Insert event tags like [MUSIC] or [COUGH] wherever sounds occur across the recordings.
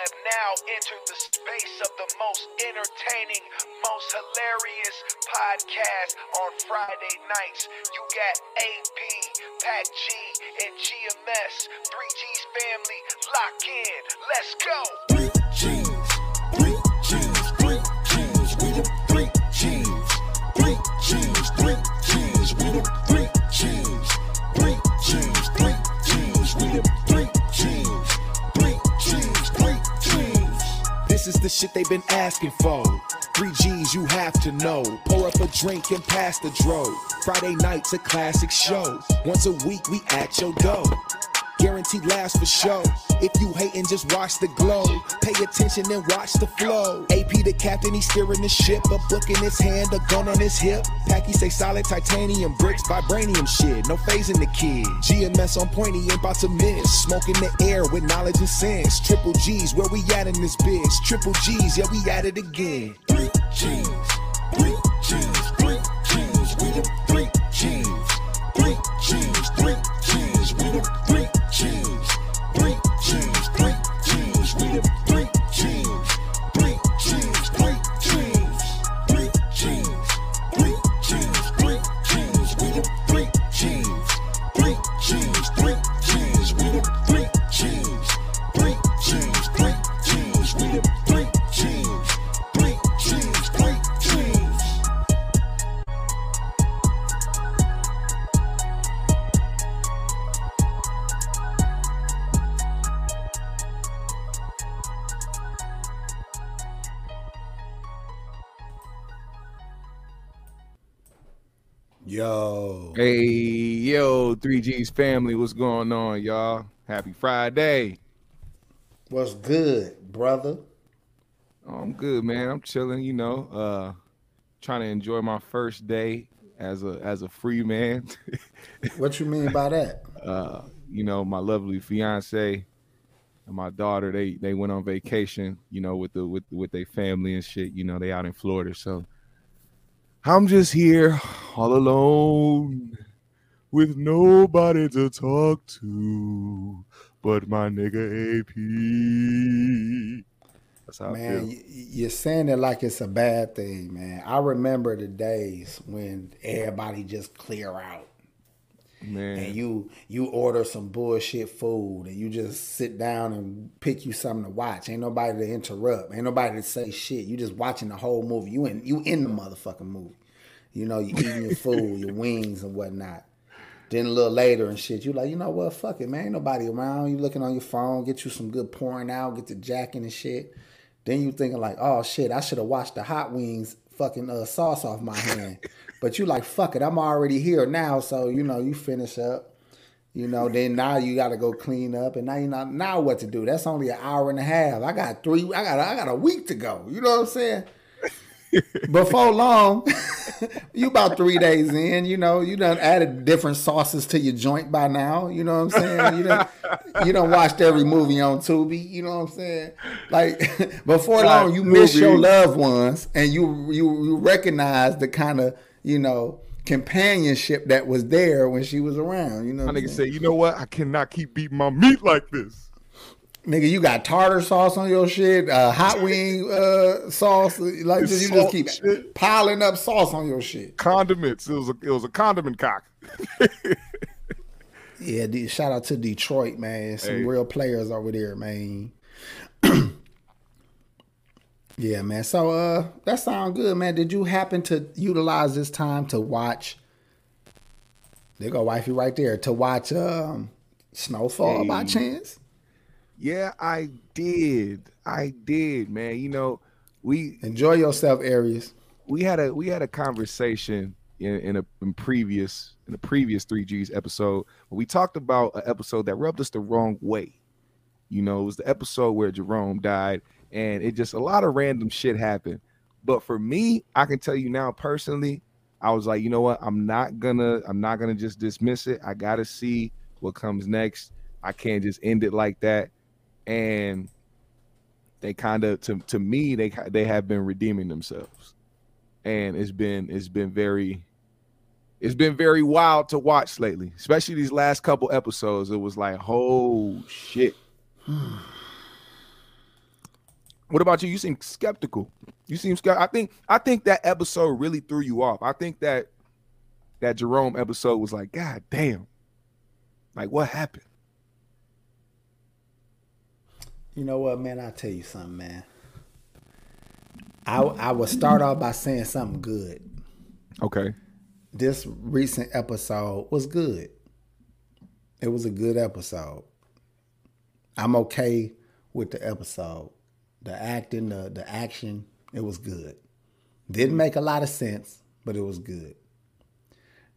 have now entered the space of the most entertaining, most hilarious podcast on Friday nights. You got AP, Pac G, and GMS, 3G's family. Lock in. Let's go. 3G. This is the shit they've been asking for. Three G's you have to know. Pour up a drink and pass the dro. Friday night's a classic show. Once a week we at your door. Guaranteed laughs for show. If you hating, just watch the glow. Pay attention and watch the flow. AP the captain, he's steering the ship. A book in his hand, a gun on his hip. Packy say solid titanium bricks, vibranium shit. No phasing the kid. GMS on point, he ain't about to miss. Smoke in the air with knowledge and sense. Triple G's, where we at in this bitch? Triple G's, yeah, we at it again. Three G's, three G's, three G's, we the Yo, Hey, yo, 3G's family, what's going on, y'all? Happy Friday. what's good, brother? Oh, I'm good, man. I'm chilling, you know, uh trying to enjoy my first day as a as a free man. [LAUGHS] What you mean by that? uh, you know, my lovely fiance and my daughter, they they went on vacation, you know, with the with with their family and shit, you know, they out in Florida. So I'm just here all alone with nobody to talk to but my nigga AP. That's how I Man, feel. y- y- you're saying it like it's a bad thing, man. I remember the days when everybody just clear out Man. and you you order some bullshit food and you just sit down and pick you something to watch. Ain't nobody to interrupt. Ain't nobody to say shit. You just watching the whole movie. You in you in the motherfucking movie. You know, you eating your food, your [LAUGHS] wings and whatnot. Then a little later and shit, you like, you know what, fuck it, man. Ain't nobody around. You looking on your phone, get you some good pouring out, get the jacking and shit. Then you thinking like, oh shit, I should have washed the hot wings fucking uh, sauce off my [LAUGHS] hand. But you like, fuck it, I'm already here now. So, you know, you finish up. You know, then now you gotta go clean up and now you know now what to do. That's only an hour and a half. I got three I got I got a week to go. You know what I'm saying? [LAUGHS] Before long, [LAUGHS] you about three days in, you know, you done added different sauces to your joint by now. You know what I'm saying? You done, you done watched every movie on Tubi. You know what I'm saying? Like [LAUGHS] before long, you miss your loved ones, and you you you recognize the kind of you know companionship that was there when she was around. You know, My nigga say, you know what? I cannot keep beating my meat like this. nigga, you got tartar sauce on your shit, uh, hot wing uh, sauce, like this. You just keep shit. piling up sauce on your shit. Condiments. It was a it was a condiment cock. [LAUGHS] Yeah, shout out to Detroit, man. Some Hey. real players over there, man. Yeah, man. So uh that sounds good, man. Did you happen to utilize this time to watch there go wifey right there to watch um Snowfall by chance? Yeah, I did. I did, man. You know, we Enjoy yourself, Aries. we had a we had a conversation in, in a in previous in a previous 3Gs episode we talked about an episode that rubbed us the wrong way. You know, it was the episode where Jerome died, and it just a lot of random shit happened. But for me, I can tell you now personally, I was like, you know what? I'm not gonna I'm not gonna just dismiss it. I gotta see what comes next. I can't just end it like that. And they kind of to to me they they have been redeeming themselves and it's been it's been very it's been very wild to watch lately especially these last couple episodes it was like oh shit [SIGHS] [SIGHS] [SIGHS] What about you? You seem skeptical. You seem scared. I think I think that episode really threw you off. I think that that Jerome episode was like, God damn. Like what happened? You know what, man? I'll tell you something, man. I I will start off by saying something good. Okay. This recent episode was good. It was a good episode. I'm okay with the episode. The acting, the the action, it was good. Didn't make a lot of sense, but it was good.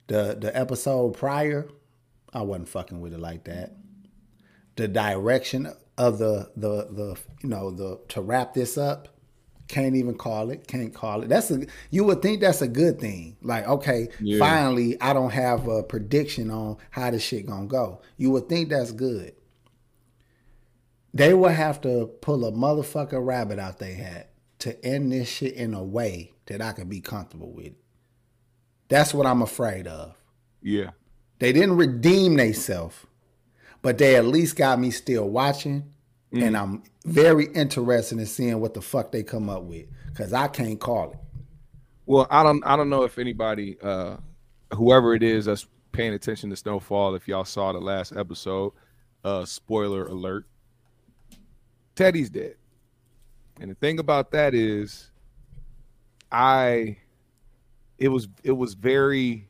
The the episode prior, I wasn't fucking with it like that. The direction of the the the you know the to wrap this up, can't even call it. Can't call it. That's a you would think that's a good thing. Like okay, Yeah. finally I don't have a prediction on how this shit gonna go. You would think that's good. They will have to pull a motherfucker rabbit out they hat to end this shit in a way that I could be comfortable with. That's what I'm afraid of. Yeah. They didn't redeem themselves, but they at least got me still watching. And I'm very interested in seeing what the fuck they come up with. Cause I can't call it. Well, I don't I don't know if anybody uh whoever it is that's paying attention to Snowfall, if y'all saw the last episode, uh spoiler alert. Teddy's dead. And the thing about that is I it was it was very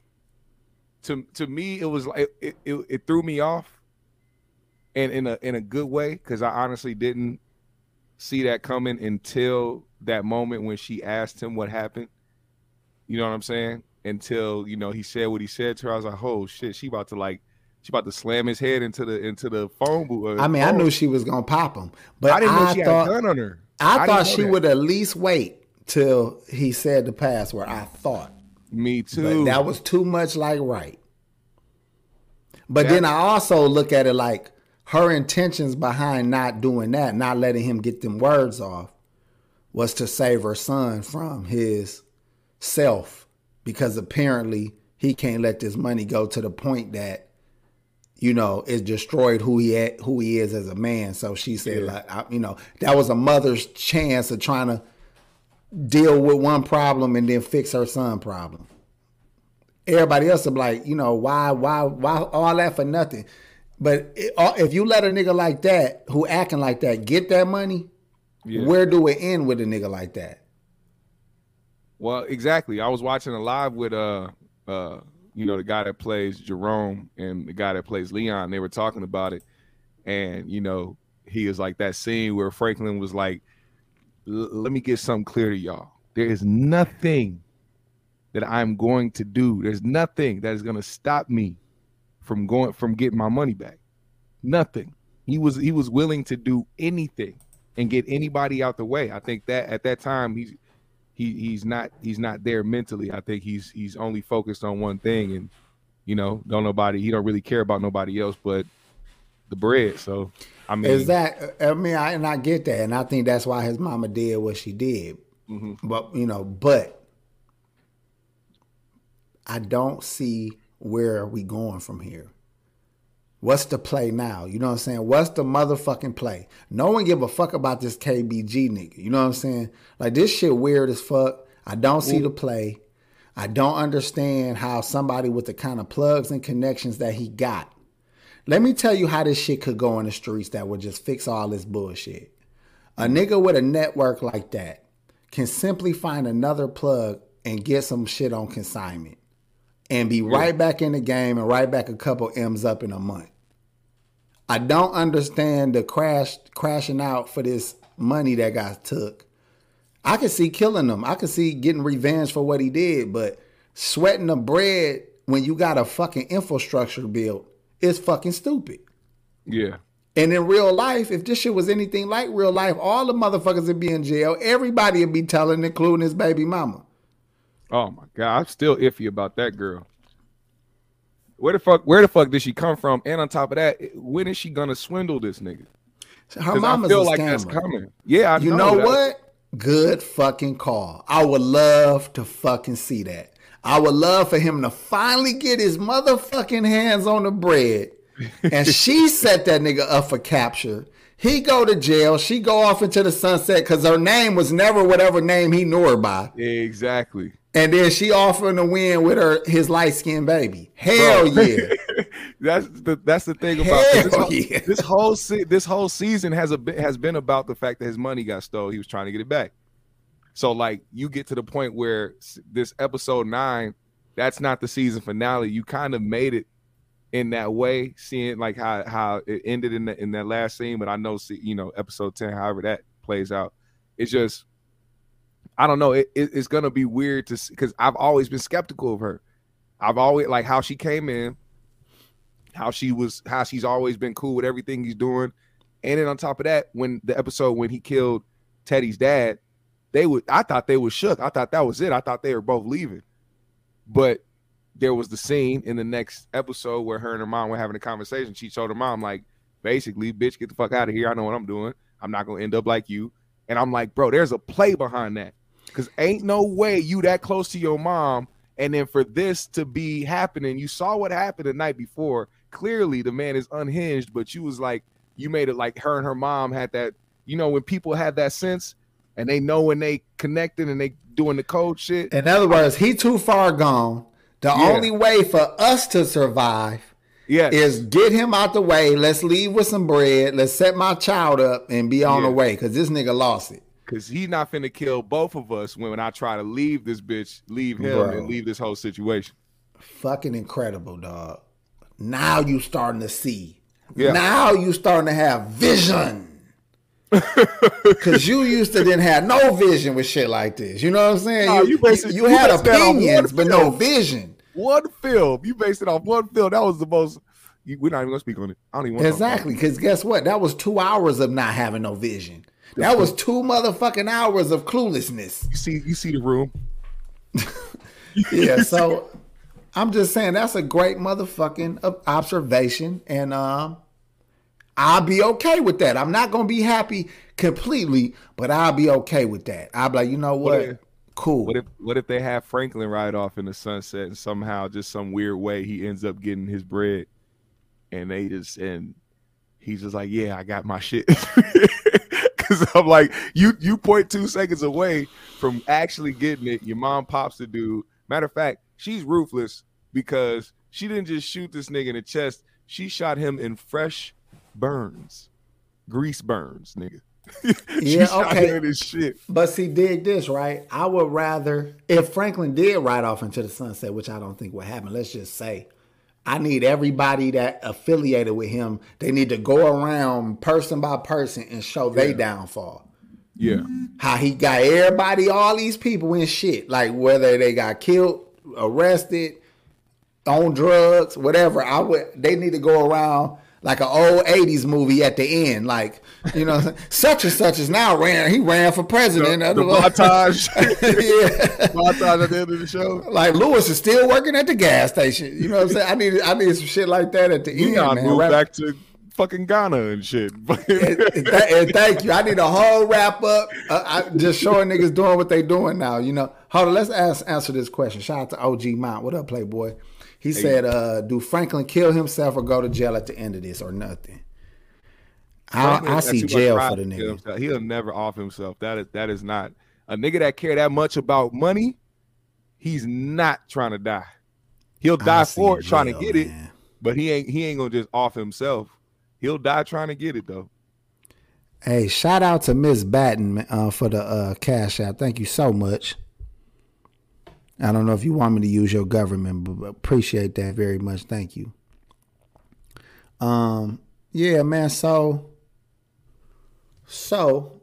to to me it was like it, it, it threw me off and in a in a good way because I honestly didn't see that coming until that moment when she asked him what happened. You know what I'm saying? Until you know he said what he said to her, I was like, "Oh shit, she about to like, she about to slam his head into the into the phone booth." uh, I mean, I knew she was gonna pop him, but I didn't know she thought had a gun on her. I, didn't thought she that. would at least wait till he said the password. I thought, Me but too. that was too much like right. But That- then I also look at it like her intentions behind not doing that, not letting him get them words off, was to save her son from his self because apparently he can't let this money go to the point that you know it destroyed who he at, who he is as a man. So she said like I, you know that was a mother's chance of trying to deal with one problem and then fix her son problem. Everybody else be like, you know, why, why, why all that for nothing? But it, if you let a nigga like that, who acting like that, get that money, Yeah. where do it end with a nigga like that? Well, exactly. I was watching a live with uh uh you know the guy that plays Jerome and the guy that plays Leon. They were talking about it, and you know he is like that scene where Franklin was like, "Let me get something clear to y'all. There is nothing that I'm going to do. There's nothing that is going to stop me from going from getting my money back. Nothing. He was he was willing to do anything and get anybody out the way. I think that at that time he's he he's not he's not there mentally. I think he's he's only focused on one thing and you know, don't nobody he don't really care about nobody else but the bread. So I mean Is that? I mean, I, and I get that, and I think that's why his mama did what she did. Mm-hmm. But you know, but I don't see where are we going from here. What's the play now? You know what I'm saying? What's the motherfucking play? No one give a fuck about this KBG nigga. You know what I'm saying? Like this shit weird as fuck. I don't see the play. I don't understand how somebody with the kind of plugs and connections that he got. Let me tell you how this shit could go in the streets that would just fix all this bullshit. A mm. nigga with a network like that can simply find another plug and get some shit on consignment and be right back in the game and right back a couple M's up in a month. I don't understand the crash crashing out for this money that guy took. I could see killing him. I could see getting revenge for what he did, but sweating the bread when you got a fucking infrastructure built is fucking stupid. yeah. And in real life, if this shit was anything like real life, all the motherfuckers would be in jail. Everybody would be telling, including his baby mama. Oh my god, I'm still iffy about that girl. Where the fuck where the fuck did she come from? And on top of that, when is she gonna swindle this nigga? Her 'Cause I mama's feel a like that's scammer. coming. Yeah, I You know that. what? Good fucking call. I would love to fucking see that. I would love for him to finally get his motherfucking hands on the bread. and [LAUGHS] she set that nigga up for capture. He go to jail. She go off into the sunset because her name was never whatever name he knew her by. Exactly. And then she offering to win with her his light skinned baby. Hell Bro. yeah. [LAUGHS] that's the that's the thing about Hell this, whole, yeah. this whole se- this whole season has a bit has been about the fact that his money got stole. He was trying to get it back. So like you get to the point where this episode nine, that's not the season finale. You kind of made it in that way, seeing like how how it ended in the, in that last scene. But I know, see, you know, episode ten, however that plays out, it's just I don't know. It, it- it's gonna be weird to because I've always been skeptical of her. I've always like how she came in, how she was, how she's always been cool with everything he's doing, and then on top of that, when the episode when he killed Teddy's dad, they would. I thought they were shook. I thought that was it. I thought they were both leaving, but there was the scene in the next episode where her and her mom were having a conversation. She told her mom like, basically, bitch, get the fuck out of here. I know what I'm doing. I'm not gonna end up like you. And I'm like, bro, there's a play behind that. Cause ain't no way you that close to your mom, and then for this to be happening, you saw what happened the night before. Clearly, the man is unhinged, but you was like, you made it like her and her mom had that. You know, when people have that sense, and they know when they connected and they doing the code shit. In other words, he too far gone. The Yeah. only way for us to survive Yeah, is get him out the way. Let's leave with some bread. Let's set my child up and be on the way because this nigga lost it. Cause he's not finna kill both of us when I try to leave this bitch, leave him, Bro. and leave this whole situation. Fucking incredible, dog. Now you starting to see. Yeah. Now you starting to have vision. [LAUGHS] Cause you used to didn't have no vision with shit like this. You know what I'm saying? Nah, you, you basically- you had based that on one opinions, but no vision. One film, you based it off one film. That was the most. you- We're not even gonna speak on it. I don't even want Exactly. Because guess what? That was two hours of not having no vision. That was two motherfucking hours of cluelessness. You see, you see the room. [LAUGHS] Yeah. So I'm just saying that's a great motherfucking observation, and um, I'll be okay with that. I'm not gonna be happy completely, but I'll be okay with that. I'll be like, you know what? if- cool. What if what if they have Franklin ride off in the sunset and somehow just some weird way he ends up getting his bread and they just and he's just like, Yeah, I got my shit. [LAUGHS] [LAUGHS] Cause I'm like, you you point two seconds away from actually getting it. Your mom pops the dude. Matter of fact, she's ruthless because she didn't just shoot this nigga in the chest, she shot him in fresh burns. Grease burns, nigga. [LAUGHS] she Yeah, shot okay. him in shit. But see, dig this, right? I would rather if Franklin did ride off into the sunset, which I don't think would happen. Let's just say, I need everybody that affiliated with him. They need to go around person by person and show they downfall. Yeah. How he got everybody, all these people in shit, like whether they got killed, arrested, on drugs, whatever. I would. They need to go around like an old '80s movie at the end, like you know, [LAUGHS] such and such is now ran. He ran for president. the [LAUGHS] montage. [LAUGHS] yeah. montage at the end of the show. Like Lewis is still working at the gas station. You know what I'm saying? I need I need some shit like that at the Leon end, man. Wrap- back to fucking Ghana and shit. and, and th- and thank you. I need a whole wrap up. Uh, I, just showing niggas doing what they doing now. You know. Hold on. Let's ask, answer this question. Shout out to OG Mount. What up, Playboy? He said, uh, "Do Franklin kill himself or go to jail at the end of this, or nothing?" I, I see jail for the nigga. He'll never off himself. That is that is not a nigga that care that much about money. He's not trying to die. He'll die for it, trying to jail, get it, but he ain't he ain't gonna just off himself. He'll die trying to get it though. Hey, shout out to Miss Batten uh, for the uh, cash out. Thank you so much. I don't know if you want me to use your government, but appreciate that very much. Thank you. Um, yeah, man. So, so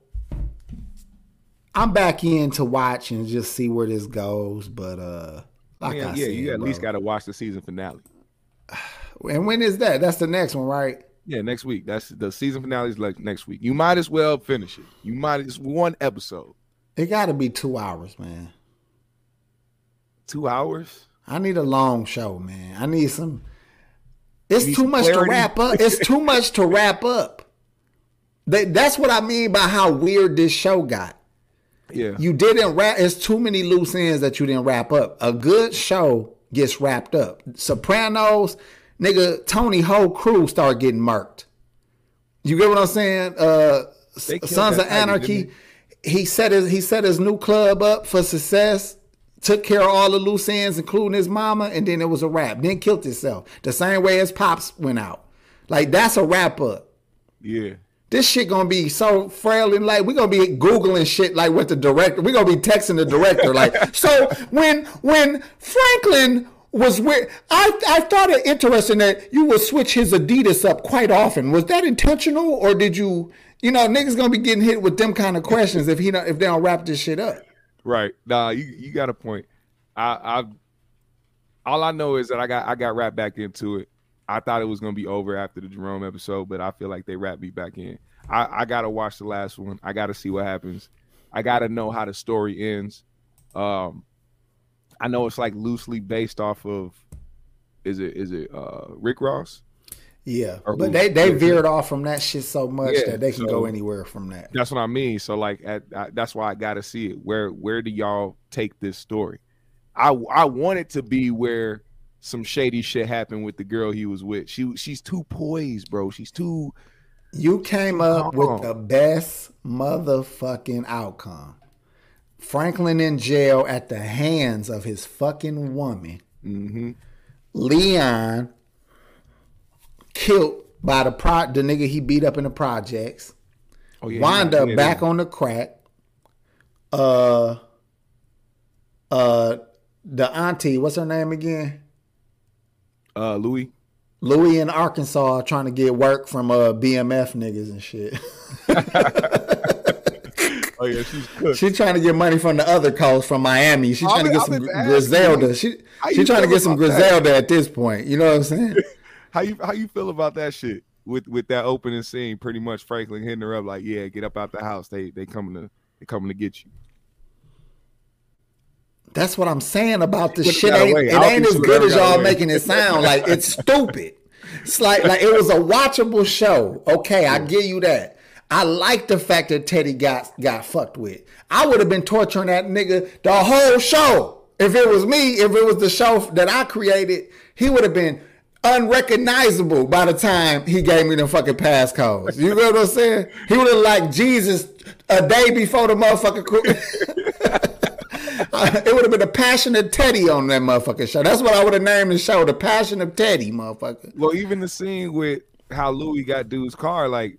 I'm back in to watch and just see where this goes. But uh, like yeah, I yeah, said, you at least got to watch the season finale. [SIGHS] And when is that? That's the next one, right? Yeah, next week. That's the season finale is like next week. You might as well finish it. You might it's one episode, It got to be two hours, man. Two hours. I need a long show, man. I need some. It's need too some much clarity. to wrap up. It's too [LAUGHS] much to wrap up. That- That's what I mean by how weird this show got. Yeah, You didn't wrap. It's too many loose ends that you didn't wrap up. A good show gets wrapped up. Sopranos, nigga, Tony whole crew start getting murked. You get what I'm saying? Uh, Sons of Anarchy. He set his he set his new club up for success. Took care of all the loose ends, including his mama, and then it was a wrap. Then killed himself the same way his pops went out. Like that's a wrap up. Yeah. This shit gonna be so frail and like we gonna be googling shit like with the director. We gonna be texting the director like. [LAUGHS] so when when Franklin was with, I I thought it interesting that you would switch his Adidas up quite often. Was that intentional or did you? You know, niggas gonna be getting hit with them kind of questions if he don't, if they don't wrap this shit up. Right. Nah, you you got a point. I I all I know is that I got I got wrapped back into it. I thought it was gonna be over after the Jerome episode, but I feel like they wrapped me back in. I, I gotta watch the last one. I gotta see what happens. I gotta know how the story ends. Um I know it's like loosely based off of is it is it uh Rick Ross? Yeah, Or but they they veered off from that shit so much Yeah, that they can so- go anywhere from that. That's what I mean. So like, at, I, that's why I got to see it. Where where do y'all take this story? I I want it to be where some shady shit happened with the girl he was with. She she's too poised, bro. She's too. You came up with on. the best motherfucking outcome. Franklin in jail at the hands of his fucking woman. hmm Leon killed by the pro the nigga he beat up in the projects. Oh yeah, Wanda yeah, back on the crack. Uh uh the auntie, what's her name again? Uh, Louis. Louis in Arkansas trying to get work from uh BMF niggas and shit. [LAUGHS] Oh yeah, she's cooked. She trying to get money from the other coast, from Miami. She I've trying to get I've some been Gr- asking Griselda. She how she trying to get some about that? Griselda at this point. You know what I'm saying? [LAUGHS] how you how you feel about that shit with with that opening scene? Pretty much Franklin hitting her up like, yeah, get up out the house. They they coming to they coming to get you. That's what I'm saying about this shit. Ain't, it ain't as good as y'all making it sound. Like it's [LAUGHS] stupid. It's like like it was a watchable show. Okay, I give you that. I like the fact that Teddy got got fucked with. I would have been torturing that nigga the whole show. If it was me, if it was the show that I created, he would have been unrecognizable by the time he gave me the fucking passcodes. You know what I'm saying? He would have like Jesus a day before the motherfucker. [LAUGHS] it would have been the Passion of Teddy on that motherfucking show. That's what I would have named the show, the Passion of Teddy, motherfucker. Well, even the scene with how Louis got dude's car, like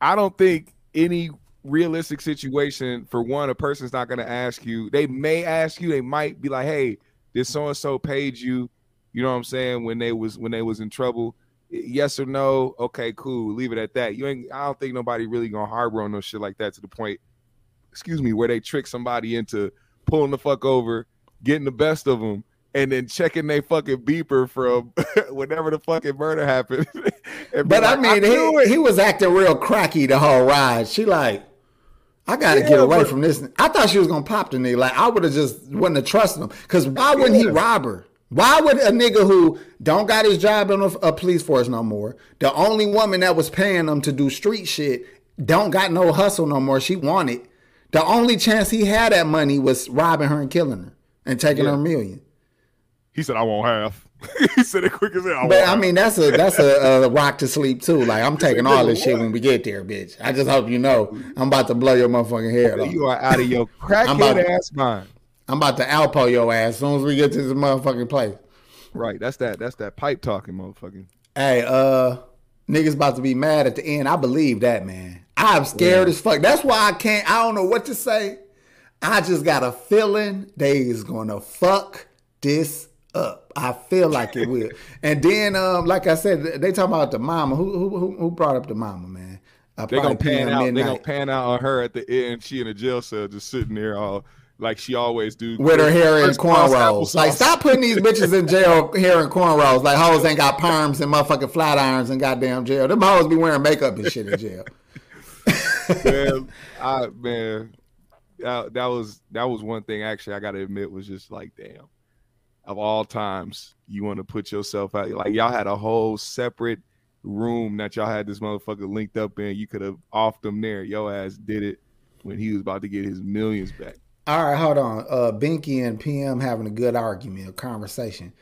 I don't think any realistic situation for one, a person's not gonna ask you. They may ask you, they might be like, Hey, this so and so paid you, you know what I'm saying, when they was when they was in trouble. Yes or no? Okay, cool. Leave it at that. You ain't I don't think nobody really gonna harbor on no shit like that to the point, excuse me, where they trick somebody into pulling the fuck over, getting the best of them, and then checking they fucking beeper from [LAUGHS] whenever the fucking murder happened. [LAUGHS] But I mean, knew he, he was acting real cracky the whole ride. She like, I gotta get away but- from this. I thought she was gonna pop the nigga. Like I would have just wouldn't have trusted him. Cause why wouldn't he rob her? Why would a nigga who don't got his job in a, a police force no more, the only woman that was paying him to do street shit, don't got no hustle no more. She wanted. The only chance he had at money was robbing her and killing her and taking Yeah. her million. he said, I won't have. [LAUGHS] he said it quick as hell. I But I have." mean, that's a that's a, a [LAUGHS] rock to sleep too. Like I'm taking all this shit when we get there, bitch. I just hope you know I'm about to blow your motherfucking head off. you are out of your [LAUGHS] crackhead ass mind. I'm about to outpo your ass as soon as we get to this motherfucking place. Right. That's that. That's that pipe talking, motherfucking. Hey, uh, niggas about to be mad at the end. I believe that, man. I'm scared as fuck. That's why I can't. I don't know what to say. I just got a feeling they is gonna fuck this up. I feel like it will. [LAUGHS] And then, um, like I said, they talking about the mama. Who who who, who brought up the mama, man? Uh, They gonna pan out. They Midnight. gonna pan out on her at the end. She in a jail cell, just sitting there, all like she always do, with her hair in cornrows. Like, stop putting these bitches in jail [LAUGHS] hair in cornrows. Like, hoes ain't got perms and motherfucking flat irons in goddamn jail. Them hoes be wearing makeup and shit in jail. man, [LAUGHS] I man, that, that was that was one thing. Actually, I got to admit was just like, damn. Of all times, you want to put yourself out like y'all had a whole separate room that y'all had this motherfucker linked up in. You could have offed him there. Yo ass did it when he was about to get his millions back. All right, hold on. Uh, Binky and PM having a good argument, a conversation.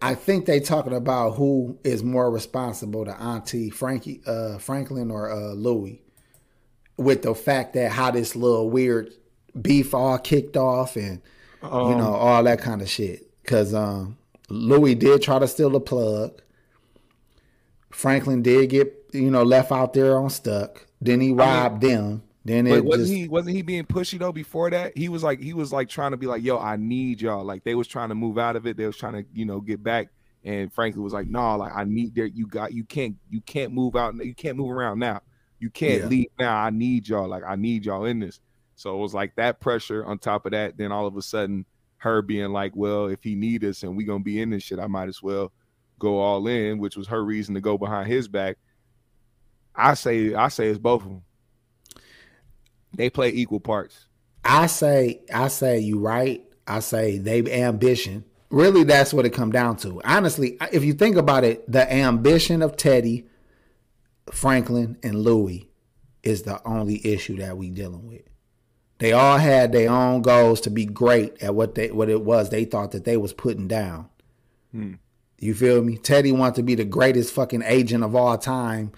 I think they talking about who is more responsible to Auntie Frankie uh, Franklin or uh, Louis, with the fact that how this little weird beef all kicked off and you know all that kind of shit. Because um, Louis did try to steal the plug. Franklin did get you know left out there on stuck. Then he robbed them. Then But wasn't just he wasn't he being pushy though before that? He was like he was like trying to be like, yo, I need y'all. Like they was trying to move out of it. They was trying to, you know, get back. And Franklin was like, no, like I need there. You got you can't you can't move out. You can't move around now. You can't Yeah. leave now. I need y'all. Like I need y'all in this. So it was like that pressure on top of that. Then all of a sudden, her being like, well, if he need us and we gonna be in this shit, I might as well go all in, which was her reason to go behind his back. I say I say it's both of them. They play equal parts. I say, I say you right. I say they ambition. Really, that's what it come down to. Honestly, if you think about it, the ambition of Teddy, Franklin, and Louis is the only issue that we dealing with. They all had their own goals to be great at what they what it was they thought that they was putting down. Hmm. You feel me? Teddy wanted to be the greatest fucking agent of all time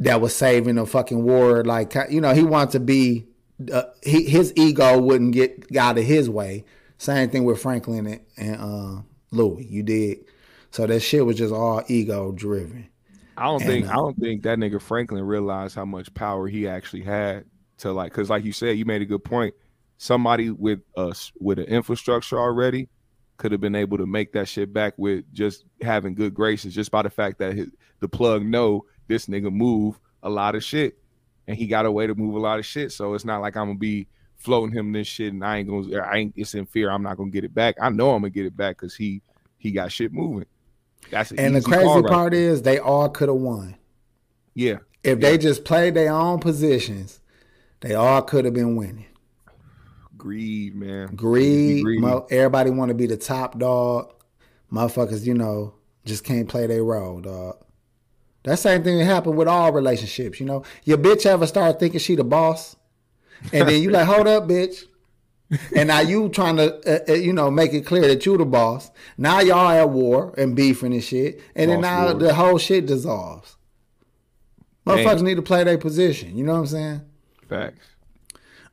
that was saving a fucking war. Like you know, he wanted to be. Uh, he, his ego wouldn't get out of his way. Same thing with Franklin and, and uh, Louis. You did. So that shit was just all ego driven. I don't And, think uh, I don't think that nigga Franklin realized how much power he actually had to like because like you said, you made a good point. Somebody with us with an infrastructure already could have been able to make that shit back with just having good graces, just by the fact that his, the plug know this nigga move a lot of shit, and he got a way to move a lot of shit. So it's not like I'm gonna be floating him this shit, and I ain't gonna, I ain't, it's in fear. I'm not gonna get it back. I know I'm gonna get it back because he he got shit moving. That's an And the crazy right part there. is they all could have won. yeah. If they just played their own positions, they all could have been winning. Greed, man. Greed. Greedy. mo- everybody want to be the top dog. Motherfuckers, you know, just can't play their role, dog. That same thing happened with all relationships. You know, your bitch ever start thinking she the boss, and then you like, hold up, bitch. And now you trying to, uh, uh, you know, make it clear that you the boss. Now y'all at war and beefing and shit, and then now wars. the whole shit dissolves. Motherfuckers need to play their position. You know what I'm saying? Facts.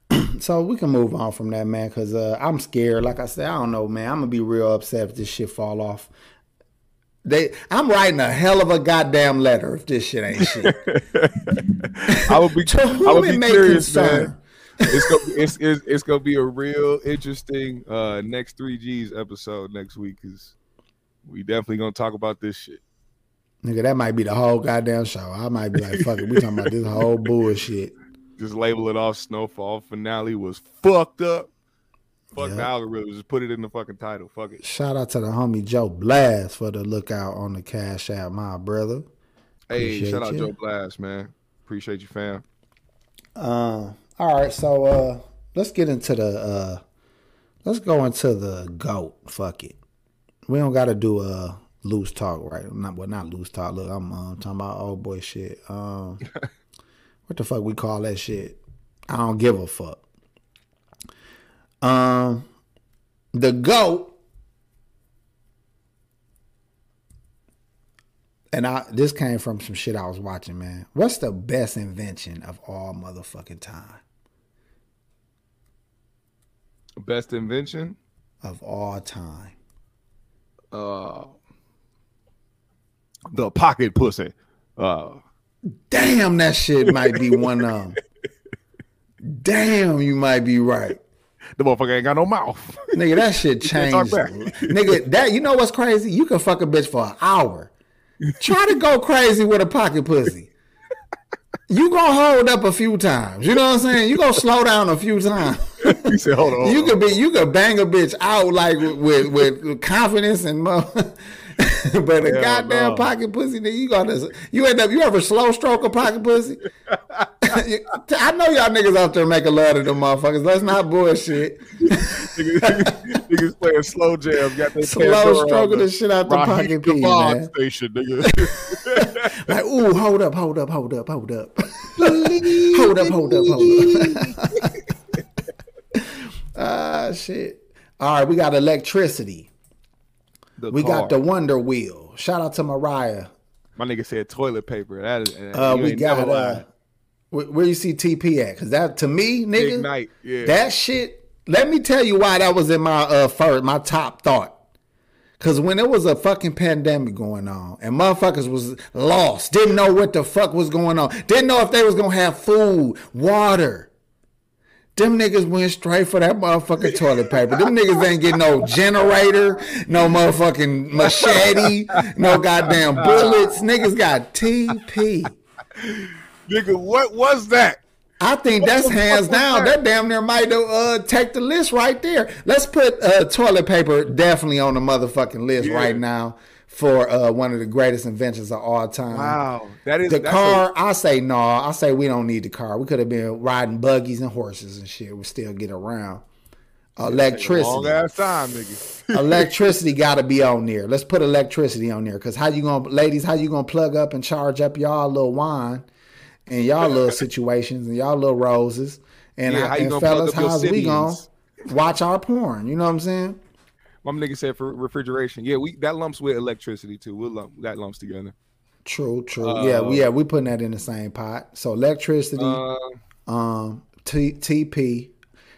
[CLEARS THROAT] So we can move on from that, man, because uh, I'm scared. Like I said, I don't know, man. I'm gonna be real upset if this shit fall off. They, I'm writing a hell of a goddamn letter if this shit ain't shit. [LAUGHS] I would be, [LAUGHS] To I would be curious, concern. man. It's gonna, be, it's, it's, it's gonna be a real interesting uh next three Gs episode next week because we definitely gonna talk about this shit. Nigga, that might be the whole goddamn show. I might be like, fuck it, we talking about this whole bullshit. [LAUGHS] Just label it off. Snowfall finale was fucked up. Fuck the Yep. algorithm. Just put it in the fucking title. Fuck it. Shout out to the homie Joe Blast for the lookout on the cash app, my brother. Hey, Appreciate shout out. Joe Blast, man. Appreciate you, fam. Uh, all right, so uh, let's get into the uh, let's go into the goat. Fuck it. We don't got to do a loose talk, right? Not well, not loose talk. Look, I'm uh, talking about old boy shit. Um, [LAUGHS] what the fuck we call that shit? I don't give a fuck. Um, the goat. And I this came from some shit I was watching, man. What's the best invention of all motherfucking time? Best invention. Of all time. Uh, the pocket pussy. Uh, Damn, that shit might be one of them. [LAUGHS] Damn, you might be right. The motherfucker ain't got no mouth. Nigga, that [LAUGHS] shit changed. Nigga, that you know what's crazy? You can fuck a bitch for an hour. Try to go crazy with a pocket pussy. You gonna hold up a few times. You know what I'm saying? You gonna slow down a few times. [LAUGHS] he said, "Hold on." You could be you could bang a bitch out like with with, with confidence and mo- [LAUGHS] but a Hell goddamn no. pocket pussy nigga, you gotta you end up you ever slow stroke a pocket pussy? [LAUGHS] I know y'all niggas out there making love to them motherfuckers. Let's not bullshit. niggas, niggas playing slow jams. Got their Slow Pandora on stroking the the shit out the Raheem pocket piece, Devon man. station, nigga. [LAUGHS] Like, ooh, hold up, hold up, hold up, hold up. hold up, hold up, hold up. ah, shit. All right, we got electricity. The we got the. Wonder Wheel. Shout out to Mariah. My nigga said toilet paper. That is. Uh, we got uh, where, you see TP at? Cause that to me, nigga. Yeah. that shit. Let me tell you why that was in my uh first, my top thought. Cause when there was a fucking pandemic going on and motherfuckers was lost, didn't know what the fuck was going on, didn't know if they was gonna have food, water. Them niggas went straight for that motherfucking toilet paper. Them niggas ain't get no generator, no motherfucking machete, no goddamn bullets. Niggas got TP. nigga, what was that? I think that's hands down. that? That damn near might uh, take the list right there. Let's put uh, toilet paper definitely on the motherfucking list Yeah. right now for uh, one of the greatest inventions of all time. Wow, that is The car, I say no. I say we don't need the car. We could have been riding buggies and horses and shit. We still get around. a long Electricity, ass time, nigga. [LAUGHS] electricity got to be on there. Let's put electricity on there because how you gonna, ladies? How you gonna plug up and charge up y'all little wine and y'all little [LAUGHS] situations and y'all little roses and, Yeah, how, and fellas, up your how's we gonna watch our porn? You know what I'm saying? My nigga said for refrigeration. Yeah, we that lumps with electricity too. We'll lump that lumps together. True, true. yeah, we, yeah, we putting that in the same pot. So electricity, Uh, um, T, TP,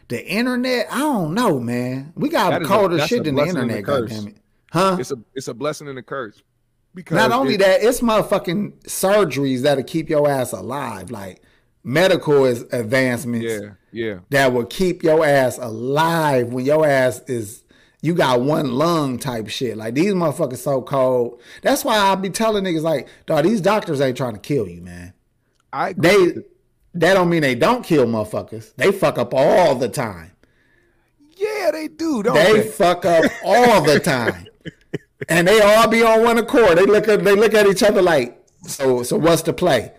the internet. I don't know, man. We got is a- colder shit than the blessing and a internet. Goddamn it, huh? it's a it's a blessing and a curse. Because Not only it- that, it's motherfucking surgeries that'll keep your ass alive. Like medical is advancements Yeah, yeah. that will keep your ass alive when your ass is you got one lung type shit. Like these motherfuckers so cold. That's why I be telling niggas like, dog, these doctors ain't trying to kill you, man. I agree They that don't mean they don't kill motherfuckers. They fuck up all the time. yeah, they do, don't They they? fuck up all the time. [LAUGHS] And they all be on one accord. They look at they look at each other like, so so what's the play?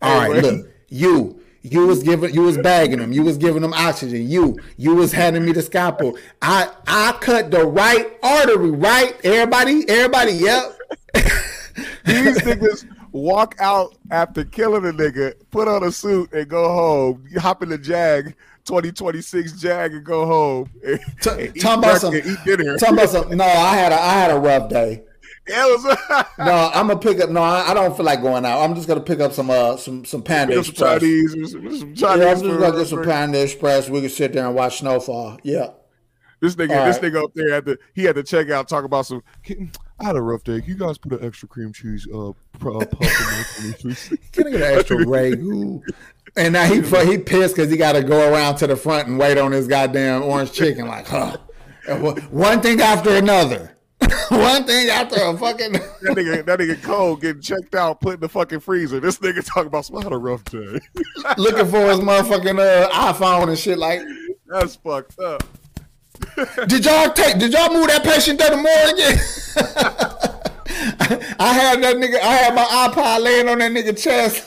All right, look, you you was giving you was bagging them, you was giving them oxygen, you you was handing me the scalpel. I I cut the right artery, right? Everybody, everybody, yep. [LAUGHS] These niggas walk out after killing a nigga, put on a suit and go home. You hop in the Jag, 2026 Jag and go home. And, T- and talking about some, eat dinner. talking about some. No, I had a I had a rough day. [LAUGHS] No, I'm gonna pick up. No, I, I don't feel like going out. I'm just gonna pick up some uh some some Panda some Express. Chinese, some, some Chinese Yeah, I'm just gonna get some Panda Express. We can sit there and watch snowfall. Yeah. This nigga, All this right. nigga up there at the he had to check out talk about some. I had a rough day. Can you guys put an extra cream cheese uh, pro- uh puff in there for me. [LAUGHS] Can I get an extra [LAUGHS] ragu? And now he he pissed because he got to go around to the front and wait on his goddamn orange chicken. Like, huh? One thing after another. [LAUGHS] One thing after a fucking. [LAUGHS] That nigga, that nigga Cole getting checked out, put in the fucking freezer. This nigga talking about. I had a rough day. [LAUGHS] looking for his motherfucking uh, iPhone and shit. Like, That's fucked up. did y'all take? Did y'all move that patient to the morgue again? I had that nigga. I had my iPod laying on that nigga chest.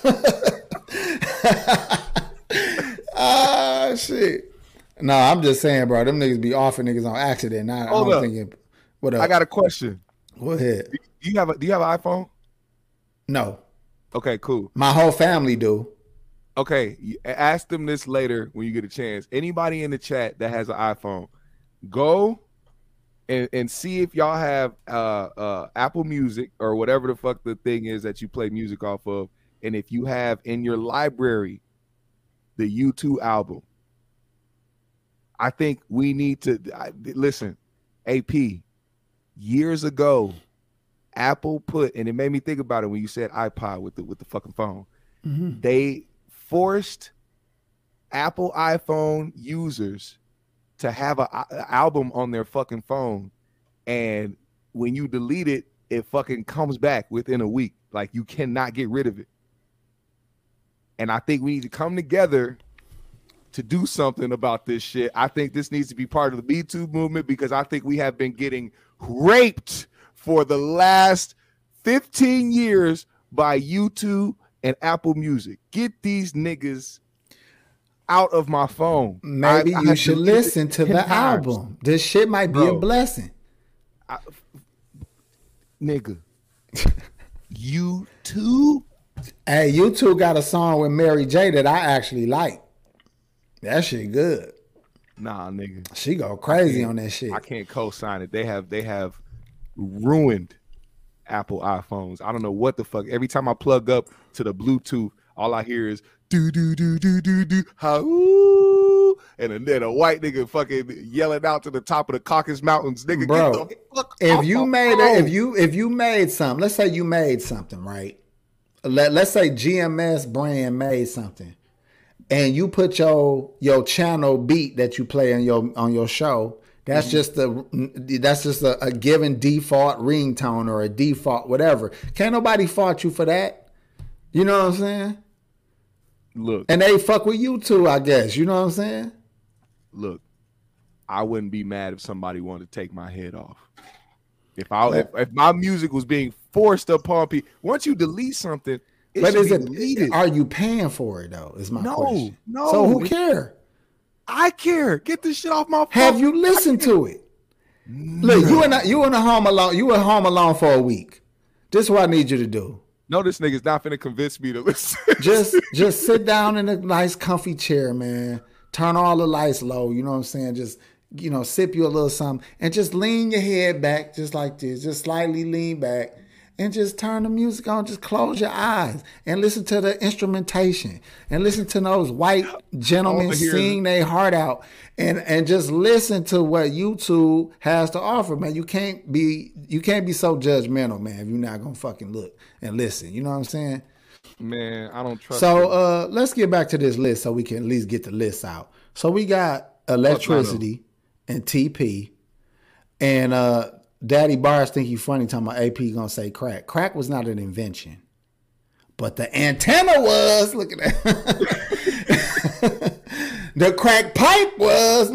ah shit. No, I'm just saying, bro. Them niggas be offing niggas on accident. I, I Hold don't up. think it. What up? I got a question. Go ahead. Do you have a Do you have an iPhone? No, Okay, cool. my whole family do. Okay, ask them this later when you get a chance. Anybody in the chat that has an iPhone, go and, and see if y'all have uh, uh, Apple Music or whatever the fuck the thing is that you play music off of, and if you have in your library the U2 album. I think we need to I, listen. AP years ago, Apple put, and it made me think about it when you said iPod with the with the fucking phone mm-hmm. they forced Apple iPhone users to have a, a album on their fucking phone, and when you delete it, it fucking comes back within a week. Like you cannot get rid of it. And I think we need to come together to do something about this shit. I think this needs to be part of the Me Too movement because I think we have been getting raped for the last 15 years by YouTube and Apple Music. Get these niggas out of my phone. Maybe I- I you have should listen to the times. album. This shit might be a Bro. blessing. Nigga. [LAUGHS] you too? Hey, you two got a song with Mary J that I actually like. That shit good. Nah, nigga. She go crazy on that shit. I can't co-sign it. They have they have ruined Apple iPhones. I don't know what the fuck. Every time I plug up to the Bluetooth, all I hear is do do do do do do how and then a white nigga fucking yelling out to the top of the Caucasus Mountains, nigga. Bro, get the fuck if you made phone. it, if you if you made something, let's say you made something, right? Let let's say GMS brand made something, and you put your your channel beat that you play on your on your show. That's Mm-hmm. just a that's just a, a given default ringtone or a default whatever. Can't nobody fault you for that. You know what I'm saying? look, And they fuck with you too, I guess. You know what I'm saying? look, I wouldn't be mad if somebody wanted to take my head off. If I if, if my music was being forced upon people, once you delete something, it but is be it deleted. are you paying for it though? Is my No, question. no. No. So who care? I care. Get this shit off my phone. Have you listened to it? Look, you and you in a home alone. You were home alone for a week. This is what I need you to do. No, this nigga's not finna convince me to listen. Just [LAUGHS] just sit down in a nice comfy chair, man. Turn all the lights low. You know what I'm saying? Just you know, sip you a little something and just lean your head back just like this. Just slightly lean back and just turn the music on. Just close your eyes and listen to the instrumentation and listen to those white gentlemen All I hear is- sing their heart out and and just listen to what YouTube has to offer, man. You can't be you can't be so judgmental, man, if you're not gonna fucking look and listen. You know what I'm saying? Man, I don't trust. So uh, let's get back to this list so we can at least get the list out. So we got electricity and TP, and uh, Daddy Bars think you funny talking about AP gonna say crack. Crack was not an invention, but the antenna was. Look at that. [LAUGHS] the crack pipe was.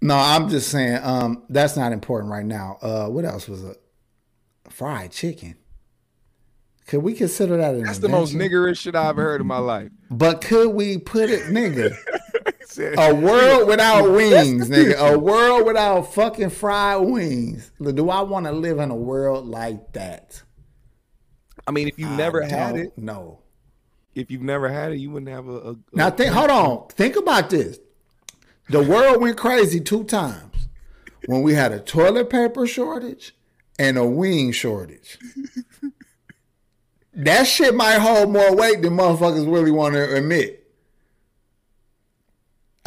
no, I'm just saying. Um, that's not important right now. Uh, what else was it? Fried chicken. Could we consider that an That's the most niggerish shit I've ever heard in my life. But could we put it, nigga? A world without wings, nigga. A world without fucking fried wings. Do I want to live in a world like that? I mean, if you never had it, No. if you've never had it, you wouldn't have a. a Now think. Hold on. [LAUGHS] Think about this. The world went crazy two times when we had a toilet paper shortage and a wing shortage. That shit might hold more weight than motherfuckers really want to admit.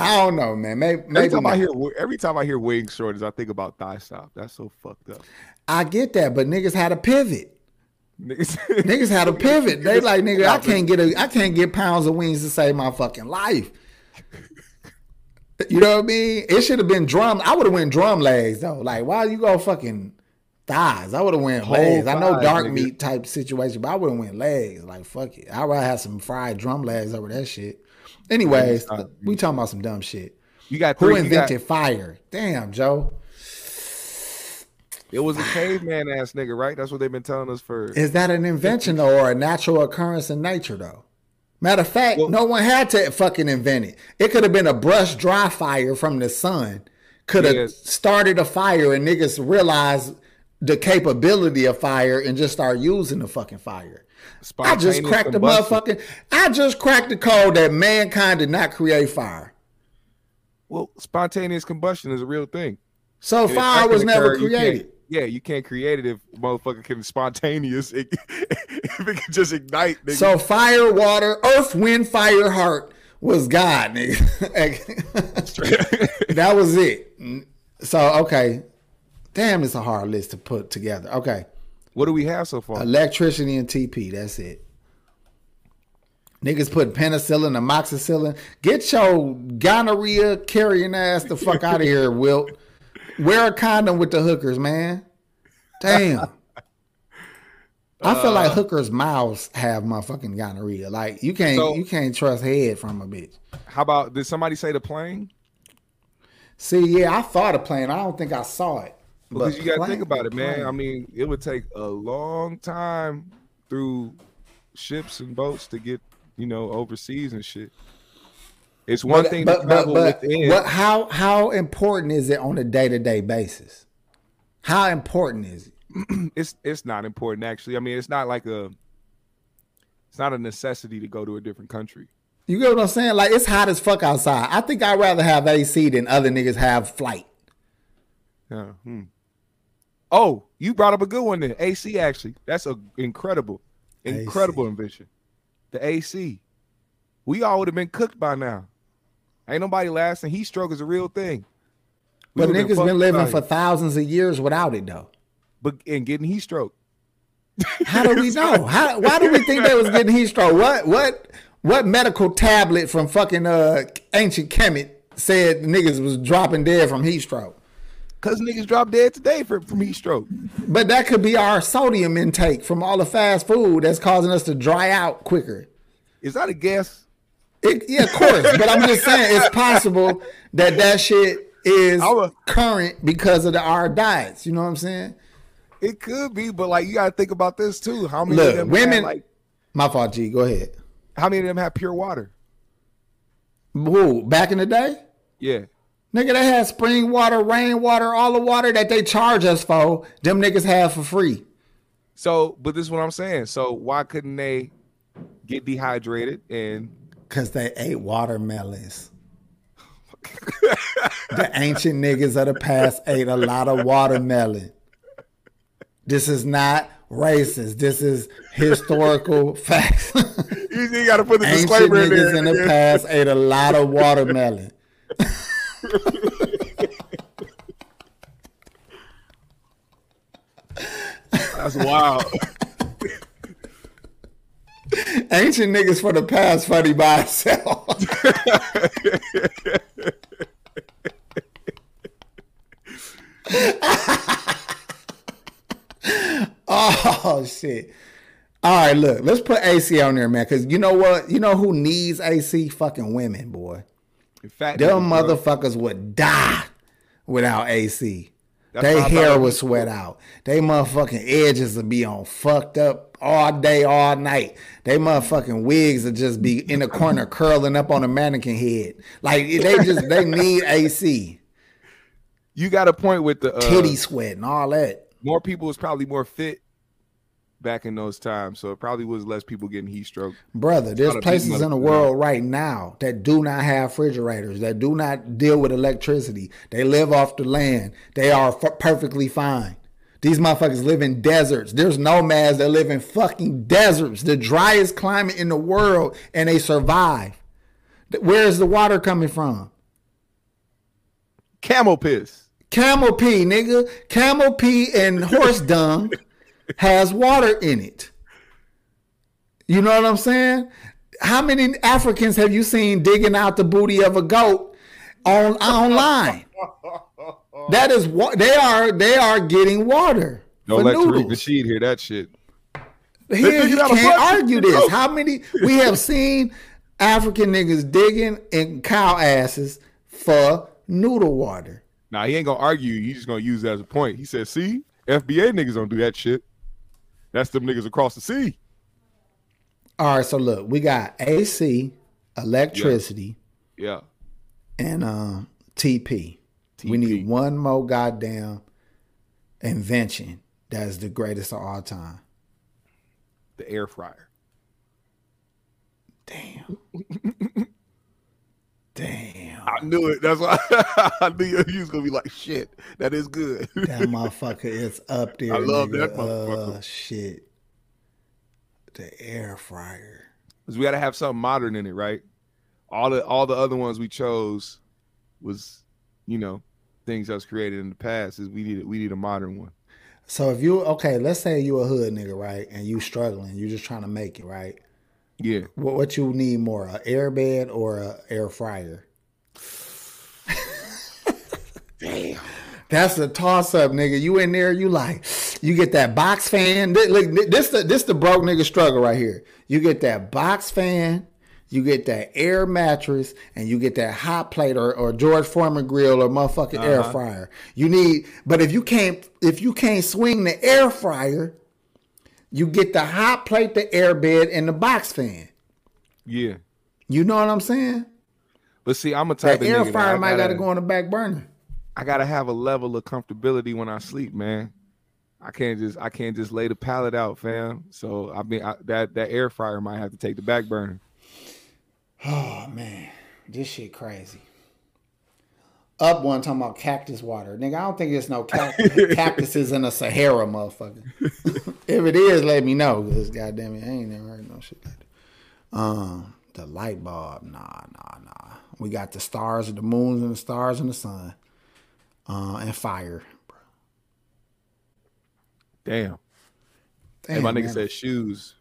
I don't know, man. Maybe, Every maybe time I hear every time I hear wing shortage, I think about thigh stop. That's so fucked up. I get that, but niggas had a pivot. Niggas, [LAUGHS] Niggas had a pivot. They like, nigga, I can't get a, I can't get pounds of wings to save my fucking life. You know what I mean? It should have been drum. I would have went drum legs though. Like, why you go fucking thighs? I would have went Whole legs. I know dark nigga. meat type situation, but I would have went legs. Like, fuck it. I'd rather have some fried drum legs over that shit. Anyways, we talking about some dumb shit. you got Who three. got- invented fire? Damn, Joe. it was a caveman ass nigga, right? That's what they've been telling us for. Is that an invention though, or a natural occurrence in nature though? Matter of fact, Well- no one had to fucking invent it. It could have been a brush dry fire from the sun. Could have Yes. started a fire and niggas realized the capability of fire and just start using the fucking fire. I just cracked the motherfucking. I just cracked the code that mankind did not create fire. Well, spontaneous combustion is a real thing. So And fire was never occur, you created. Yeah, you can't create it if motherfucker can spontaneous. It, [LAUGHS] if it can just ignite. Nigga. So fire, water, earth, wind, fire, heart was God, nigga. [LAUGHS] [LAUGHS] that was it. So okay, damn, it's a hard list to put together. Okay, what do we have so far? electricity and TP. That's it. Niggas put penicillin, amoxicillin. Get your gonorrhea carrying ass the fuck out of here, [LAUGHS] Wilt. Wear a condom with the hookers, man. Damn. I feel like uh, hookers' mouths have motherfucking gonorrhea. Like you can't So- you can't trust head from a bitch. How about did somebody say the plane? See, yeah, I thought of plane. I don't think I saw it. Because But you got to think about it, man. I mean, it would take a long time through ships and boats to get, you know, overseas and shit. It's one but, thing but, to travel but within. what? How how important is it on a day to day basis? How important is it? [CLEARS THROAT] It's it's not important actually. I mean, it's not like a. It's not a necessity to go to a different country. You get what I'm saying? Like it's hot as fuck outside. I think I'd rather have AC than other niggas have flight. Yeah. Hmm. Oh, you brought up a good one then. AC actually. That's a incredible, incredible AC. invention. The AC. We all would have been cooked by now. Ain't nobody lasting. Heat stroke is a real thing. We But niggas fucked been living for thousands of years without it though. but and getting heat stroke. How do we [LAUGHS] know? How, why do we think they was getting heat stroke? What what what medical tablet from fucking uh ancient Kemet said niggas was dropping dead from heat stroke? Cause niggas drop dead today for, from heat stroke. But that could be our sodium intake from all the fast food that's causing us to dry out quicker. Is that a guess? It, yeah, of course. but I'm just saying it's possible that that shit is a- current because of the, our diets. You know what I'm saying? It could be, but like you gotta think about this too. How many Look, of them women- have, like My fault, G. Go ahead. how many of them have pure water? Who back in the day? Yeah. Nigga, they had spring water, rain water, all the water that they charge us for. Them niggas have for free. So, but this is what I'm saying. So why couldn't they get dehydrated and Cause they ate watermelons. the ancient niggas of the past ate a lot of watermelon. This is not racist. This is historical [LAUGHS] facts. you you gotta put the ancient disclaimer in niggas there? in the past ate a lot of watermelon. That's wild. Ancient niggas for the past funny by itself. [LAUGHS] oh shit. All right, look, let's put AC on there, man. Cause you know what? You know who needs AC? Fucking women, boy. In fact, Them niggas, bro. motherfuckers would die without AC. That's they why I thought hair would sweat out. They motherfucking edges would be on fucked up all day, all night. They motherfucking wigs would just be in the corner curling up on a mannequin head. Like they [LAUGHS] just they need AC. you got a point with the uh, Titty sweat and all that. more people is probably more fit back in those times, so it probably was less people getting heat stroke. Brother, there's not a big places in the world right now that do not have refrigerators, that do not deal with electricity. They live off the land. They are f- perfectly fine. These motherfuckers live in deserts. There's nomads that live in fucking deserts, the driest climate in the world, and they survive. Where is the water coming from? Camel piss. Camel pee, nigga. Camel pee and horse dung [LAUGHS] has water in it. You know what I'm saying? How many Africans have you seen digging out the booty of a goat on online? [LAUGHS] That is what they are. They are getting water Don't for let Tariq noodles. Nasheed hear that shit. Here, digging you out a can't bucket. argue this. How many we have seen African niggas digging in cow asses for noodle water? Now he ain't gonna argue. He's just gonna use that as a point. He said, "See, FBA niggas don't do that shit. That's them niggas across the sea." All right, so look, we got AC, electricity, Yeah. and um, TP. We need one more goddamn invention that is the greatest of all time. The air fryer. Damn. [LAUGHS] Damn. I knew it. That's why [LAUGHS] I knew you was gonna be like, "Shit, that is good." [LAUGHS] That motherfucker is up there. I love nigga. that motherfucker. Uh, shit. The air fryer. 'Cause we got to have something modern in it, right? All the all the other ones we chose was, you know, things that was created in the past. Is we need we need a modern one. So if you okay, let's say you a hood nigga, right? And you struggling, you're just trying to make it, right? Yeah. What, what you need more, a air bed or a air fryer? Damn. That's a toss up, nigga. You in there, you like, you get that box fan. Th- Look, this the this the broke nigga struggle right here. You get that box fan, you get that air mattress, and you get that hot plate or, or George Foreman grill or motherfucking air Uh-huh. fryer. You need, but if you can't if you can't swing the air fryer, you get the hot plate, the air bed, and the box fan. Yeah. You know what I'm saying? But see, I'm a type That of air fryer might gotta, gotta go on the back burner. I gotta have a level of comfortability when I sleep, man. I can't just I can't just lay the pallet out, fam. So I mean I, that that air fryer might have to take the back burner. [SIGHS] Oh man, this shit crazy. Up one talking about cactus water. Nigga, I don't think there's no cac- [LAUGHS] cactuses in the Sahara, motherfucker. [LAUGHS] if it is, let me know. Cause goddamn it, I ain't never heard no shit like that. Um, the light bulb, nah, nah, nah. We got the stars and the moons and the stars and the sun, uh, and fire. Damn. Damn, and my nigga man. said shoes.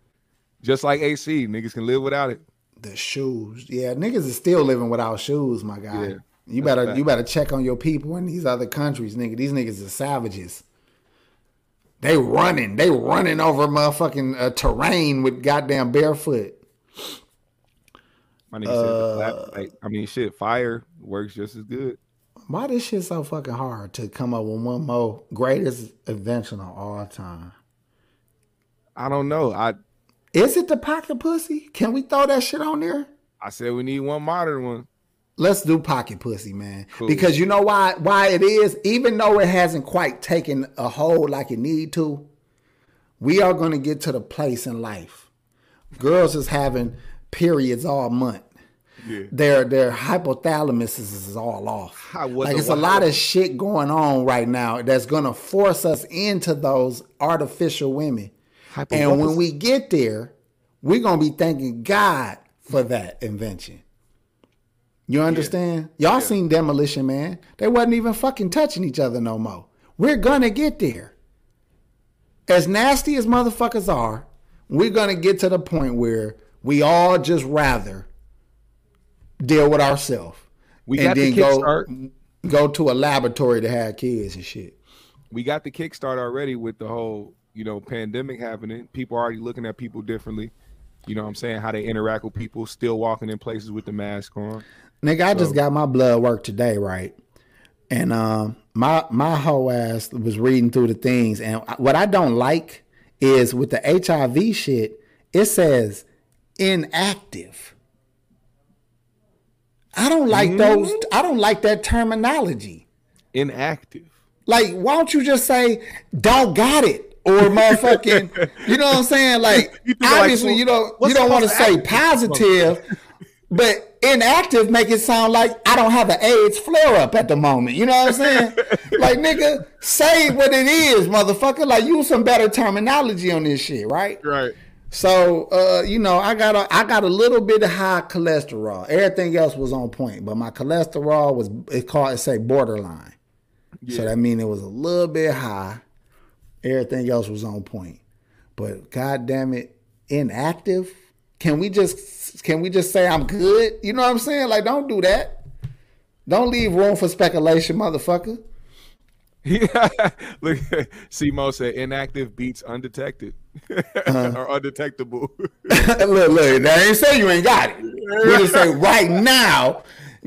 Just like AC, niggas can live without it. the shoes. Yeah, niggas is still living without shoes, my guy. Yeah, you that's better fact. you better check on your people in these other countries, nigga. These niggas are savages. They running, they running over motherfucking uh, terrain with goddamn barefoot. My nigga said the like, I mean, shit, fire works just as good. Why this shit so fucking hard to come up with one more greatest invention of all time? I don't know. I Is it the pocket pussy? Can we throw that shit on there? I said we need one modern one. Let's do pocket pussy, man. Cool. Because you know why why it is, even though it hasn't quite taken a hold like it need to, we are gonna get to the place in life. Girls is having periods all month. Yeah. Their their hypothalamus is, all off. Like it's a lot of shit going on right now that's gonna force us into those artificial women. And when we get there, we're gonna be thanking God for that invention. You understand? Y'all seen Demolition Man. They wasn't even fucking touching each other no more. We're gonna get there. As nasty as motherfuckers are, we're gonna get to the point where we all just rather deal with ourselves. We and got the then go go to a laboratory to have kids and shit. we got the kickstart already with the whole, you know, pandemic happening. People already looking at people differently. You know what I'm saying? How they interact with people, still walking in places with the mask on. Nigga, I just got my blood work today, right? And um, my my whole ass was reading through the things, and what I don't like is with the HIV shit, it says inactive. I don't like those. I don't like that terminology. Inactive. Like, why don't you just say don't got it or motherfucking? [LAUGHS] you know what I'm saying? Like, You think like, obviously well, you don't you don't want to say to act- positive, but inactive make it sound like I don't have an AIDS flare up at the moment. You know what I'm saying? [LAUGHS] like, nigga, say what it is, motherfucker. Like, use some better terminology on this shit, right? Right. So, uh, you know, I got a I got a little bit of high cholesterol. Everything else was on point, but my cholesterol was it called it say borderline. So that means it was a little bit high. Everything else was on point. But god damn it, inactive. Can we just can we just say I'm good? You know what I'm saying? Like don't do that. Don't leave room for speculation, motherfucker. Yeah. [LAUGHS] Look, Simo said inactive beats undetected Uh-huh. [LAUGHS] or undetectable. [LAUGHS] look, look, that ain't say you ain't got it. We just say right now,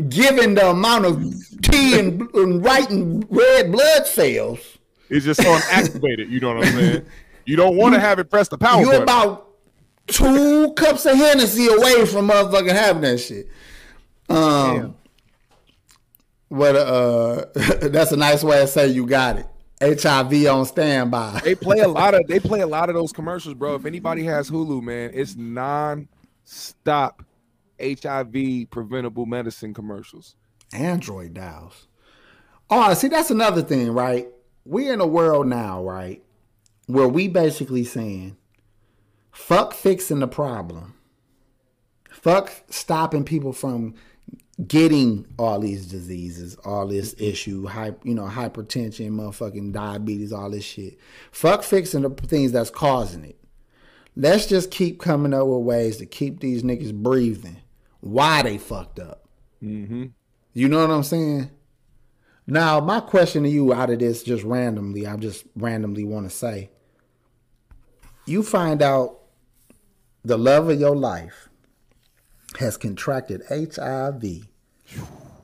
given the amount of T and, and white and red blood cells, it's just unactivated. You know what I'm saying? You don't want to have it press the power you button. about two cups of Hennessy away from motherfucking having that shit. Um, but uh, [LAUGHS] that's a nice way to say you got it. HIV on standby. they play a lot of [LAUGHS] they play a lot of those commercials, bro. If anybody has Hulu, man, it's non-stop HIV preventable medicine commercials. Android dials. Oh, see, that's another thing, right? We're in a world now, right, where we basically saying, fuck fixing the problem. Fuck stopping people from getting all these diseases, all this issue, hy- you know, hypertension, motherfucking diabetes, all this shit. Fuck fixing the things that's causing it. Let's just keep coming up with ways to keep these niggas breathing. Why they fucked up? Mm-hmm. You know what I'm saying? Now, my question to you out of this, just randomly, I just randomly want to say you find out the love of your life has contracted HIV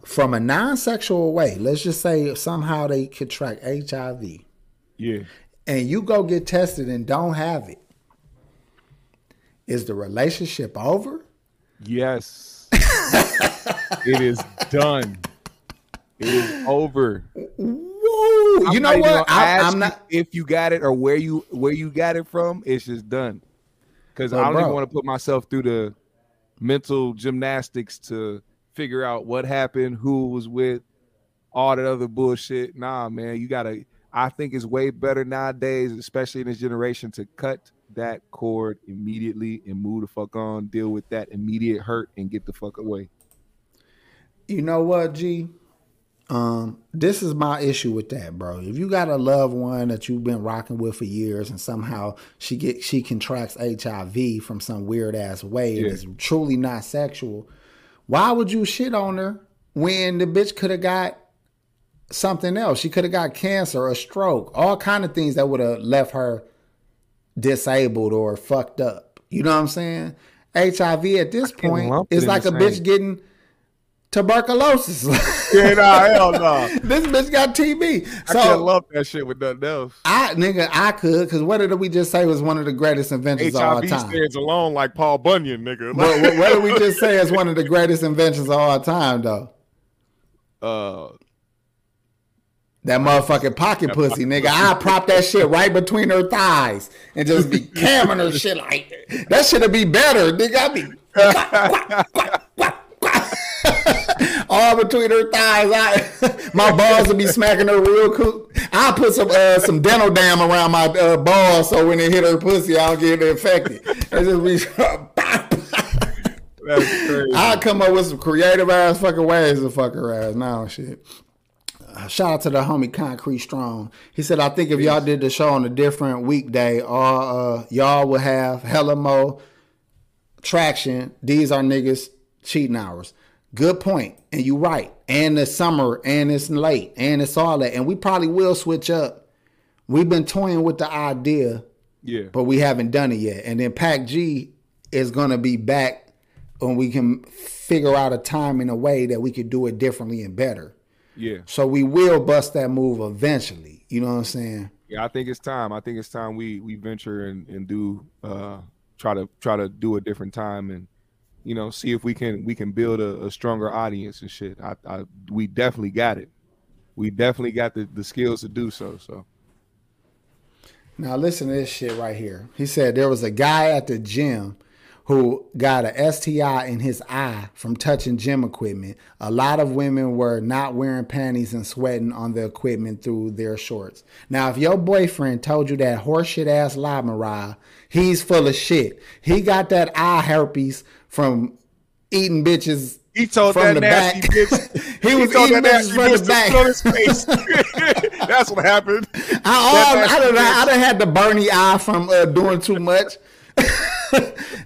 from a non sexual way. Let's just say somehow they contract HIV Yeah. and you go get tested and don't have it. Is the relationship over? Yes. [LAUGHS] it is done. It is over. Whoa. I'm you know what? I, I'm not. if you got it or where you where you got it from. It's just done. Because Well, I don't even want to put myself through the mental gymnastics to figure out what happened, who was with. all that other bullshit. Nah, man, you gotta. I think it's way better nowadays, especially in this generation, to cut that cord immediately and move the fuck on, deal with that immediate hurt, and get the fuck away. You know what, G? Um, this is my issue with that, bro. If you got a loved one that you've been rocking with for years and somehow she get she contracts HIV from some weird ass way and Yeah. is truly not sexual, why would you shit on her when the bitch could have got something else? She could have got cancer, a stroke, all kind of things that would have left her disabled or fucked up. You know what I'm saying? HIV at this point is like a bitch getting tuberculosis. [LAUGHS] Yeah, nah, hell no. [LAUGHS] this bitch got TB. I can't So lump that shit with nothing else. I, nigga, I could, because what did we just say was one of the greatest inventions of all HIV time? stands alone like Paul Bunyan, nigga. What, what, what did we just [LAUGHS] say is one of the greatest inventions of all time, though? uh, That motherfucking pocket pussy, nigga. I prop that shit right between her thighs and just be camming her shit like that. That shit'd be better, nigga. I'd be quack, quack, quack. [LAUGHS] all between her thighs. I, [LAUGHS] my balls would be smacking her real cool. I'll put some uh, some dental dam around my uh, balls so when it hit her pussy, I don't get infected. It just be. [LAUGHS] I'll come up with some creative ass fucking ways to fuck her ass. Now shit. Uh, shout out to the homie Concrete Strong. He said, I think if y'all did the show on a different weekday, all uh, y'all would have hella more traction. These are niggas cheating hours. Good point. And you're right. And it's summer and it's late and it's all that. And we probably will switch up. We've been toying with the idea yeah, but we haven't done it yet. And then Pac G is gonna be back when we can figure out a time and a way that we could do it differently and better. yeah, So we will bust that move eventually. You know what I'm saying? yeah. I think it's time. I think it's time we we venture and and do uh try to try to do a different time and you know see if we can we can build a, a stronger audience and shit. I, I we definitely got it. We definitely got the the skills to do so. So Now listen to this shit right here. He said there was a guy at the gym who got a STI in his eye from touching gym equipment. A lot of women were not wearing panties and sweating on the equipment through their shorts. Now, if your boyfriend told you that horseshit ass lie, Mariah, he's full of shit. He got that eye herpes from eating bitches he told from that the nasty back. bitch. [LAUGHS] he was told eating bitches from bitch the back. his face. [LAUGHS] [LAUGHS] That's what happened. I, all, I, done, I done had the Bernie eye from uh, doing too much.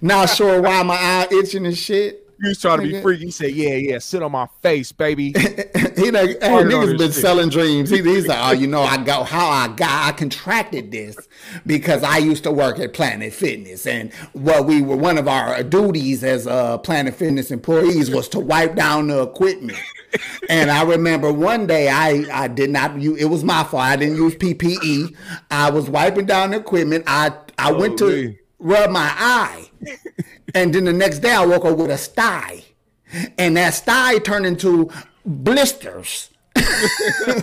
Not sure why my eye itching and shit. He was trying to be Nigga. freaky. He said, "Yeah, yeah, sit on my face, baby." [LAUGHS] he like, hey, niggas been shit. selling dreams. He, he's like, oh, you know, I got how I got, I contracted this because I used to work at Planet Fitness, and what we were one of our duties as uh, Planet Fitness employees was to wipe down the equipment. [LAUGHS] and I remember one day I I did not use it was my fault. I didn't use PPE. I was wiping down the equipment. I I went to Holy. Rub my eye, [LAUGHS] and then the next day I woke up with a sty, and that sty turned into blisters. [LAUGHS]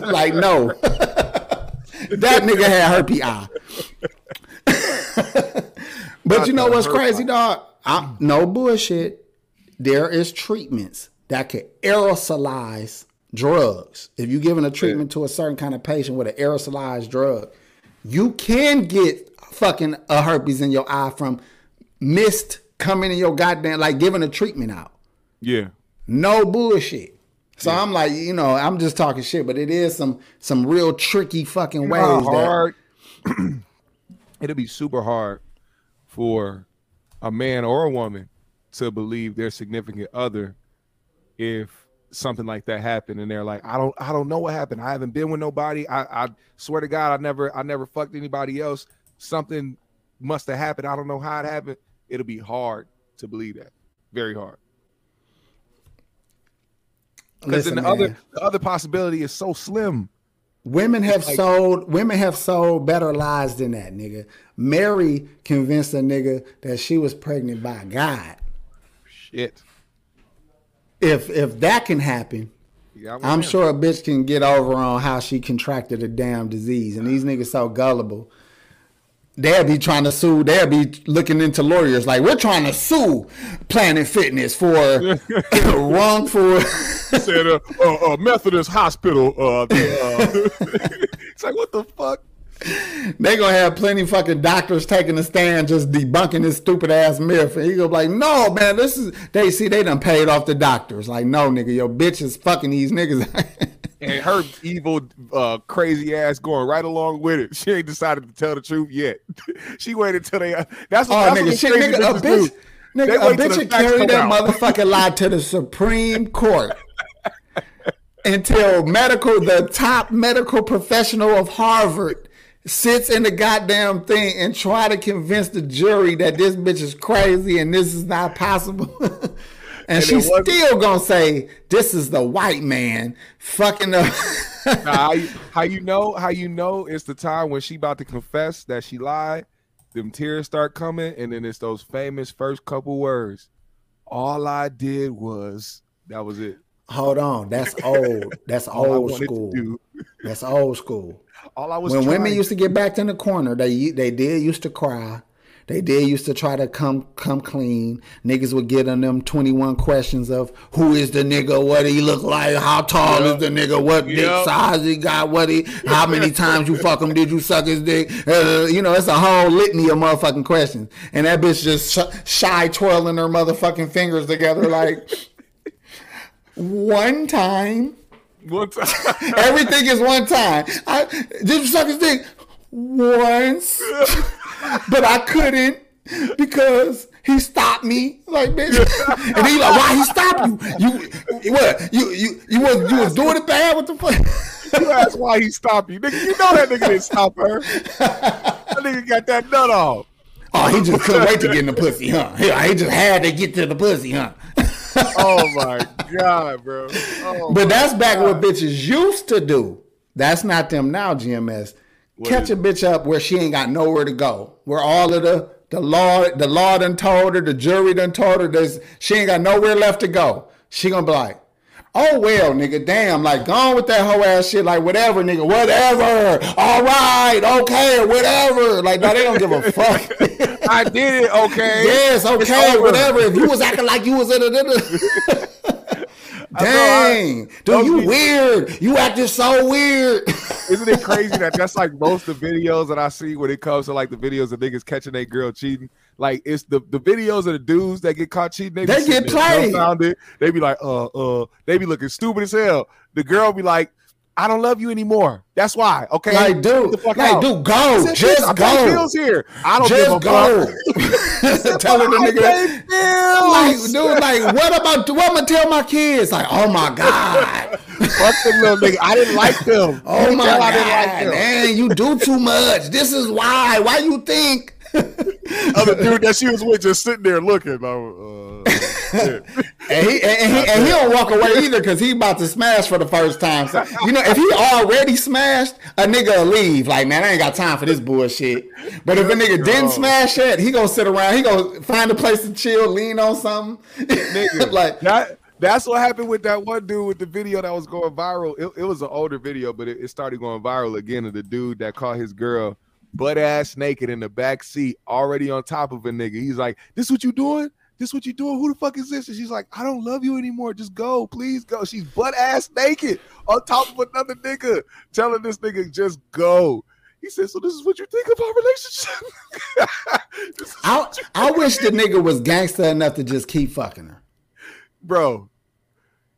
like no, [LAUGHS] that nigga had herpes eye. but you know what's crazy, dog? I, no bullshit. There is treatments that can aerosolize drugs. If you're giving a treatment to a certain kind of patient with an aerosolized drug, you can get fucking a herpes in your eye from mist coming in your goddamn like giving a treatment out. yeah, No bullshit. So I'm like, you know, I'm just talking shit, but it is some some real tricky fucking ways. How that- hard. [CLEARS THROAT] It'll be super hard for a man or a woman to believe their significant other if something like that happened and they're like, I don't, I don't know what happened. I haven't been with nobody. I, I swear to God, I never, I never fucked anybody else. Something must have happened. I don't know how it happened. It'll be hard to believe that. Very hard. Because then the other, the other possibility is so slim. Women have sold women have sold better lies than that, nigga. Mary convinced a nigga that she was pregnant by God. Shit. If if that can happen, Yeah, with I'm sure a bitch can get over on how she contracted a damn disease. And these niggas so gullible. They'll be trying to sue. They'll be looking into lawyers like we're trying to sue Planet Fitness for [LAUGHS] [LAUGHS] wrongful. said a uh, uh, Methodist Hospital. Uh, uh, [LAUGHS] it's like what the fuck? They gonna have plenty fucking doctors taking a stand just debunking this stupid ass myth. And he gonna be like, no, man, this is they see they done paid off the doctors. Like, no, nigga, your bitch is fucking these niggas. [LAUGHS] And her evil, uh, crazy ass going right along with it. She ain't decided to tell the truth yet. [LAUGHS] she waited till they. That's what. oh, that's what nigga, the shit, nigga, a bitch, do. Nigga, a bitch the would carry that out. motherfucking lie to the Supreme Court until medical, the top medical professional of Harvard sits in the goddamn thing and try to convince the jury that this bitch is crazy and this is not possible. [LAUGHS] and, And she's still gonna say this is the white man fucking up. [LAUGHS] How, you, how you know? How you know? It's the time when she about to confess that she lied. Them tears start coming, and then it's those famous first couple words. All I did was that was it. Hold on, that's old. That's old school. That's old school. All I was when women used to get backed in the corner, they they did used to cry. They did used to try to come come clean. Niggas would get on them twenty one questions of who is the nigga, what he look like, how tall is the nigga, what dick size he got, what he, how many [LAUGHS] times you fuck him, did you suck his dick? Uh, you know, it's a whole litany of motherfucking questions, and that bitch just sh- shy twirling her motherfucking fingers together like. [LAUGHS] One time, one time. [LAUGHS] Everything is one time. I you suck his dick once, [LAUGHS] but I couldn't because he stopped me. Like bitch, [LAUGHS] and he like, why he stopped you? You what? You you you was you was doing it bad? What the fuck? you asked why he stopped you, nigga. You know that nigga didn't stop her. That nigga got that nut off. Oh, he just couldn't wait to get in the pussy, huh? He, he just had to get to the pussy, huh? Oh my god, bro. Oh, But that's back what bitches used to do. That's not them now, GMS. Catch a bitch up where she ain't got nowhere to go. Where all of the the law the law done told her, the jury done told her there's she ain't got nowhere left to go. She gonna be like, oh well, nigga, damn, like gone with that whole ass shit, like whatever, nigga, whatever. All right, okay, whatever. Like no, they don't give a fuck. [LAUGHS] I did it, okay. Yes, okay, whatever. If you was acting like you was in a. [LAUGHS] Dang, dude, you be- weird. You acting so weird. [LAUGHS] Isn't it crazy that that's like most of the videos that I see when it comes to like the videos of niggas catching their girl cheating? Like it's the the videos of the dudes that get caught cheating. They, They get played. They be like, uh, uh. They be looking stupid as hell. The girl be like, I don't love you anymore. That's why. Okay, like, dude, like, out. dude, go, I said, "Bitch, just I go, bills here. I don't just give a go. fuck. [LAUGHS] Telling the nigga, like, dude, like, what about what I'm gonna tell my kids? Like, oh my god, Fuck them little nigga. I didn't like them. oh my god, I didn't like them. man, you do too much. This is why. Why you think? [LAUGHS] Other dude that she was with just sitting there looking. Uh. [LAUGHS] And he, and, and he and he don't walk away either because he about to smash for the first time. So, you know, if he already smashed, a nigga leave. Like, man, I ain't got time for this bullshit. But if a nigga didn't smash it, he gonna sit around. He gonna find a place to chill, lean on something. nigga. [LAUGHS] like, that that's what happened with that one dude with the video that was going viral. It, it was an older video, but it, it started going viral again of the dude that caught his girl butt ass naked in the back seat, already on top of a nigga. He's like, "This what you doing? This what you doing? Who the fuck is this?" And she's like, "I don't love you anymore. Just go, please go." She's butt ass naked on top of another nigga, telling this nigga just go. He said, "So this is what you think of our relationship?" [LAUGHS] I, I wish the nigga was gangster enough to just keep fucking her. bro.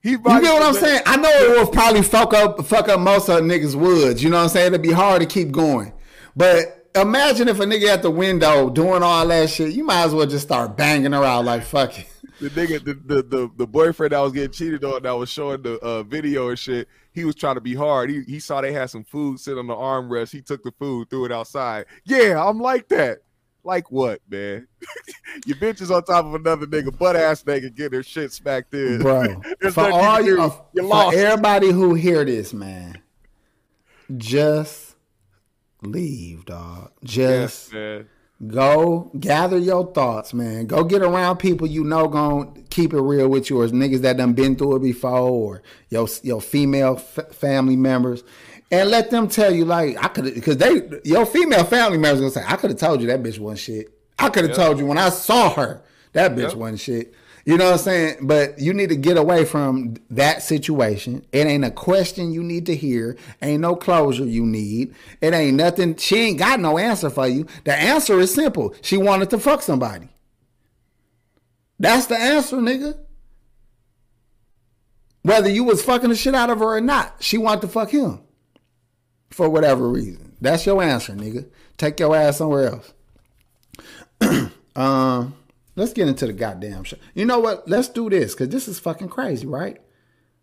He You know what I'm saying? I know it will probably fuck up fuck up most of niggas' woods. You know what I'm saying? It'd be hard to keep going. But imagine if a nigga at the window doing all that shit, you might as well just start banging her out like fuck it. the nigga, the, the the the boyfriend that was getting cheated on, that was showing the uh, video and shit. He was trying to be hard. He he saw they had some food sitting on the armrest. He took the food, threw it outside. Yeah, I'm like that. Like what, man? [LAUGHS] Your bitch is on top of another nigga, butt ass nigga, getting her shit smacked in. Bro, [LAUGHS] for you all you, uh, You for lost. everybody who hear this, man, just leave, dog. Just man. go gather your thoughts, man. Go get around people you know gon' keep it real with you, or niggas that done been through it before, or your your female f- family members. and let them tell you like I could because they your female family members gonna say I could have told you that bitch wasn't shit. I could have Yeah. told you when I saw her that bitch Yeah. wasn't shit. You know what I'm saying? But you need to get away from that situation. It ain't a question you need to hear. Ain't no closure you need. It ain't nothing. She ain't got no answer for you. The answer is simple. She wanted to fuck somebody. That's the answer, nigga. Whether you was fucking the shit out of her or not, she wanted to fuck him for whatever reason. That's your answer, nigga. Take your ass somewhere else. [CLEARS THROAT] um, let's get into the goddamn show. You know what? Let's do this because this is fucking crazy, right?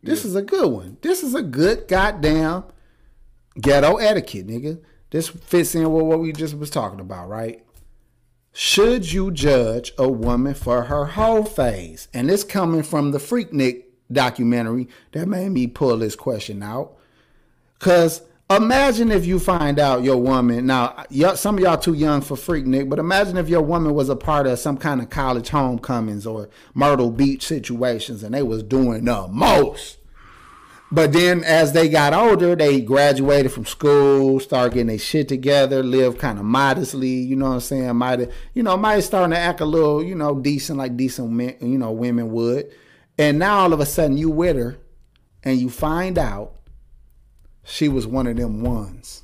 This is a good one. This is a good goddamn ghetto etiquette, nigga. This fits in with what we just was talking about, right? Should you judge a woman for her whole phase? And this coming from the Freaknik documentary that made me pull this question out. Cause imagine if you find out your woman now, some of y'all too young for Freaknik, but imagine if your woman was a part of some kind of college homecomings or Myrtle Beach situations, and they was doing the most. But then as they got older, they graduated from school, started getting their shit together, live kind of modestly, you know what I'm saying? Might you know, might starting to act a little, you know, decent like decent men, you know, women would. And now all of a sudden you with her and you find out she was one of them ones.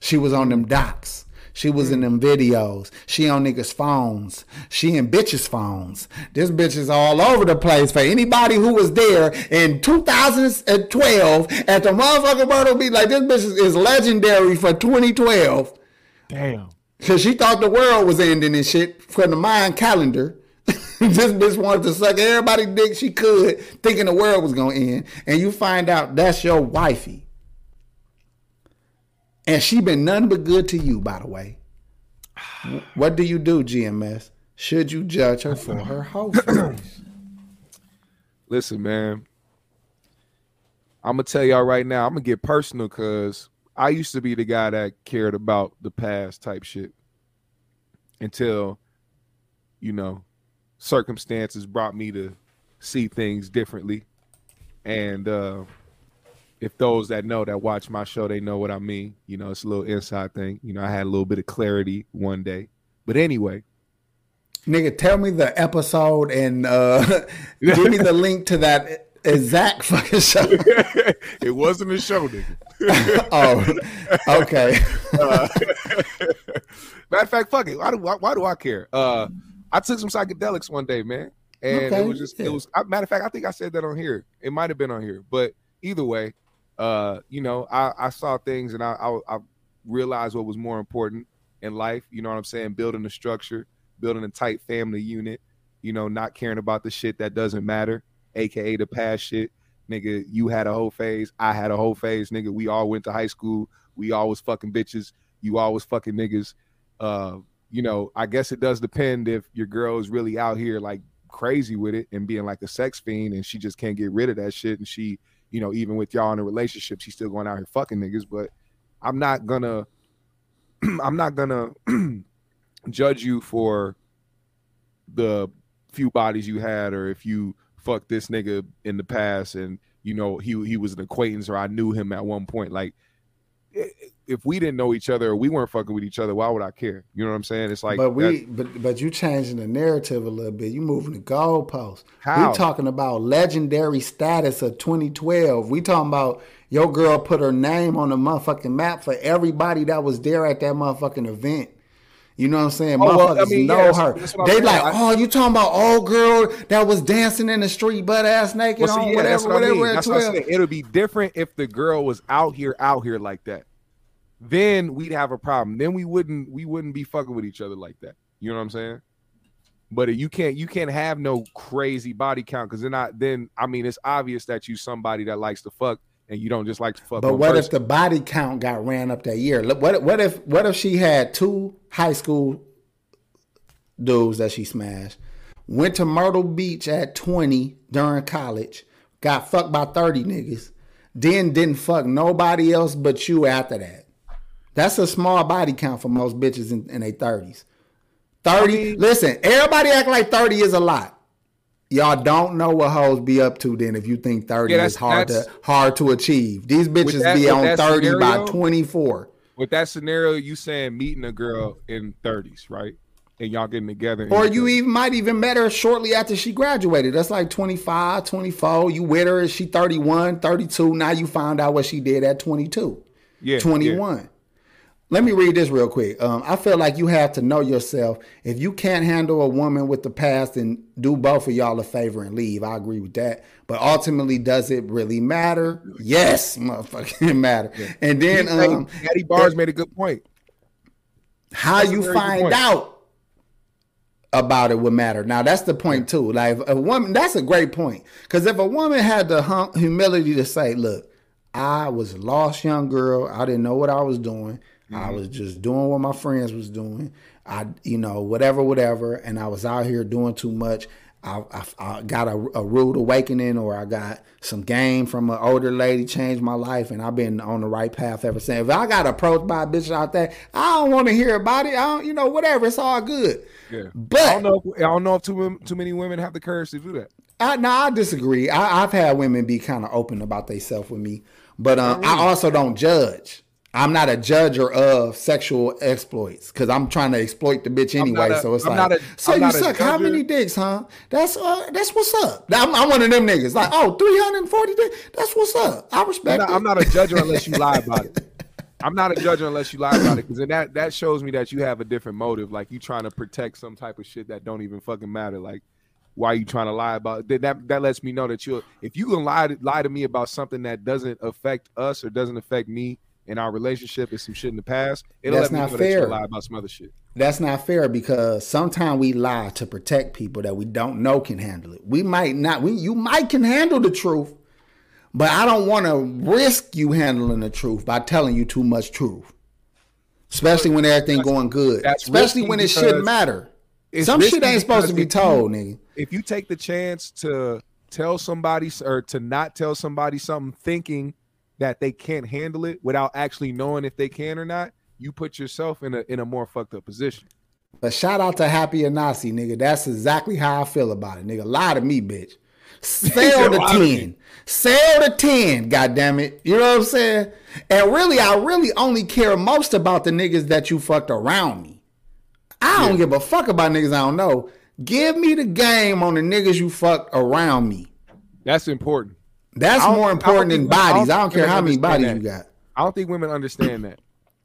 She was on them docs. She was in them videos. She on niggas' phones. She in bitches' phones. This bitch is all over the place. For anybody who was there in 2012 at the motherfucking Myrtle Beach, like this bitch is, is legendary for 2012. Damn. Cause she thought the world was ending and shit from the Mayan calendar. [LAUGHS] this bitch wanted to suck everybody dick she could, thinking the world was gonna end. And you find out that's your wifey. And she been nothing but good to you, by the way. What do you do, GMS? Should you judge her for her [CLEARS THROAT] whole face? Listen, man. I'm gonna tell y'all right now. I'm gonna get personal because I used to be the guy that cared about the past type shit until, you know, circumstances brought me to see things differently. And uh, if those that know that watch my show, they know what I mean. You know, it's a little inside thing. You know, I had a little bit of clarity one day. But anyway, Nigga, tell me the episode and uh, [LAUGHS] give me the [LAUGHS] link to that exact fucking show. [LAUGHS] it wasn't a show, nigga. oh, okay. Matter of fact, fuck it. Why do why, why do I care? Uh, I took some psychedelics one day, man, and Okay, it was just it was. Matter of fact, I think I said that on here. It might have been on here, but either way, uh, you know, I I saw things and I I, I realized what was more important in life. You know what I'm saying? Building a structure, building a tight family unit. You know, not caring about the shit that doesn't matter, aka the past shit. Nigga, you had a whole phase. I had a whole phase. Nigga, we all went to high school. We all was fucking bitches. You all was fucking niggas. Uh, you know, I guess it does depend if your girl is really out here like crazy with it and being like a sex fiend and she just can't get rid of that shit. And she, you know, even with y'all in a relationship, she's still going out here fucking niggas. But I'm not gonna, [CLEARS THROAT] I'm not gonna [CLEARS THROAT] judge you for the few bodies you had or if you fucked this nigga in the past and you know he he was an acquaintance or I knew him at one point like i- if we didn't know each other or we weren't fucking with each other why would I care you know what I'm saying it's like but we, but but you changing the narrative a little bit. You moving the goalposts. How? We talking about legendary status of 2012. We talking about your girl put her name on the motherfucking map for everybody that was there at that motherfucking event. You know what I'm saying? Oh, well, Motherfuckers I mean, know yeah, her. that's what I'm they like, I- oh, you talking about old girl that was dancing in the street, butt ass naked Well, see, on yeah, that's whatever, what I mean. whatever. what I'm It'll be different if the girl was out here, out here like that. Then we'd have a problem. Then we wouldn't, we wouldn't be fucking with each other like that. You know what I'm saying? But you can't, you can't have no crazy body count because then I, then I mean, it's obvious that you somebody that likes to fuck and you don't just like to fuck. But what if the body count got ran up that year? What what if what if she had two high school dudes that she smashed, went to Myrtle Beach at 20 during college, got fucked by 30 niggas, then didn't fuck nobody else but you after that. That's a small body count for most bitches in, in their 30s. 30, listen, everybody act like 30 is a lot. Y'all don't know what hoes be up to then if you think 30 Yeah, is hard to hard to achieve. These bitches that- be on that 30 by 24. With that scenario, you saying meeting a girl in 30s, right? And y'all getting together. Or you 30s. even might even met her shortly after she graduated. That's like 25, 24. You with her, she 31, 32. Now you found out what she did at 22, yeah, 21. Let me read this real quick. Um, I feel like you have to know yourself. If you can't handle a woman with the past, then do both of y'all a favor and leave. I agree with that. But ultimately, does it really matter? Yes, motherfucking [LAUGHS] matter. And then He um, Eddie Bars made a good point. how That's you find out about it would matter. Now that's the point too. Like a woman, that's a great point. Because if a woman had the hum- humility to say, "Look, I was a lost young girl. I didn't know what I was doing. Mm-hmm. I was just doing what my friends was doing. I, you know, whatever, whatever. And I was out here doing too much. I, I, I got a, a rude awakening, or I got some game from an older lady, changed my life, and I've been on the right path ever since. If I got approached by a bitch out there, I don't want to hear about it. I don't, you know, whatever. It's all good. Yeah. But I don't know. If, I don't know if too too many women have the courage to do that. I, no, I disagree. I, I've had women be kind of open about themselves with me, but um, I also don't judge. I'm not a judger of sexual exploits because I'm trying to exploit the bitch anyway. a- so it's I'm like, not a- so I'm you not a suck how many dicks, huh? That's uh, that's what's up. I'm, I'm one of them niggas. Like, oh, 340 dicks. That's what's up. I I'm respect not, it. [LAUGHS] I'm not a judger unless you lie about it. I'm not a judger unless you lie about it, because that that shows me that you have a different motive. Like you trying to protect some type of shit that don't even fucking matter. Like why are you trying to lie about it? That that lets me know that you're if you can lie to, lie to me about something that doesn't affect us or doesn't affect me and our relationship is some shit in the past. It'll That's let me not know that you fair. lie about some other shit. That's not fair because sometimes we lie to protect people that we don't know can handle it. We might not. We you might can handle the truth, but I don't want to risk you handling the truth by telling you too much truth. Especially when everything going good. Especially when it shouldn't matter. Some shit ain't supposed to be because if you- told, nigga. If you take the chance to tell somebody or to not tell somebody something thinking that they can't handle it without actually knowing if they can or not, you put yourself in a in a more fucked up position. But shout out to Happy Anasi, nigga. That's exactly how I feel about it, nigga. Lie to me, bitch. [LAUGHS] Sell the to 10. Sell the 10, goddamn it. You know what I'm saying? And really, I really only care most about the niggas that you fucked around me. I don't give a fuck about niggas I don't know. Give me the game on the niggas you fucked around me. That's important. That's more important than think- I don't bodies. I don't care how many bodies that. you got. I don't think women understand that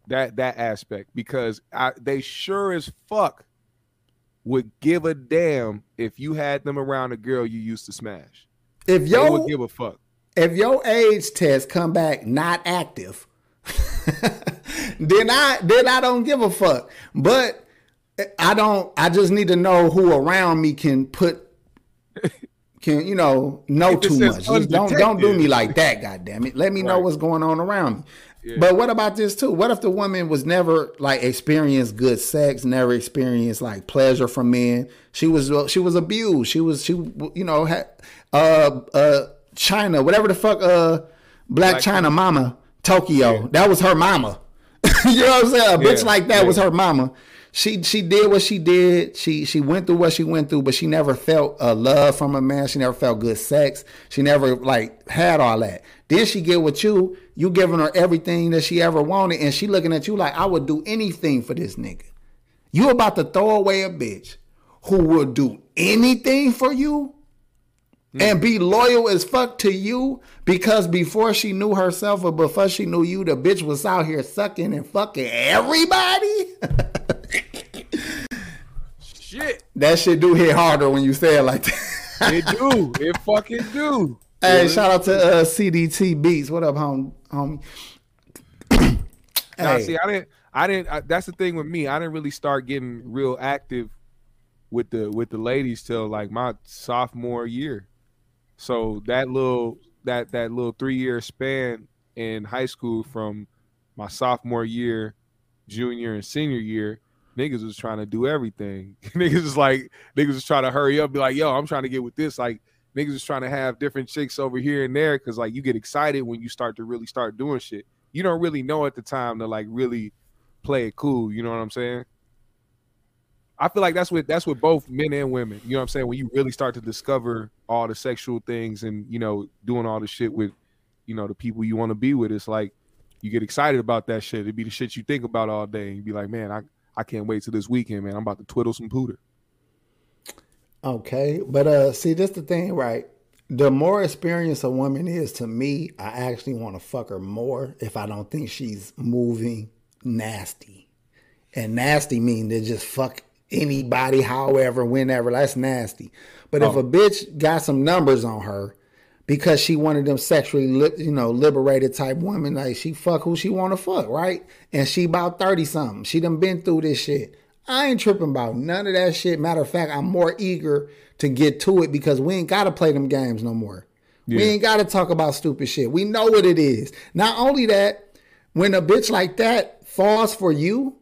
that that aspect because I, they sure as fuck would give a damn if you had them around a girl you used to smash. If yo would give a fuck. if your age test come back not active, [LAUGHS] then I then I don't give a fuck. But I don't. I just need to know who around me can put can you know know too much. Just don't don't do me like that. God damn it. Let me know what's going on around me. But what about this too? What if the woman was never like experienced good sex, never experienced like pleasure from men? She was she was abused. She was she you know had uh uh China whatever the fuck uh Black, Black China mama Tokyo that was her mama. [LAUGHS] you know what I'm saying? A bitch like that yeah. was her mama. She she did what she did. She she went through what she went through, but she never felt uh, love from a man. She never felt good sex. She never like had all that. Then she get with you. You giving her everything that she ever wanted, and she looking at you like I would do anything for this nigga. You about to throw away a bitch who will do anything for you and be loyal as fuck to you because before she knew herself or before she knew you, the bitch was out here sucking and fucking everybody. [LAUGHS] Shit, that shit do hit harder when you say it like that. it do. It fucking do. hey, Yeah. shout out to uh, CDT Beats. What up, home, homie? Now, see, I didn't. I didn't. I, that's the thing with me. I didn't really start getting real active with the with the ladies till like my sophomore year. So that little that that little three year span in high school from my sophomore year, junior and senior year, niggas was trying to do everything. [LAUGHS] niggas is like niggas was trying to hurry up, be like, yo, I'm trying to get with this. Like niggas is trying to have different chicks over here and there because like you get excited when you start to really start doing shit. You don't really know at the time to like really play it cool. You know what I'm saying? I feel like that's what that's what both men and women. You know what I'm saying? When you really start to discover all the sexual things and you know doing all the shit with, you know, the people you want to be with, it's like you get excited about that shit. It'd be the shit you think about all day. And you be like, man, I I can't wait till this weekend, man. I'm about to twiddle some pooter. Okay, but uh, see, this the thing, right? The more experienced a woman is to me, I actually want to fuck her more if I don't think she's moving nasty. And nasty mean to just fuck anybody, however, whenever. That's nasty. But if Oh. a bitch got some numbers on her because she wanted them sexually, you know, liberated type women like she fuck who she want to fuck, right? And she about 30 something. She done been through this shit. I ain't tripping about none of that shit. Matter of fact, I'm more eager to get to it because we ain't got to play them games no more. We ain't got to talk about stupid shit. We know what it is. Not only that, when a bitch like that falls for you,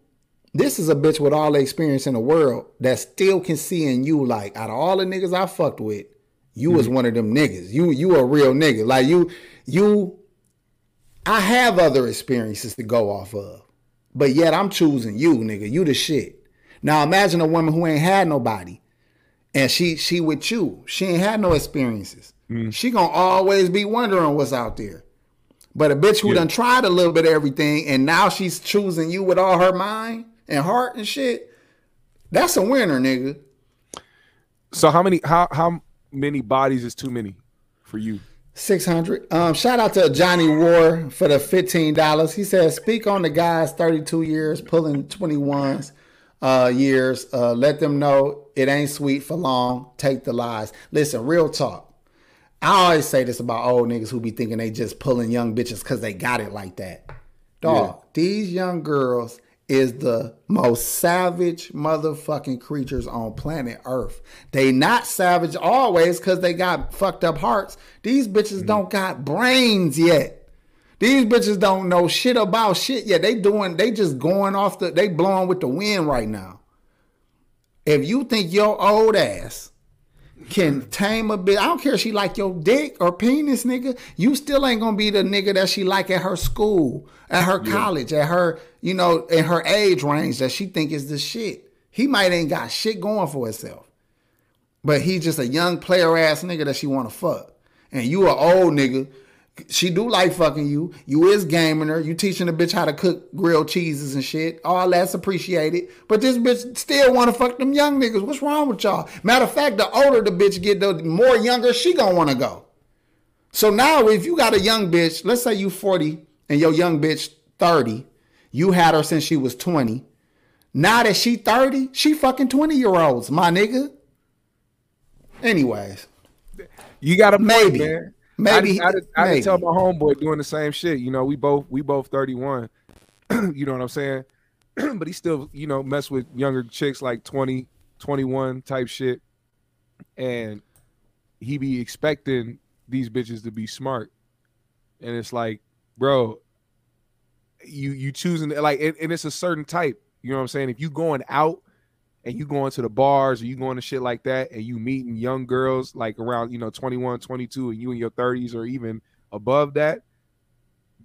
this is a bitch with all the experience in the world that still can see in you like out of all the niggas I fucked with, you was mm-hmm. one of them niggas. You you a real nigga. Like you you I have other experiences to go off of. But yet I'm choosing you, nigga. You the shit. Now imagine a woman who ain't had nobody and she she with you. She ain't had no experiences. Mm. She gonna always be wondering what's out there. But a bitch who Yeah. done tried a little bit of everything and now she's choosing you with all her mind and heart and shit, that's a winner, nigga. So how many how how many bodies is too many for you? 600. Um, shout out to Johnny War for the $15. He says, speak on the guys 32 years, pulling 21s uh, years. Uh, let them know it ain't sweet for long. Take the lies. Listen, real talk. I always say this about old niggas who be thinking they just pulling young bitches because they got it like that. Dog, these young girls is the most savage motherfucking creatures on planet Earth. They not savage always because they got fucked up hearts. These bitches don't got brains yet. These bitches don't know shit about shit yet. They doing, they just going off the, they blowing with the wind right now. If you think your old ass can tame a bit. I don't care if she like your dick or penis, nigga. You still ain't gonna be the nigga that she like at her school, at her college, at her, you know, in her age range that she think is the shit. He might ain't got shit going for himself. But he just a young player ass nigga that she wanna fuck. And you a old nigga. She do like fucking you. You is gaming her. You teaching the bitch how to cook grilled cheeses and shit. All that's appreciated. But this bitch still want to fuck them young niggas. What's wrong with y'all? Matter of fact, the older the bitch get, the more younger she gonna want to go. So now, if you got a young bitch, let's say you 40 and your young bitch 30, you had her since she was 20. Now that she 30, she fucking 20 year olds, my nigga. Anyways, You got a Maybe. man. Maybe- I, I, I did maybe. tell my homeboy doing the same shit. You know, we both we both 31. [CLEARS THROAT] you know what I'm saying? [CLEARS THROAT] but he still, you know, mess with younger chicks like 20, 21 type shit. And he be expecting these bitches to be smart. And it's like, bro, you you choosing like and, and it's a certain type. You know what I'm saying? If you going out and you going to the bars or you going to shit like that and you meeting young girls like around, you know, 21, 22 and you in your 30s or even above that,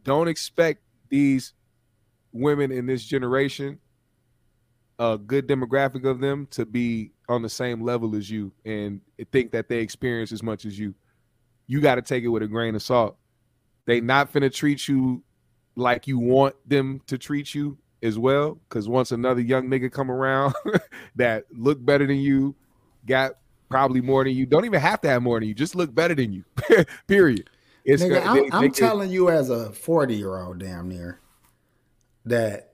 don't expect these women in this generation a good demographic of them to be on the same level as you and think that they experience as much as you. You got to take it with a grain of salt. They not finna treat you like you want them to treat you as well. Because once another young nigga come around [LAUGHS] that look better than you, got probably more than you, don't even have to have more than you, just look better than you. [LAUGHS] Period. It's Nigga, gonna- I'm, they- I'm they telling you as a 40 year old damn near that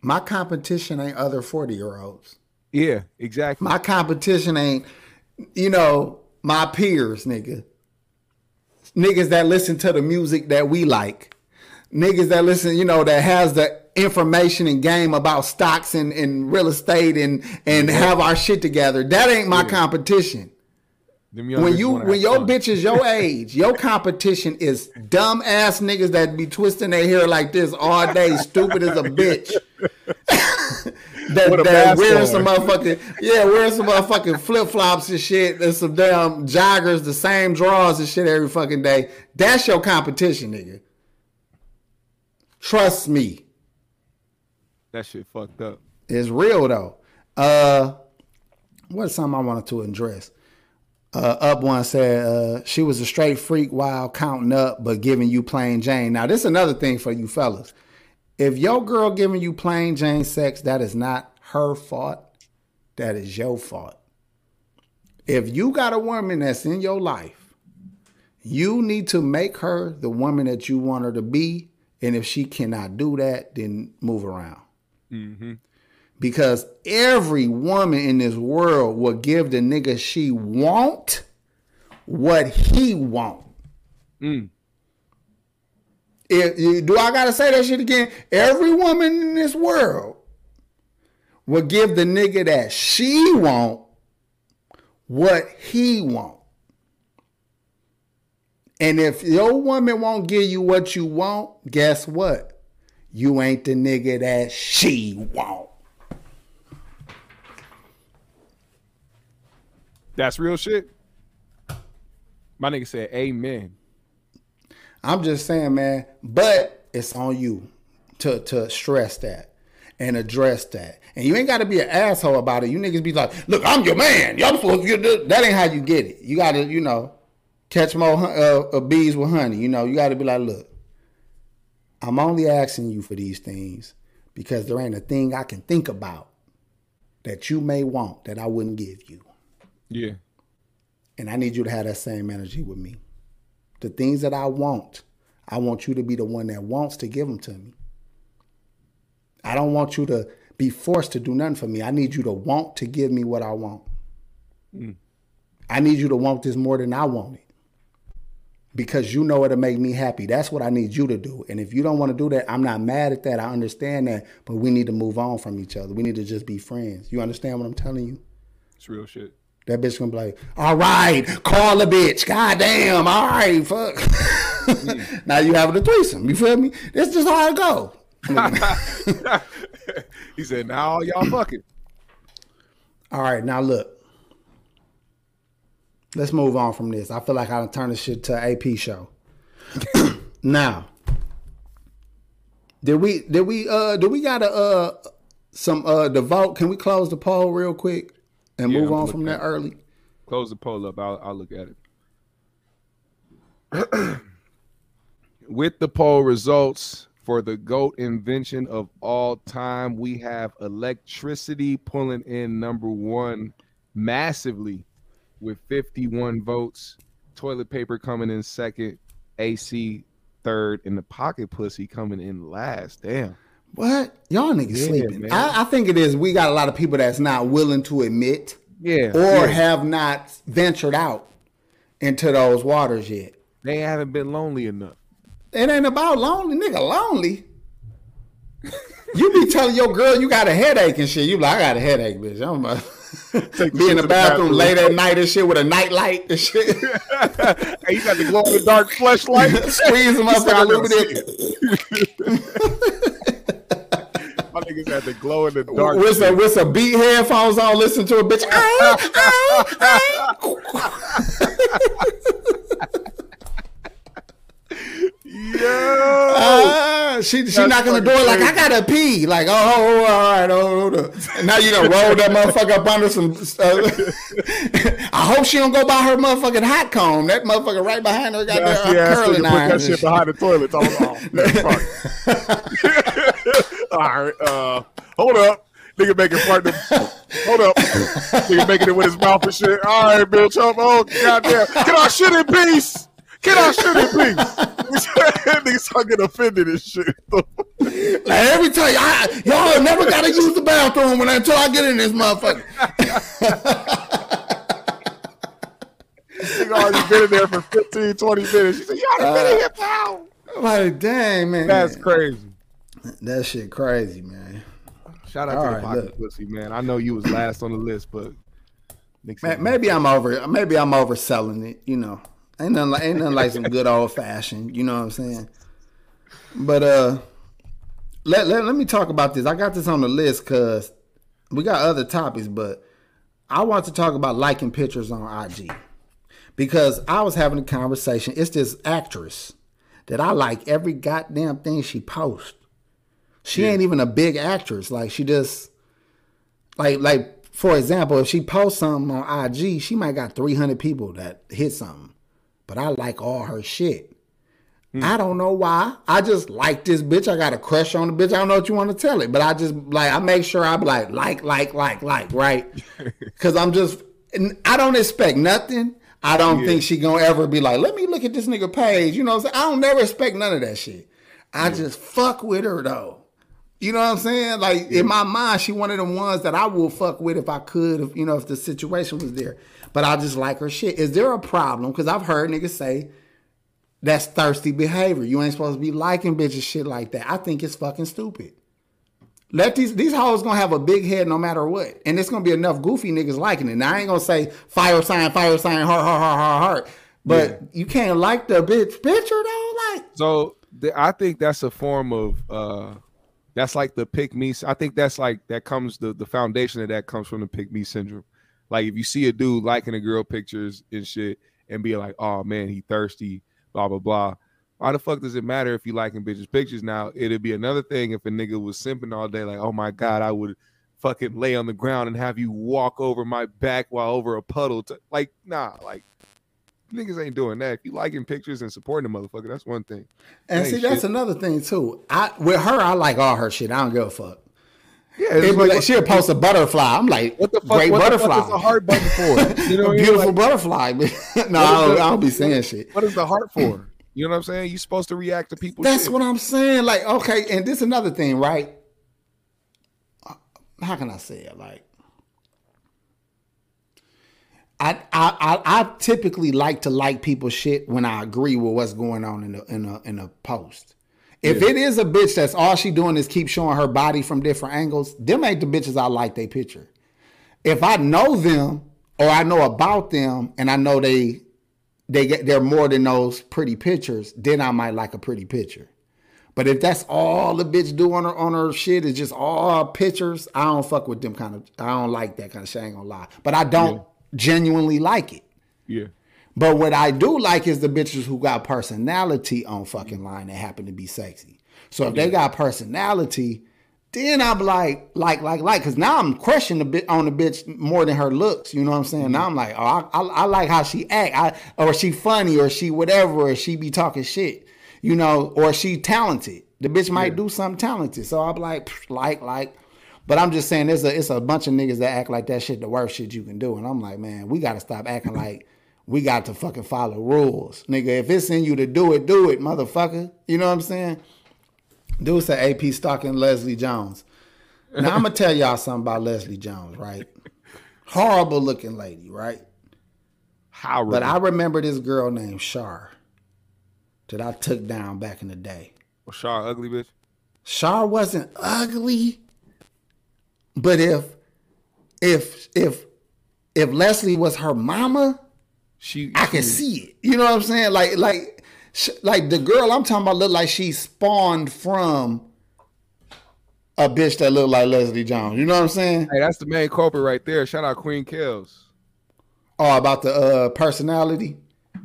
my competition ain't other 40 year olds. yeah, exactly. My competition ain't, you know, my peers, nigga. Niggas that listen to the music that we like. Niggas that listen, you know, that has the information and game about stocks and, and real estate and and have our shit together. That ain't my competition when you when your fun. bitch is your [LAUGHS] age, your competition is dumb ass niggas that be twisting their hair like this all day, stupid as a bitch. [LAUGHS] that that wearing some motherfucking yeah, wearing some motherfucking flip flops and shit, and some damn joggers, the same drawers and shit every fucking day. That's your competition, nigga. Trust me. That shit fucked up. It's real though. Uh, what's something I wanted to address? Uh, up one said uh, she was a straight freak while counting up, but giving you plain Jane. Now, this is another thing for you fellas. If your girl giving you plain Jane sex, that is not her fault. That is your fault. If you got a woman that's in your life, you need to make her the woman that you want her to be. And if she cannot do that, then move around. Mm-hmm. Because every woman in this world will give the nigga she want what he want. Mm. If, you- do I gotta say that shit again? Every woman in this world will give the nigga that she want what he want. And if your woman won't give you what you want, guess what? You ain't the nigga that she want. That's real shit. My nigga said, "Amen." I'm just saying, man, but it's on you to to stress that and address that. And you ain't got to be an asshole about it. You niggas be like, look, I'm your man. Y'all supposed to. That ain't how you get it. You got to, you know, catch more uh, uh, bees with honey. You know, you got to be like, look, I'm only asking you for these things because there ain't a thing I can think about that you may want that I wouldn't give you. Yeah. And I need you to have that same energy with me. The things that I want, I want you to be the one that wants to give them to me. I don't want you to be forced to do nothing for me. I need you to want to give me what I want. Mm. I need you to want this more than I want it. Because you know it'll make me happy. That's what I need you to do. And if you don't want to do that, I'm not mad at that. I understand that. But we need to move on from each other. We need to just be friends. You understand what I'm telling you? It's real shit. That bitch gonna be like, all right, call a bitch. God damn, all right, fuck. [LAUGHS] now you having a threesome. You feel me? That's just how it go. [LAUGHS] he said, "Now y'all fucking." All right, now look. Let's move on from this. I feel like I done turned this shit to AP show. [CLEARS THROAT] now, did we did we uh did we got a uh some uh the vote? Can we close the poll real quick and Yeah, move I'm on from that early? Close the poll up. I'll, I'll look at it. [CLEARS THROAT] With the poll results for the GOAT invention of all time, we have electricity pulling in number one massively with 51 votes. Toilet paper coming in second. AC third. And the pocket pussy coming in last. Damn. What? Y'all niggas Yeah, sleeping. I, I think it is we got a lot of people that's not willing to admit Yeah. or yeah. have not ventured out into those waters yet. they haven't been lonely enough. It ain't about lonely, nigga. Lonely. you be telling your girl you got a headache and shit. You be like, I got a headache, bitch. I'm about [LAUGHS] be in the bathroom late at night and shit with a night light and shit. [LAUGHS] [LAUGHS] hey, you got the glow in the dark flashlight. [LAUGHS] Squeeze them up a little bit. My niggas had the glow in the dark. With some, with some beat headphones on, listen to a bitch. Ah, ah, Yo, ah. she she That's knocking the door like I gotta pee. Like oh, oh, oh, all right, oh, hold up. And now you done roll that motherfucker up under some. Uh, [LAUGHS] I hope she don't go by her motherfucking hot comb. That motherfucker right behind her got their ass curling nigga put that shit behind the toilet. Oh, oh. [LAUGHS] All right, uh, hold up. Nigga making part of Hold up. Nigga making it with his mouth and shit. All right, bitch. Oh, oh goddamn. Get our shit in peace. Get our shit in peace. Niggas start getting offended and shit. Like every time, I, y'all never gotta use the bathroom when I, until I get in this motherfucker. Nigga already been in there for 15, 20 minutes. She said, y'all done been in here now. Uh, like, dang, man. That's crazy. That shit crazy, man. Shout out All to right, the pocket look. pussy, man. I know you was last on the list, but Nick Maybe I'm over. Maybe I'm overselling it. You know, ain't nothing like ain't nothing like some good old fashioned. You know what I'm saying? But uh, let let, let me talk about this. I got this on the list because we got other topics, but I want to talk about liking pictures on IG because I was having a conversation. It's this actress that I like every goddamn thing she posts. She ain't even a big actress. Like she just like like for example, if she posts something on IG, she might got 300 people that hit something. But I like all her shit. I don't know why. I just like this bitch. I got a crush on the bitch. I don't know what you want to tell it, but I just like I make sure I be like like like like like right, [LAUGHS] because I'm just I don't expect nothing. I don't think she gonna ever be like, let me look at this nigga page. You know what I'm saying? I don't never expect none of that shit. I just fuck with her though. You know what I'm saying? Like in my mind, she one of the ones that I will fuck with if I could, if you know, if the situation was there. But I just like her shit. Is there a problem? Because I've heard niggas say that's thirsty behavior. You ain't supposed to be liking bitches shit like that. I think it's fucking stupid. Let these these hoes gonna have a big head no matter what, and it's gonna be enough goofy niggas liking it. Now I ain't gonna say fire sign, fire sign, heart, heart, heart, heart, heart. But you can't like the bitch picture though. Like So th- I think that's a form of uh that's like the pick me. I think that's like that comes the the foundation of that comes from the pick me syndrome. Like if you see a dude liking a girl pictures and shit and be like, oh man, he thirsty, blah blah blah. Why the fuck does it matter if you liking bitches pictures now? It'd be another thing if a nigga was simping all day, like, oh my god, I would fucking lay on the ground and have you walk over my back while over a puddle. To, like, nah, like niggas ain't doing that. If you liking pictures and supporting the motherfucker, that's one thing. And Ain't see, that's shit. another thing too. I with her, I like all her shit. I don't give a fuck. Yeah, it's like, like, she'll post a butterfly. I'm like, what the fuck? great what butterfly. The fuck is the heart button for? [LAUGHS] You know, a beautiful Like, butterfly. [LAUGHS] no, I don't, I don't be saying shit. what is the heart for? You know what I'm saying? You're supposed to react to people. That's shit. what I'm saying. Like, okay, and this is another thing, right? Uh, How can I say it? Like, I I I, I typically like to like people's shit when I agree with what's going on in the in a in a post. If it is a bitch that's all she doing is keep showing her body from different angles, them ain't the bitches I like they picture. If I know them or I know about them and I know they they get they're more than those pretty pictures, then I might like a pretty picture. But if that's all the bitch do on her on her shit is just all pictures, I don't fuck with them kind of. I don't like that kind of shit. I ain't gonna lie. But I don't genuinely like it. Yeah. But what I do like is the bitches who got personality on fucking line that happen to be sexy. So if they got personality, then I'm like, like, like, like, because now I'm questioning a bit on the bitch more than her looks. You know what I'm saying? Now mm-hmm. I'm like, oh, I, I, I like how she act, I, or she funny, or she whatever, or she be talking shit, you know, or she talented. The bitch might do something talented. So I'm like, like, like. But I'm just saying, there's a it's a bunch of niggas that act like that shit the worst shit you can do, and I'm like, man, we got to stop acting like we got to fucking follow rules, nigga. If it's in you to do it, do it, motherfucker. You know what I'm saying? Dude said AP stalking Leslie Jones. Now I'm gonna tell y'all something about Leslie Jones, right? [LAUGHS] Horrible looking lady, right? How? But I remember this girl named Shar that I took down back in the day. Well, Shaw, ugly bitch. Shar wasn't ugly, but if if if if Leslie was her mama, She. I can see it. You know what I'm saying? Like like sh- like the girl I'm talking about look like she spawned from a bitch that looked like Leslie Jones. You know what I'm saying? Hey, that's the main culprit right there. Shout out Queen Kills. Oh, about the uh, personality.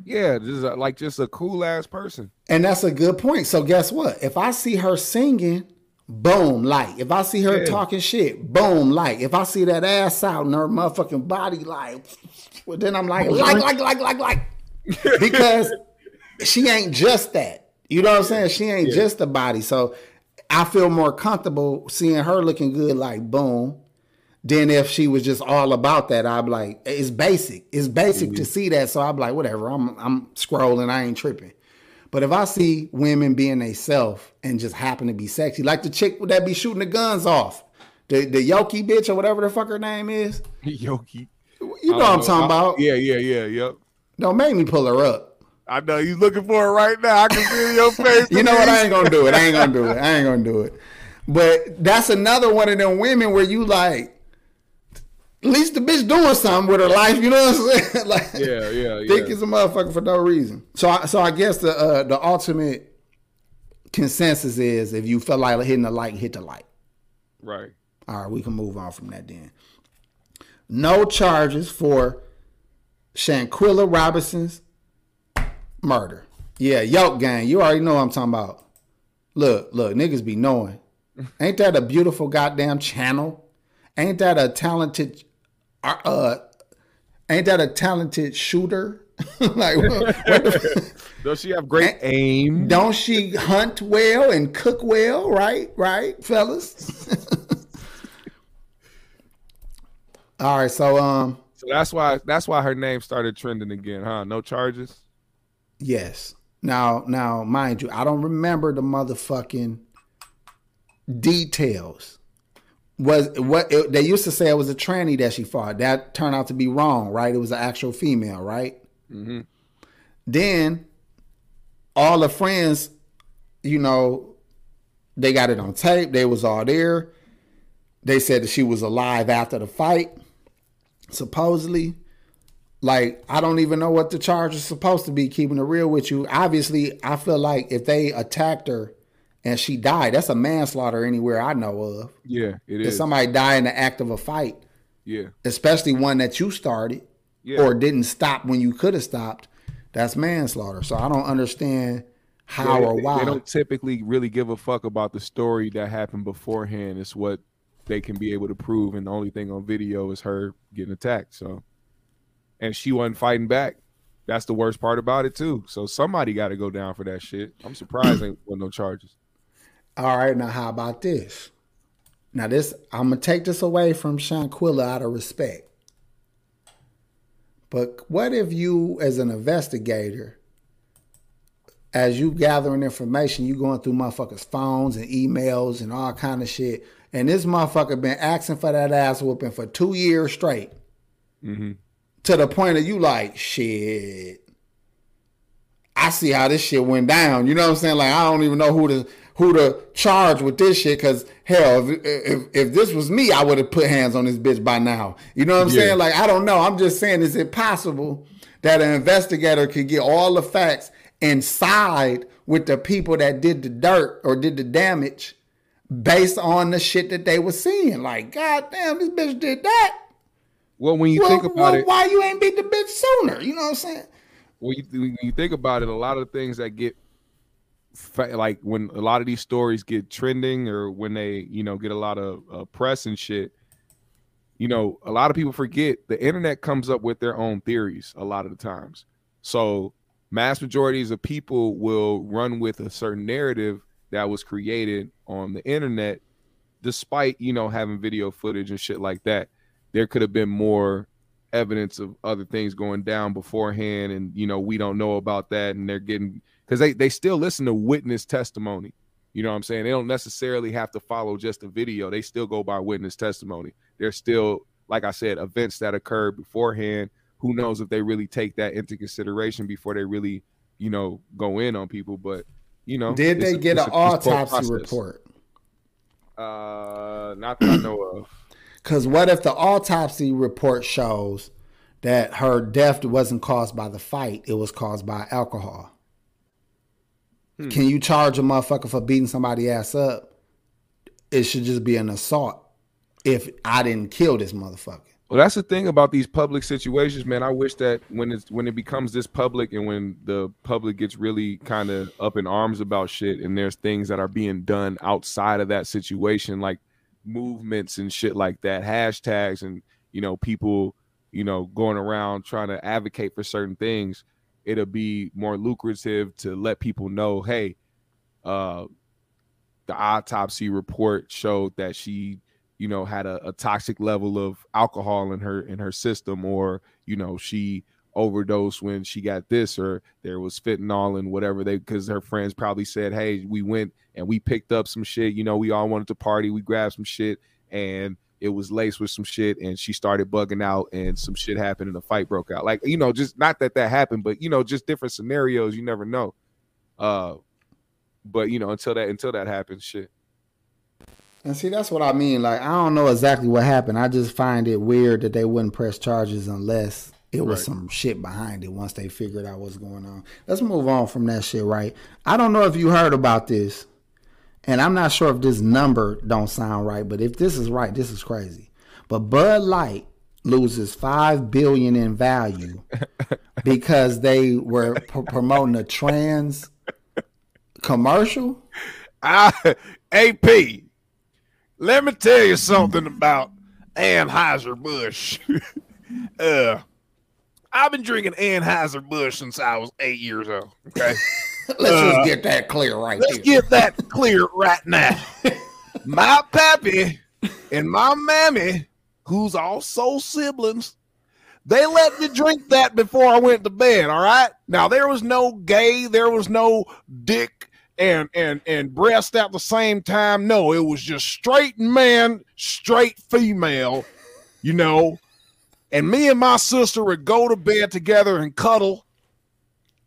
Yeah, just a, like just a cool ass person. And that's a good point. So guess what? If I see her singing, boom, like. If I see her Yeah. talking shit, boom, like. If I see that ass out and her motherfucking body, like, well, then I'm like, like, like, like, like, like. [LAUGHS] Because she ain't just that. You know what I'm saying? She ain't just the body. So I feel more comfortable seeing her looking good, like, boom. Than if she was just all about that, I'd be like, it's basic. It's basic to mm-hmm. see that. So I'd be like, whatever. I'm I'm scrolling. I ain't tripping. But if I see women being they self and just happen to be sexy, like the chick that be shooting the guns off, the the Yoki bitch or whatever the fuck her name is, [LAUGHS] Yoki. You know what I'm talking about. Yeah, yeah, yeah, yep. Don't make me pull her up. I know you looking for it right now. I can see your [LAUGHS] face. You know what? I ain't gonna do it. I ain't gonna do it. I ain't gonna do it. But that's another one of them women where you like, at least the bitch doing something with her life. You know what I'm saying? [LAUGHS] like, Yeah, yeah, yeah. think it's a motherfucker for no reason. So, I, so I guess the uh, the ultimate consensus is if you feel like hitting the like, hit the like. Right. All right, we can move on from that then. No charges for Shanquella Robinson's murder. Yeah, Yoke Gang. You already know what I'm talking about. Look, look, niggas be knowing. [LAUGHS] Ain't that a beautiful goddamn channel? ain't that a talented uh, uh ain't that a talented shooter? [LAUGHS] like what, what the, [LAUGHS] Does she have great aim? don't she hunt well and cook well, right? Right, fellas? All right, so um So that's why that's why her name started trending again, huh? No charges. Yes. Now, now, mind you, I don't remember the motherfucking details. Was what it, they used to say it was a tranny that she fought. That turned out to be wrong, right? It was an actual female, right? Then all the friends, you know, they got it on tape. They was all there. They said that she was alive after the fight, supposedly like I don't even know what the charge is supposed to be. Keeping it real with you, obviously, I feel like if they attacked her and she died, that's a manslaughter anywhere I know of. Yeah, it If is. somebody die in the act of a fight, yeah, especially one that you started yeah. or didn't stop when you could have stopped, that's manslaughter. So I don't understand how Yeah, or why. They don't typically really give a fuck about the story that happened beforehand. It's what they can be able to prove, and the only thing on video is her getting attacked. So, and she wasn't fighting back. That's the worst part about it too. So somebody got to go down for that shit. I'm surprised ain't with no charges. All right, now how about this? Now this I'm gonna take this away from Shanquella out of respect. But what if you, as an investigator, as you gathering information, you going through motherfuckers' phones and emails and all kind of shit, and this motherfucker been asking for that ass whooping for two years straight, mm-hmm. to the point of you like shit. I see how this shit went down. You know what I'm saying? Like I don't even know who to who to charge with this shit. Cause hell, if if, if this was me, I would have put hands on this bitch by now. You know what I'm Yeah. saying? Like I don't know. I'm just saying, is it possible that an investigator could get all the facts and side with the people that did the dirt or did the damage based on the shit that they were seeing? Like, god damn, this bitch did that. Well, when you Well, think about well, it, why you ain't beat the bitch sooner? You know what I'm saying? when you, when you think about it, a lot of things that get like when a lot of these stories get trending or when they you know get a lot of uh, press and shit you know a lot of people forget the internet comes up with their own theories a lot of the times so mass majorities of people will run with a certain narrative that was created on the internet despite you know having video footage and shit like that there could have been more evidence of other things going down beforehand and you know we don't know about that and they're getting because they, they still listen to witness testimony. You know what i'm saying? They don't necessarily have to follow just a video. They still go by witness testimony. There's still like i said events that occurred beforehand. Who knows if they really take that into consideration before they really you know go in on people but you know Did they get an a- it's a autopsy report? uh not that i know of Because what if the autopsy report shows that her death wasn't caused by the fight, it was caused by alcohol? Hmm. Can you charge a motherfucker for beating somebody ass up? It should just be an assault if I didn't kill this motherfucker. Well, that's the thing about these public situations, man. I wish that when it's when it becomes this public and when the public gets really kind of up in arms about shit, and there's things that are being done outside of that situation, like movements and shit like that, hashtags, and you know, people, you know, going around trying to advocate for certain things. It'll be more lucrative to let people know, hey, uh, the autopsy report showed that she you know had a, a toxic level of alcohol in her in her system or you know she overdosed when she got this or there was fentanyl and whatever they because her friends probably said hey we went and we picked up some shit. You know we all wanted to party we grabbed some shit and it was laced with some shit and she started bugging out and some shit happened and a fight broke out. Like you know just not that that happened but you know just different scenarios you never know. Uh but you know until that until that happens shit And see, that's what I mean. Like, I don't know exactly what happened. I just find it weird that they wouldn't press charges unless it was Right. some shit behind it once they figured out what's going on. Let's move on from that shit, right? I don't know if you heard about this, and I'm not sure if this number don't sound right, but if this is right, this is crazy. But Bud Light loses five billion in value [LAUGHS] because they were p- promoting a trans commercial. [LAUGHS] Ah, I, AP, let me tell you something about Anheuser Busch. [LAUGHS] uh, I've been drinking Anheuser Busch since I was eight years old. Okay, [LAUGHS] Let's just get that clear right let's there. get that [LAUGHS] clear right now. my pappy and my mammy, who's also siblings, they let me drink that before I went to bed. All right. Now there was no gay, there was no dick and and and breast at the same time. No, it was just straight man, straight female. You know, and me and my sister would go to bed together and cuddle,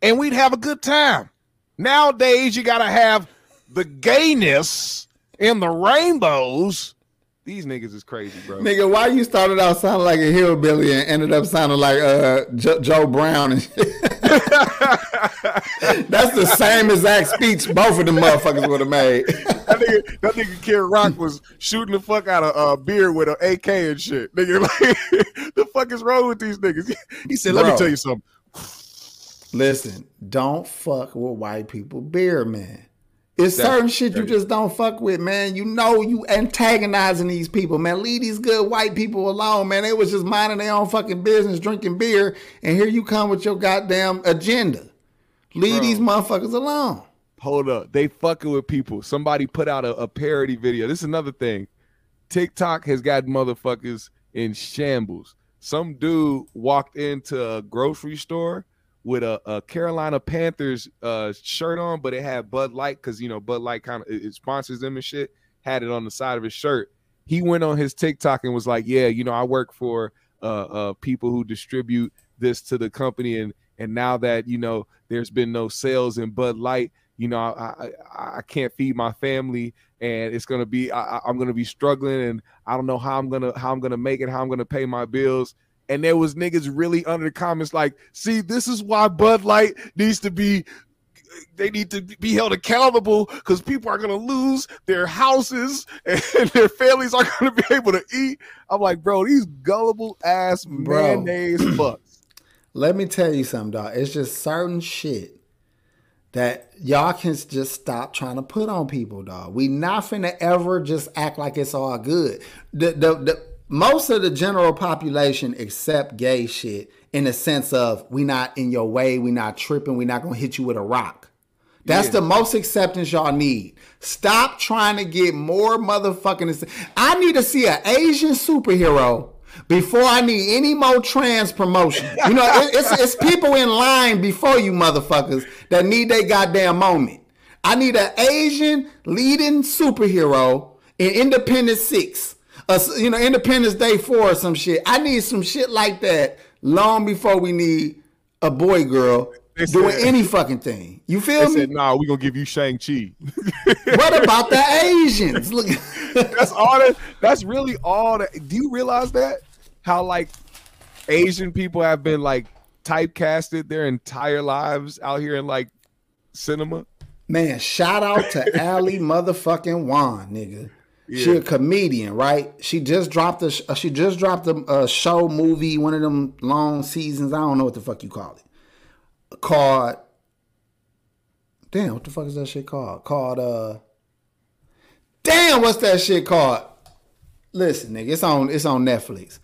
and we'd have a good time. Nowadays, you got to have the gayness and the rainbows. These niggas is crazy, bro. Nigga, why you started out sounding like a hillbilly and ended up sounding like uh, Jo- Joe Brown and shit? [LAUGHS] [LAUGHS] That's the same exact speech both of them motherfuckers would have made. that nigga, that nigga Kid Rock was shooting the fuck out of uh, beer with an AK and shit. Nigga, [LAUGHS] like, the fuck is wrong with these niggas? He said, "Let me tell you something." Listen, don't fuck with white people beer, man. It's certain shit you just don't fuck with, man. You know you antagonizing these people, man. Leave these good white people alone, man. They was just minding their own fucking business, drinking beer, and here you come with your goddamn agenda. Leave Bro. these motherfuckers alone. Hold up, they fucking with people. Somebody put out a, a parody video. This is another thing. TikTok has got motherfuckers in shambles. Some dude walked into a grocery store with a, a Carolina Panthers uh, shirt on, but it had Bud Light because you know Bud Light kind of it it sponsors them and shit. Had it on the side of his shirt. He went on his TikTok and was like, "Yeah, you know, I work for uh, uh, people who distribute this to the company, and and now that you know there's been no sales in Bud Light, you know, I I, I can't feed my family, and it's gonna be I, I'm gonna be struggling, and I don't know how I'm gonna how I'm gonna make it, how I'm gonna pay my bills." And there was niggas really under the comments like, "See, this is why Bud Light needs to be." They need to be held accountable because people are gonna lose their houses [LAUGHS] and their families are gonna be able to eat. I'm like, bro, these gullible ass Bro. mayonnaise [CLEARS THROAT] fucks. Let me tell you something, dog. It's just certain shit that y'all can just stop trying to put on people, dog. We not finna ever just act like it's all good. The the, the most of the general population accept gay shit in the sense of we not in your way, we not tripping, we not gonna hit you with a rock. That's the most acceptance y'all need. Stop trying to get more motherfucking. I need to see an Asian superhero before I need any more trans promotion. You know, it- it's, it's people in line before you motherfuckers that need their goddamn moment. I need an Asian leading superhero in Independence Six, uh, you know, Independence Day Four or some shit. I need some shit like that long before we need a boy girl They doing said- any fucking thing. You They feel me? said, "Nah, we gonna give you Shang Chi." [LAUGHS] what about the [LAUGHS] Asians? Look, that's all that. That's really all that. Do you realize that how like Asian people have been like typecasted their entire lives out here in like cinema? man, shout out to [LAUGHS] Ali motherfucking Wong, nigga. She a comedian, right? She just dropped a sh- uh, she just dropped a, a show movie, one of them long seasons. I don't know what the fuck you call it. Called Damn, what the fuck is that shit called? Called uh Damn, what's that shit called? Listen, nigga, it's on it's on Netflix.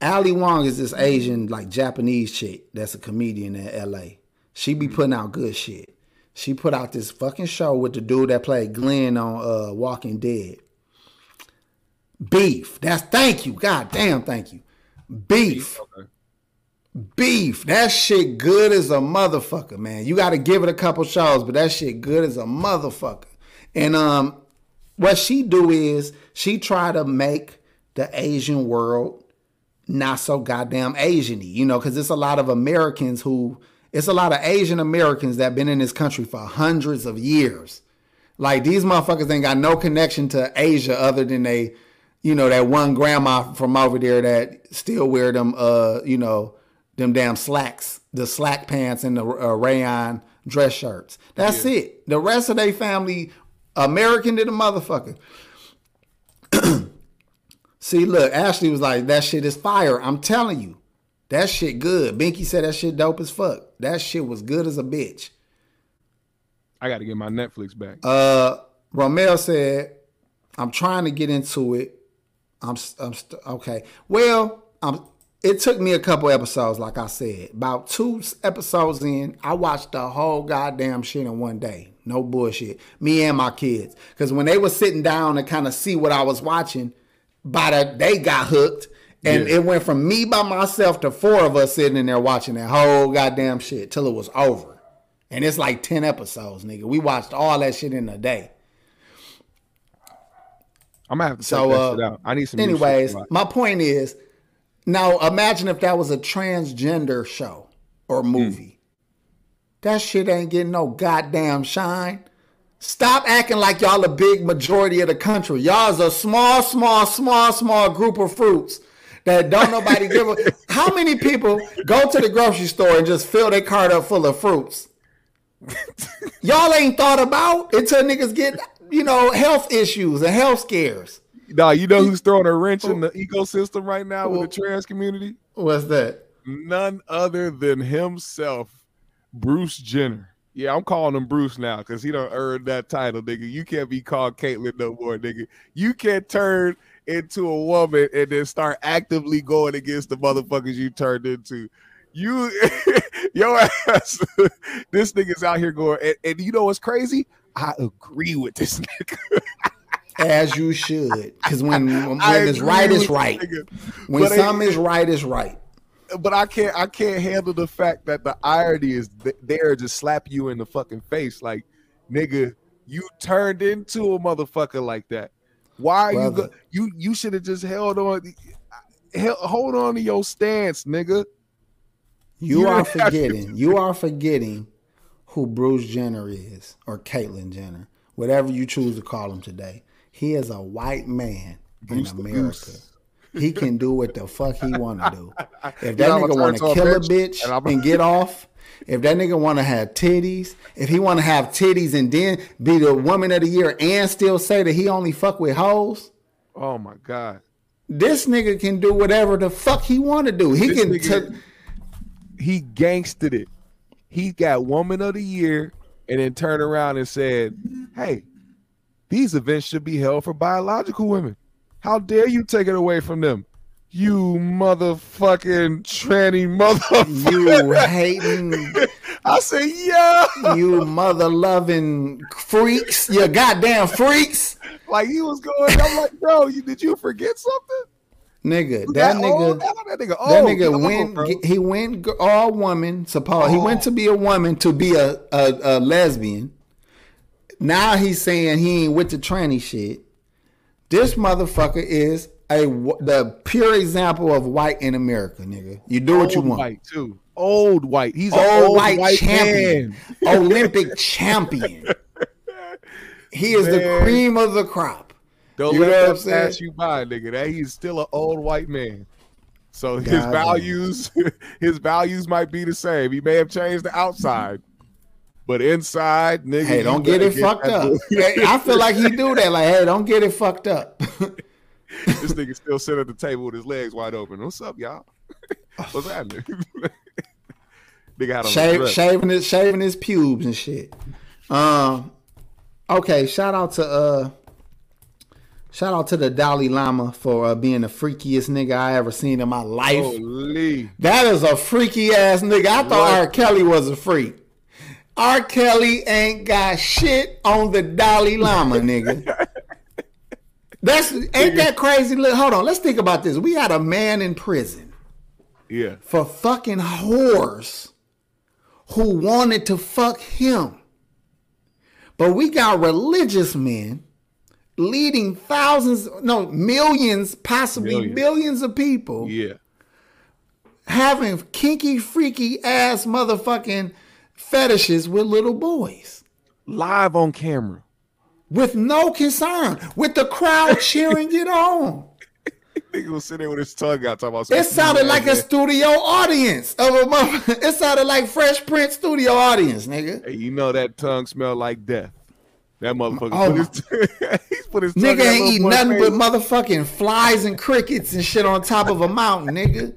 Ali Wong is this Asian, like Japanese chick that's a comedian in LA. She be putting out good shit. She put out this fucking show with the dude that played Glenn on uh Walking Dead. Beef. That's thank you. God damn, thank you. Beef. Okay. Beef. That shit good as a motherfucker, man. You gotta give it a couple shows, but that shit good as a motherfucker. And um what she do is she try to make the Asian world not so goddamn Asian-y, you know, because it's a lot of Americans who it's a lot of Asian Americans that been in this country for hundreds of years. Like these motherfuckers ain't got no connection to Asia other than they, you know, that one grandma from over there that still wear them, uh, you know, them damn slacks, the slack pants and the uh, rayon dress shirts. That's it. The rest of their family, American to the motherfucker. [CLEARS THROAT] See, look, Ashley was like, that shit is fire. I'm telling you. That shit good. Binky said that shit dope as fuck. That shit was good as a bitch. I got to get my Netflix back. Uh Romel said, I'm trying to get into it. I'm, I'm st- okay. Well, um, it took me a couple episodes, like I said. About two episodes in, I watched the whole goddamn shit in one day. No bullshit. Me and my kids, because when they were sitting down to kind of see what I was watching, by the they got hooked, and Yeah. it went from me by myself to four of us sitting in there watching that whole goddamn shit till it was over. And it's like ten episodes, nigga. We watched all that shit in a day. I'm gonna have to So, uh. I need some. Anyways, my point is now imagine if that was a transgender show or movie. That shit ain't getting no goddamn shine. Stop acting like y'all a big majority of the country. Y'all's a small, small, small, small group of fruits that don't nobody give a. [LAUGHS] How many people go to the grocery store and just fill their cart up full of fruits? [LAUGHS] y'all ain't thought about until niggas get, you know, health issues and health scares. Nah, you know who's throwing a wrench in oh. the ecosystem right now with the oh. trans community? What's that? None other than himself, Bruce Jenner. Yeah, I'm calling him Bruce now because he don't earn that title, nigga. You can't be called Caitlyn no more, nigga. You can't turn into a woman and then start actively going against the motherfuckers you turned into. You, [LAUGHS] your ass, [LAUGHS] this nigga's out here going, and, and you know what's crazy? I agree with this nigga. As you should. Because when, [LAUGHS] when it's right, it's right. When But something is right, it's right. but I can't I can't handle the fact that the irony is there to slap you in the fucking face like nigga you turned into a motherfucker like that why are you go- you you should have just held on held, hold on to your stance nigga You You are to- forgetting. You are forgetting who Bruce Jenner is or Caitlyn Jenner, whatever you choose to call him today. He is a white man Bruce in America. He can do what the fuck he want to do. [LAUGHS] If that nigga want to kill a bitch and and get [LAUGHS] off, if that nigga want to have titties, if he want to have titties and then be the woman of the year and still say that he only fuck with hoes, oh my god this nigga can do whatever the fuck he want to do. He This can. nigga- t- he gangstered it he got woman of the year and then turned around and said hey these events should be held for biological women how dare you take it away from them you motherfucking tranny motherfucker you hating, [LAUGHS] I say, yeah. you mother loving freaks, you goddamn freaks, Like he was going. I'm like, bro, you did you forget something? Nigga. That old? nigga. that nigga, That nigga went. He went all woman. Suppose he Oh. went to be a woman to be a, a, a lesbian. Now he's saying he ain't with the tranny shit. This motherfucker is a the pure example of white in America, nigga. You do what you want. White too. Old white. He's old, old white, white, champion. [LAUGHS] Olympic champion. He is the cream of the crop. Don't You let know what I'm that saying? pass you by, nigga. That he's still an old white man. So his God values, [LAUGHS] his values might be the same. He may have changed the outside, but inside, nigga. Hey, don't get it fucked up. I feel like he do [LAUGHS] that. Like, hey, don't get it fucked up. [LAUGHS] this nigga still sitting at the table with his legs wide open. What's up, y'all? What's happening? nigga had Shave, shaving his shaving his pubes and shit. Um, okay. Shout out to uh, shout out to the Dalai Lama for uh, being the freakiest nigga I ever seen in my life. Holy. That is a freaky ass nigga. I thought What? R. Kelly was a freak. R. Kelly ain't got shit on the Dalai Lama, nigga. [LAUGHS] That's ain't that crazy? Look, hold on. Let's think about this. We had a man in prison Yeah. for fucking whores who wanted to fuck him. But we got religious men leading thousands, no, millions, possibly Millions. billions of people Yeah. having kinky, freaky ass motherfucking fetishes with little boys Live on camera. with no concern, with the crowd [LAUGHS] cheering it on. Nigga was sitting there with his tongue out talking about It sounded like a studio audience of a mother- [LAUGHS] It sounded like Fresh Prince studio audience, nigga. Hey, you know that tongue smell like death. That motherfucker Oh, put his, [LAUGHS] he's put his Nigga ain't eat nothing but motherfucking flies and crickets and shit on top of a mountain, nigga.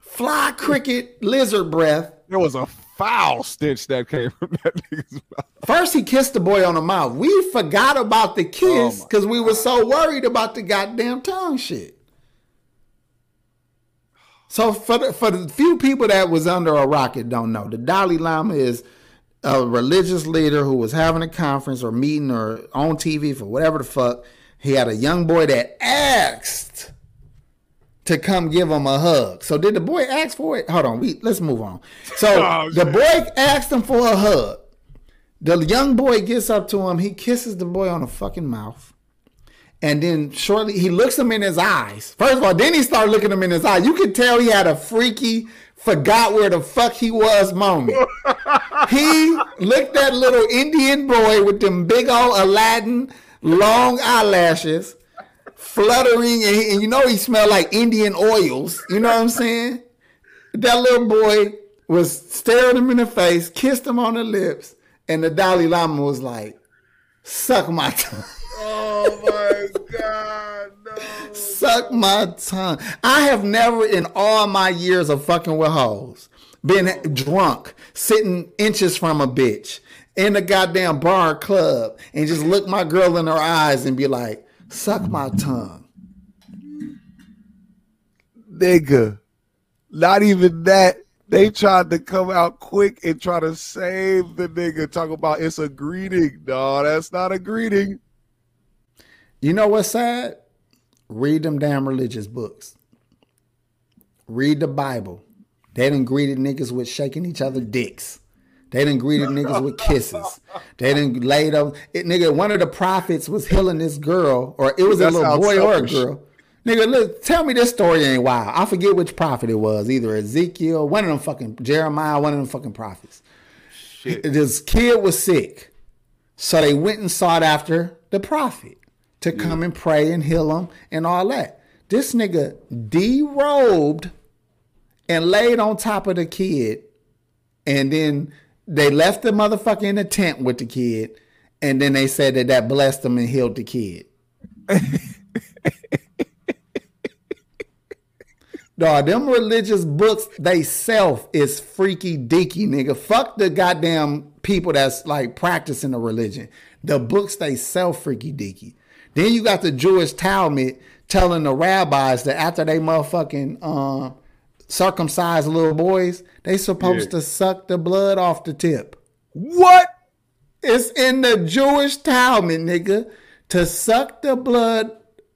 Fly cricket lizard breath. There was a foul stench that came from that nigga's mouth. First, he kissed the boy on the mouth. We forgot about the oh kiss Oh because we were so worried about the goddamn tongue shit. So for the, for the few people that was under a rocket don't know, the Dalai Lama is a religious leader who was having a conference or meeting or on TV for whatever the fuck. He had a young boy that asked to come give him a hug. So did the boy ask for it? Hold on, we let's move on. So [LAUGHS] Oh, the boy asked him for a hug. The young boy gets up to him. He kisses the boy on the fucking mouth. And then shortly he looks him in his eyes. First of all, then he started looking him in his eye. You could tell he had a freaky, forgot where the fuck he was moment. [LAUGHS] he looked at little Indian boy with them big old Aladdin long eyelashes, fluttering, and, he- and you know he smelled like Indian oils. You know what I'm saying? That little boy was staring him in the face, kissed him on the lips, and the Dalai Lama was like, "Suck my tongue." Oh my god, no. Suck my tongue. I have never in all my years of fucking with hoes been drunk, sitting inches from a bitch in a goddamn bar or club and just look my girl in her eyes and be like, suck my tongue. Nigga. Not even that. They tried to come out quick and try to save the nigga. Talk about it's a greeting. No, that's not a greeting. You know what's sad? Read them damn religious books. Read the Bible. They done greeted niggas with shaking each other dicks. They done greeted niggas with kisses. They done laid up. It, nigga, one of the prophets was healing this girl, or it was a little boy or a girl. Nigga, look, tell me this story ain't wild. I forget which prophet it was. Either Ezekiel, one of them fucking Jeremiah, one of them fucking prophets. Shit. This kid was sick. So they went and sought after the prophet to come and pray and heal him and all that. This nigga derobed and laid on top of the kid. And then they left the motherfucker in the tent with the kid. And then they said that that blessed him and healed the kid. [LAUGHS] Dog, them religious books they self is freaky deaky, nigga. Fuck the goddamn people that's like practicing the religion. The books they sell freaky deaky. Then you got the Jewish Talmud telling the rabbis that after they motherfucking uh, circumcise little boys, they supposed Yeah. to suck the blood off the tip. What? It's in the Jewish Talmud, nigga, to suck the blood,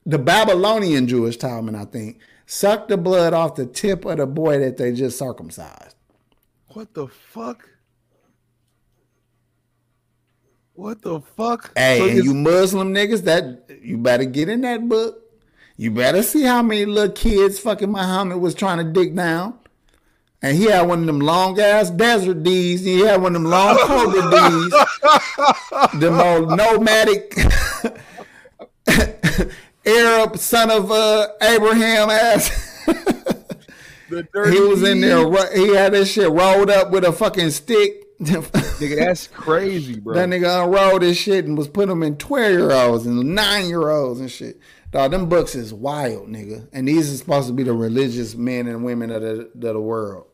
the Babylonian Jewish Talmud, I think, suck the blood off the tip of the boy that they just circumcised. What the fuck? What the fuck? Hey, So and you Muslim niggas, that you better get in that book. You better see how many little kids fucking Muhammad was trying to dig down. And he had one of them long ass desert D's. He had one of them long [LAUGHS] cobra D's. them old nomadic [LAUGHS] Arab son of uh, Abraham ass. the [LAUGHS] dirty he was in there. He had this shit rolled up with a fucking stick. Nigga, that's crazy, bro. That nigga unrolled this shit and was putting them in 12 year olds and 9 year olds and shit. Dog, them books is wild, nigga. And these are supposed to be the religious men and women of the, of the world.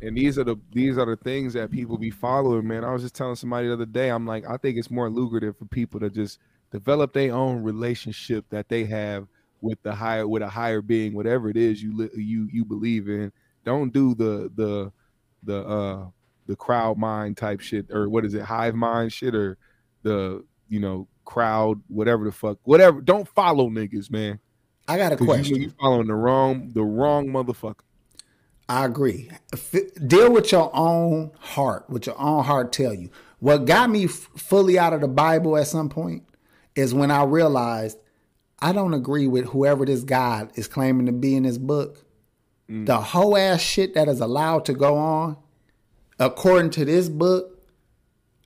and these are the these are the things that people be following, man. I was just telling somebody the other day, I'm like, I think it's more lucrative for people to just develop their own relationship that they have with the higher with a higher being, whatever it is you you you believe in. Don't do the the the uh the crowd mind type shit or what is it, hive mind shit or the you know crowd whatever the fuck whatever. Don't follow niggas, man. I got a question. You, you following the wrong the wrong motherfucker. I agree. F- deal with your own heart, what your own heart tell you. What got me f- fully out of the Bible at some point is when I realized I don't agree with whoever this God is claiming to be in this book. Mm. The whole ass shit that is allowed to go on, according to this book,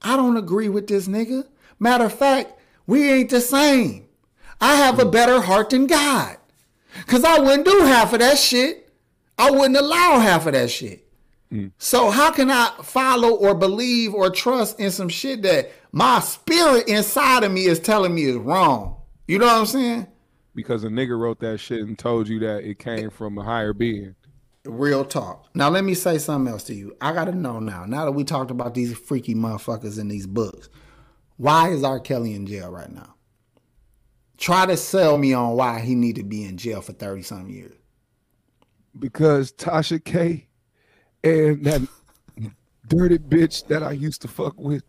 I don't agree with this nigga. Matter of fact, we ain't the same. I have a better heart than God. Cause I wouldn't do half of that shit. I wouldn't allow half of that shit. So how can I follow or believe or trust in some shit that my spirit inside of me is telling me is wrong? You know what I'm saying? because a nigga wrote that shit and told you that it came from a higher being. Real talk. Now let me say something else to you. I gotta know now. Now that we talked about these freaky motherfuckers in these books, why is R. Kelly in jail right now? Try to sell me on why he need to be in jail for thirty some years. because Tasha K and that [LAUGHS] dirty bitch that I used to fuck with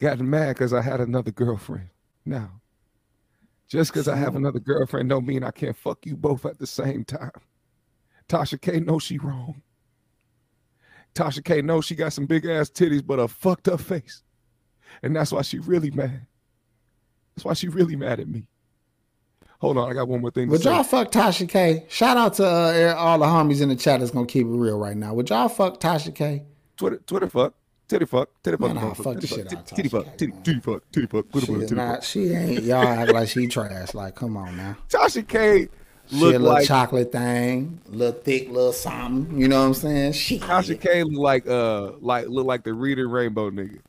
got mad because I had another girlfriend. Now, just because I have another girlfriend don't mean I can't fuck you both at the same time. Tasha K knows she wrong. Tasha K knows she got some big ass titties but a fucked up face. And that's why she really mad. That's why she really mad at me. Hold on, I got one more thing to Would say. y'all fuck Tasha K? Shout out to uh, all the homies in the chat that's gonna keep it real right now. Would y'all fuck Tasha K? Twitter, Twitter fuck, titty fuck, titty fuck, Man, fuck the titty shit out titty fuck, titty, titty fuck, titty fuck, fuck, titty fuck. She ain't. Y'all act like she trash. Like, come on now. Tasha K look little like chocolate thing, little thick, little something. You know what I'm saying? She. Tasha K look like uh like look like the Reading Rainbow nigga.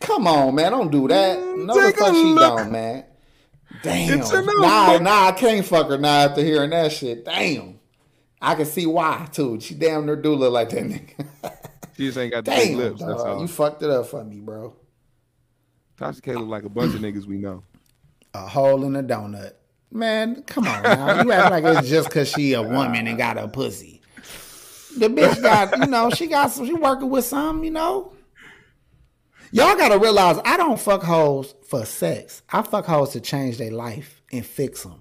Come on, man. Don't do that. No, the take fuck a she look. don't, man. Damn. It's Nah, nah, I can't fuck her now after hearing that shit. Damn. I can see why too. She damn near do look like that nigga. She just ain't got the big Damn, lips. That's all. You fucked it up for me, bro. Tasha K look like a bunch of niggas we know. A hole in a donut. Man, come on now. You act like it's just cause she a woman and got a pussy. The bitch got, you know, she got some, she working with some, you know. Y'all gotta realize I don't fuck hoes for sex. I fuck hoes to change their life and fix them.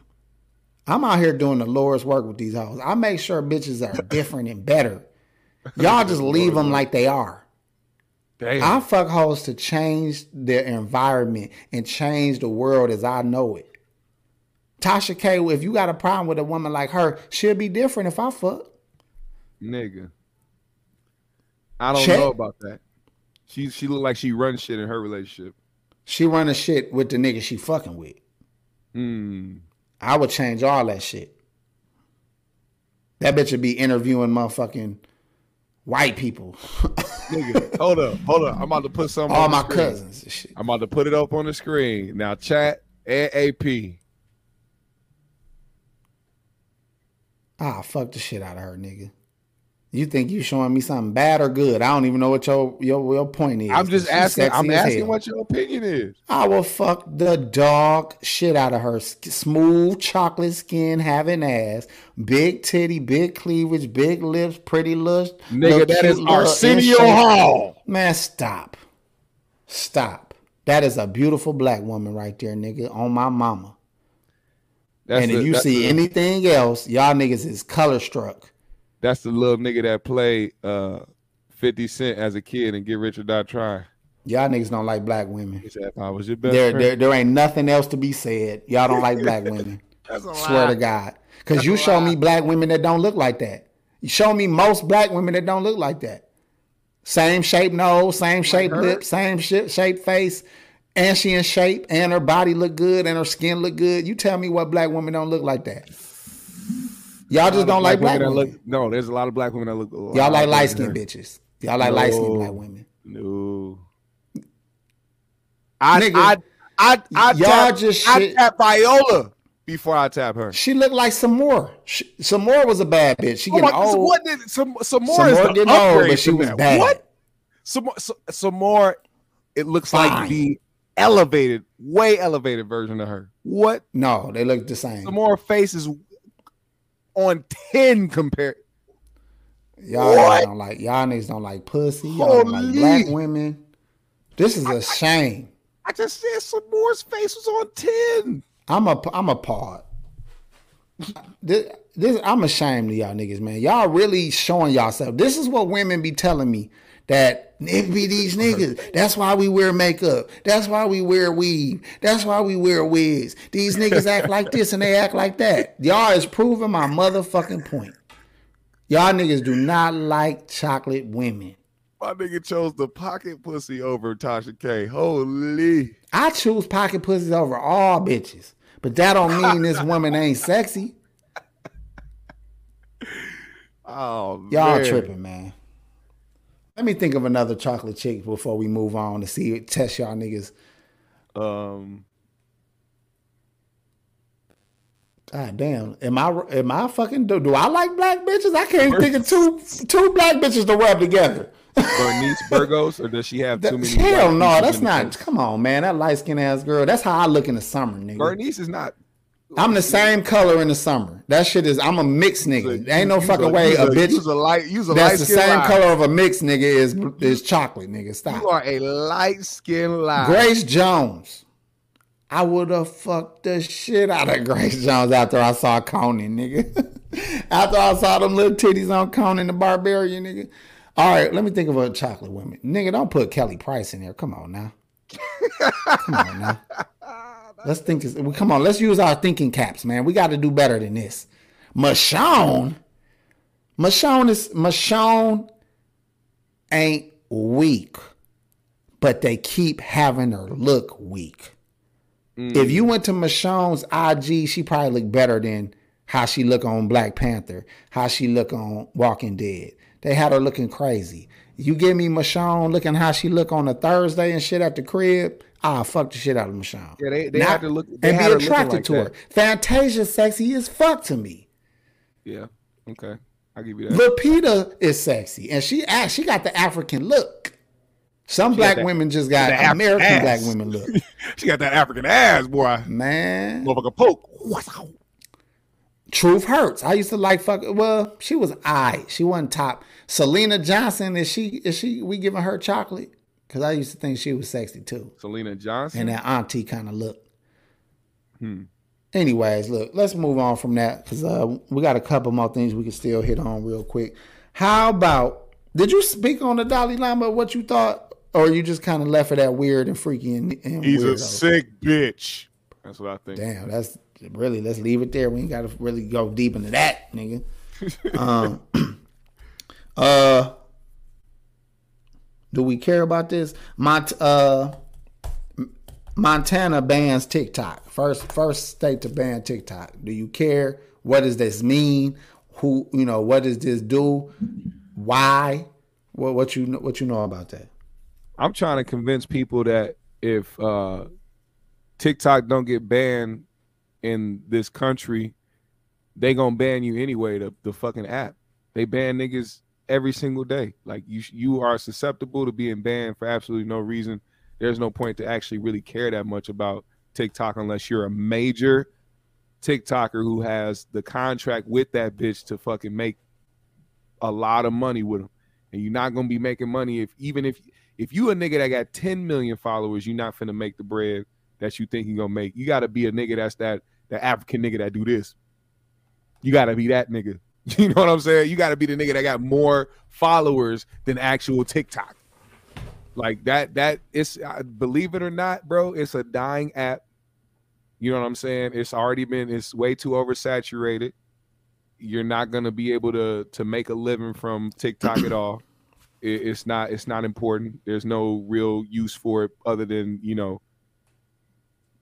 I'm out here doing the Lord's work with these hoes. I make sure bitches are different and better. Y'all just [LAUGHS] leave them like they are. Damn. I fuck hoes to change their environment and change the world as I know it. Tasha K, if you got a problem with a woman like her, she'll be different if I fuck. nigga. I don't Check. know about that. She she look like she runs shit in her relationship. She running shit with the nigga she fucking with. Hmm. I would change all that shit. That bitch would be interviewing motherfucking white people, Nigga, hold up, hold up. I'm about to put something. all on my screen. cousins shit. I'm about to put it up on the screen now. Chat and AP. Ah, fuck the shit out of her, nigga. You think you showing me something bad or good? I don't even know what your your, your point is. I'm just asking. I'm as asking hell. what your opinion is. I will fuck the dog shit out of her. Smooth chocolate skin, having ass, big titty, big cleavage, big lips, pretty lips. Nigga, that is Arsenio. Hall. Man, stop. Stop. That is a beautiful black woman right there, nigga, on my mama. That's and if the- you see the- anything else, y'all niggas is color struck. That's the little nigga that played uh 50 Cent as a kid and Get Rich or Die Trying. Y'all niggas don't like black women. If I was your best There, friend. there, there ain't nothing else to be said. Y'all don't like black women. [LAUGHS] That's a Swear to God. Because you show me black women that don't look like that. You show me most black women that don't look like that. Same shape nose, same shape her? lip, same shape, shape face, and she in shape, and her body look good, and her skin look good. You tell me what black women don't look like that. Y'all just don't like black that women. look. No, there's a lot of black women that look. a Y'all like light than skinned bitches. Y'all like light skinned black women. No. I Nigga, I I I y'all tap, just I shit- tap Viola before I tap her. She looked like Sommore. Some more was a bad bitch. She Oh getting my, so old. what did some some more Some is more the getting old, but she was bad. What? Sommore, some more. It looks Fine. like the elevated, way elevated version of her. What? No, they look the same. Sommore faces on ten compared. Y'all What? don't like y'all niggas don't like pussy. Y'all don't like black women. This is a shame. I just said some more's face was on ten. I'm a I'm appalled. This, this I'm ashamed of y'all niggas, man. Y'all really showing yourself. This is what women be telling me that it be these uh-huh. niggas. That's why we wear makeup. That's why we wear weave. That's why we wear wigs. These niggas act like this and they act like that. Y'all is proving my motherfucking point. Y'all niggas do not like chocolate women. My nigga chose the pocket pussy over Tasha K. Holy. I choose pocket pussies over all bitches. But that don't mean this [LAUGHS] woman ain't sexy. Oh Y'all man. tripping, man. Let me think of another chocolate chick before we move on to see test y'all niggas. Um, God damn. Am I am I fucking do, do I like black bitches? I can't think of two two black bitches to rub together. Bernice [LAUGHS] Burgos, or does she have too many? Hell no, that's not. Come on, man. That light skinned ass girl. That's how I look in the summer, nigga. Bernice is not. I'm the same color in the summer. That shit is. I'm a mixed nigga. There ain't no fucking way a bitch You's a light. You's a that's the same color of a mixed nigga is is chocolate, nigga. Stop. You are a light skinned lie. Grace Jones. I would have fucked the shit out of [LAUGHS] Grace Jones after I saw Conan, nigga. [LAUGHS] after I saw them little titties on Conan the Barbarian, nigga. All right, let me think of a chocolate woman. Nigga, don't put Kelly Price in there. Come on now. Come on now. Let's think. This, well, come on, let's use our thinking caps, man. We got to do better than this. Michonne. Michonne is Michonne ain't weak, but they keep having her look weak. Mm. If you went to Michonne's IG, she probably look better than how she look on Black Panther, how she look on Walking Dead. They had her looking crazy. You give me Michonne looking how she look on a Thursday and shit at the crib, ah, fuck the shit out of Michonne. Yeah, they- they Not- had to look- and be attracted like to that. her. Fantasia sexy as fuck to me. Yeah. Okay. I'll give you that. Lupita is sexy, and she she got the African look. Some black that- women just got American ass. black women look. [LAUGHS] she got that African ass, boy. Man, Motherfucker poke. What's up? Truth hurts. I used to like fuck. Well, she was I. She wasn't top. Selena Johnson is she? Is she? We giving her chocolate? Because I used to think she was sexy too, Selena Johnson. and that auntie kind of look. Hmm. Anyways, look, let's move on from that because uh, we got a couple more things we can still hit on real quick. How about? Did you speak on the Dalai Lama? What you thought, or you just kind of left it at weird and freaky and, and He's a sick bitch. That's what I think. Damn, that's really. Let's leave it there. We ain't got to really go deep into that, nigga. [LAUGHS] um, [CLEARS THROAT] uh, do we care about this? Mont, uh, Montana bans TikTok. First, first state to ban TikTok. Do you care? What does this mean? Who, you know, what does this do? Why? What, what you, what you know about that? I'm trying to convince people that if uh, TikTok don't get banned in this country, they gonna ban you anyway. The the fucking app, they ban niggas every single day. Like you, you are susceptible to being banned for absolutely no reason. There's no point to actually really care that much about TikTok unless you're a major TikToker who has the contract with that bitch to fucking make a lot of money with them. And you're not gonna be making money if even if if you a nigga that got 10 million followers, you're not finna make the bread that you think you're gonna make. You gotta be a nigga that's that the African nigga that do this. You gotta be that nigga. [LAUGHS] You know what I'm saying? You gotta be the nigga that got more followers than actual TikTok. Like that, that it's believe it or not, bro, it's a dying app. You know what I'm saying? It's already been it's way too oversaturated. You're not gonna be able to to make a living from TikTok at all. It, it's not it's not important. There's no real use for it other than you know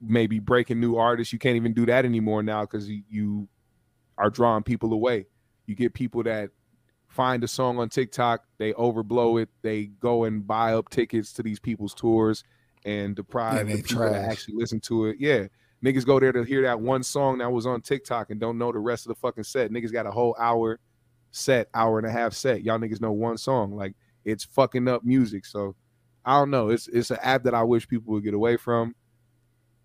maybe breaking new artists. You can't even do that anymore now because you, you are drawing people away. You get people that find a song on TikTok, they overblow it, they go and buy up tickets to these people's tours and deprive And the people that actually listen to it. Yeah. Niggas go there to hear that one song that was on TikTok and don't know the rest of the fucking set. Niggas got a whole hour set, hour and a half set. Y'all niggas know one song. Like it's fucking up music. So I don't know. It's it's an app that I wish people would get away from.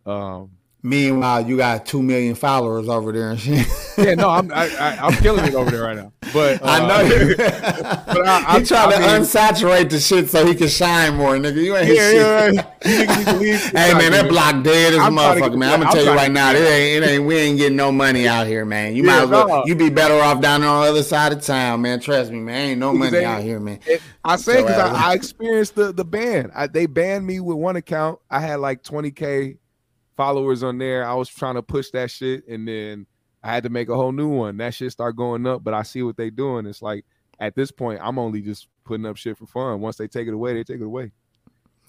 Um Meanwhile, you got two million followers over there and shit. yeah, no, I'm I, I, I'm killing it over there right now. But [LAUGHS] I uh, know you. but I, I, he trying I to mean, unsaturate the shit so he can shine more, nigga. You ain't his Yeah, shit. yeah, yeah. You niggas need to leave [LAUGHS] hey man, that block dead as a to motherfucker, man. I'm gonna I'm tell you right now, it ain't, it ain't, we ain't getting no money out here, man. You Yeah, might as well, no. you be better off down on the other side of town, man. Trust me, man. Ain't no money out here, man. It- I say because So, I, uh, I experienced the the ban. I, they banned me with one account. I had like 20k followers on there. I was trying to push that shit, and then I had to make a whole new one. That shit start going up, but I see what they doing. It's like at this point, I'm only just putting up shit for fun. Once they take it away, they take it away.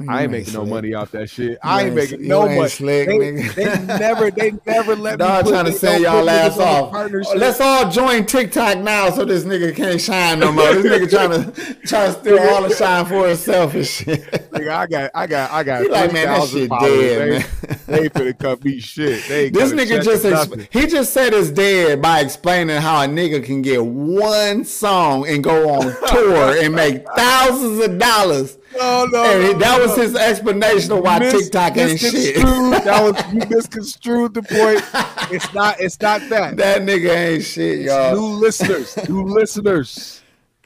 I ain't making no money off that shit. I ain't ain't- making no ain't money. slick, they, they never, they never let me. Dog trying to send y'all ass niggas on a off. Oh, let's all join TikTok now so this nigga can't shine no more. This nigga trying to trying to steal all the shine for himself and shit. Nigga, I got, I got, I got. He like, man, that shit dead, man. They ain't finna cut me shit. They This nigga just exp- he just said his dead by explaining how a nigga can get one song and go on [LAUGHS] tour and make thousands of dollars. No, no, And no, that no, was his explanation of why Mis- TikTok ain't shit. [LAUGHS] That was you misconstrued the point. It's not. It's not that. that nigga ain't shit, y'all. new listeners, new listeners,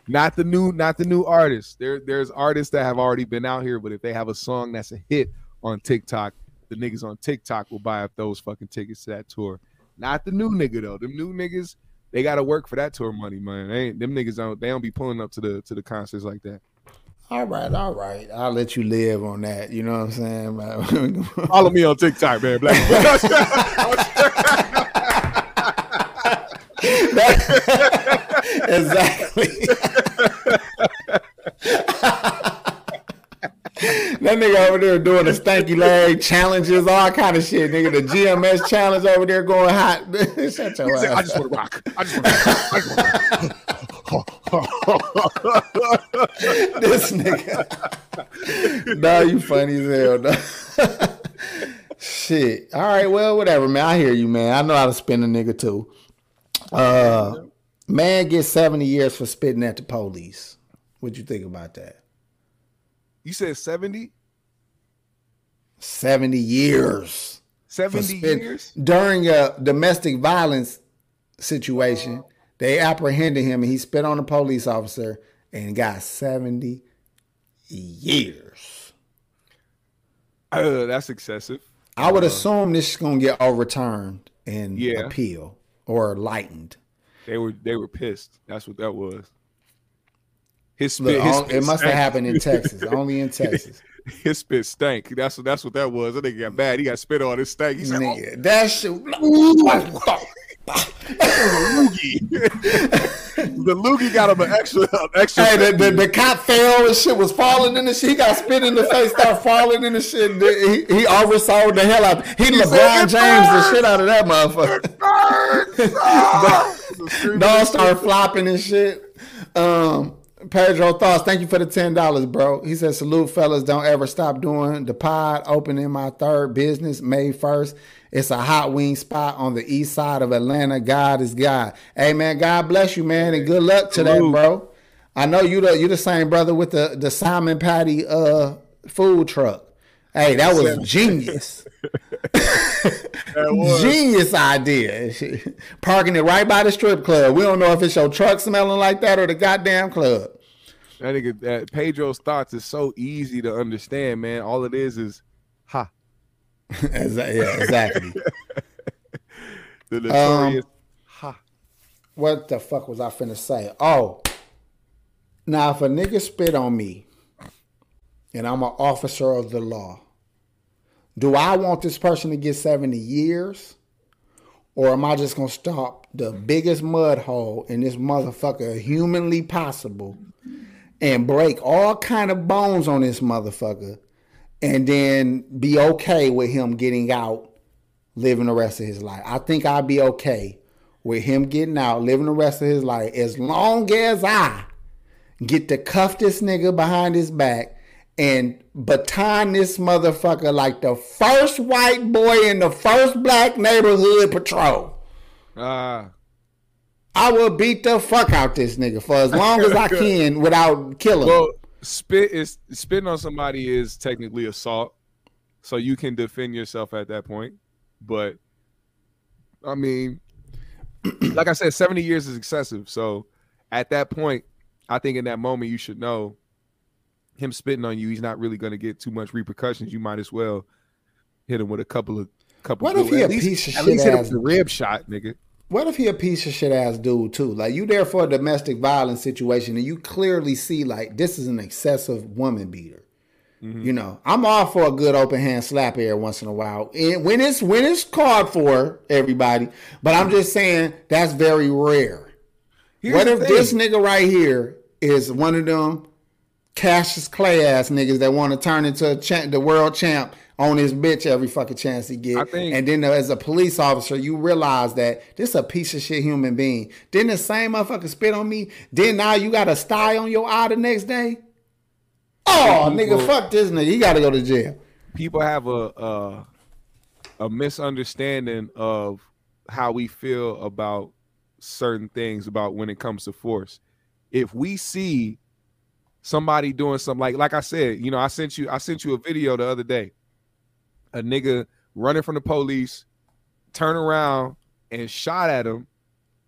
not the new, not the new artists. There, there's artists that have already been out here, but if they have a song that's a hit on TikTok, the niggas on TikTok will buy up those fucking tickets to that tour. Not the new nigga though. Them new niggas, they got to work for that tour money, man. They ain't, them niggas don't, they don't be pulling up to the to the concerts like that. All right, all right. I'll let you live on that. You know what I'm saying? [LAUGHS] Follow me on TikTok, man. Black. [LAUGHS] [LAUGHS] exactly. That nigga over there doing the stanky leg challenges, all kind of shit. Nigga, the GMS challenge over there going hot. [LAUGHS] Shut your I just want to rock. I just want to. [LAUGHS] this nigga. nah, you funny as hell. Nah. Shit. All right, well, whatever, man. I hear you, man. I know how to spin a nigga too. Uh, man gets 70 years for spitting at the police. What you think about that? You said 70? 70 years. 70 spit- years? During a domestic violence situation, they apprehended him and he spit on a police officer and got 70 years. Uh, that's excessive. I would assume this is gonna get overturned and Yeah. appeal or lightened. They were they were pissed. That's what that was. His Look, his all- spit it must have happened in Texas, only in [LAUGHS] Texas. His spit stank. That's what that's what that was. That nigga got bad. He got spit on his stank. He said, "Oh, that shit. [LAUGHS] loogie." [LAUGHS] the loogie got him an extra an extra. Hey, the, the, the cop fell and shit was falling in the shit. He got spit in the face, started falling in the shit. He, he oversold the hell out. He LeBron "It James the shit out of that motherfucker. Dog started flopping and shit. Um, Pedro thoughts. Thank you for the ten dollars, bro. He says, "Salute, fellas. Don't ever stop doing the pod. Opening my third business May first. It's a hot wing spot on the east side of Atlanta. God is God. Hey man, God bless you, man, and good luck to that, Salute. bro. I know you the you the same brother with the the Simon Patty uh food truck. Hey, that was genius. [LAUGHS] Genius idea. Parking it right by the strip club. We don't know if it's your truck smelling like that or the goddamn club. That nigga, that Pedro's thoughts is so easy to understand, man. All it is is ha. [LAUGHS] Yeah, exactly. [LAUGHS] The notorious Um, what the fuck was I finna say? Oh, now if a nigga spit on me and I'm an officer of the law, do I want this person to get 70 years? Or am I just gonna stop the biggest mud hole in this motherfucker humanly possible and break all kind of bones on this motherfucker and then be okay with him getting out living the rest of his life. I think I'd be okay with him getting out, living the rest of his life, as long as I get to cuff this nigga behind his back and baton this motherfucker like the first white boy in the first black neighborhood patrol. ah. I will beat the fuck out this nigga for as long as I [LAUGHS] can without killing him. Well, spit is spitting on somebody is technically assault, so you can defend yourself at that point. But I mean, [CLEARS THROAT] like I said, seventy years is excessive. So at that point, I think in that moment you should know him spitting on you. He's not really going to get too much repercussions. You might as well hit him with a couple of couple. What if he at a least- piece of at shit least hit him with a rib shot, nigga. What if he a piece of shit ass dude too? Like you there for a domestic violence situation and you clearly see like this is an excessive woman beater. Mm-hmm. You know, I'm all for a good open hand slap every once in a while. And when it's when it's called for, everybody. But I'm just saying that's very rare. Here's what if this nigga right here is one of them Cassius Clay ass niggas that want to turn into a cha- the world champ on his bitch every fucking chance he I get. think- and then as a police officer, you realize that this a piece of shit human being. Then the same motherfucker spit on me. Then now you got a sty on your eye the next day. Oh, nigga, fuck this nigga. He got to go to jail. people have a uh, a misunderstanding of how we feel about certain things about when it comes to force. If we see somebody doing something like like I said, you know, I sent you I sent you a video the other day. A nigga running from the police, turned around and shot at him,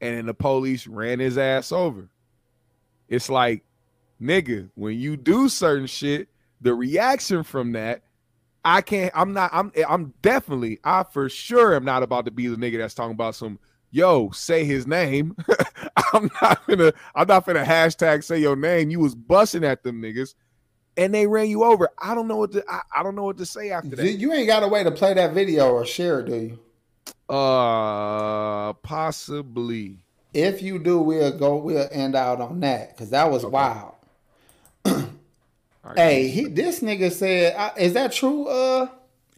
and then the police ran his ass over. It's like, nigga, when you do certain shit, the reaction from that, I can't. I'm not. I'm. I'm definitely. I for sure am not about to be the nigga that's talking about some. Yo, say his name. [LAUGHS] I'm not gonna. I'm not gonna hashtag say your name. You was busting at them niggas, and they ran you over. I don't know what to. I, I don't know what to say after that. You ain't got a way to play that video or share it, do you? Uh, possibly. If you do, we'll go. We'll end out on that because that was wild. All right, Hey, he this nigga said, is that true? Uh,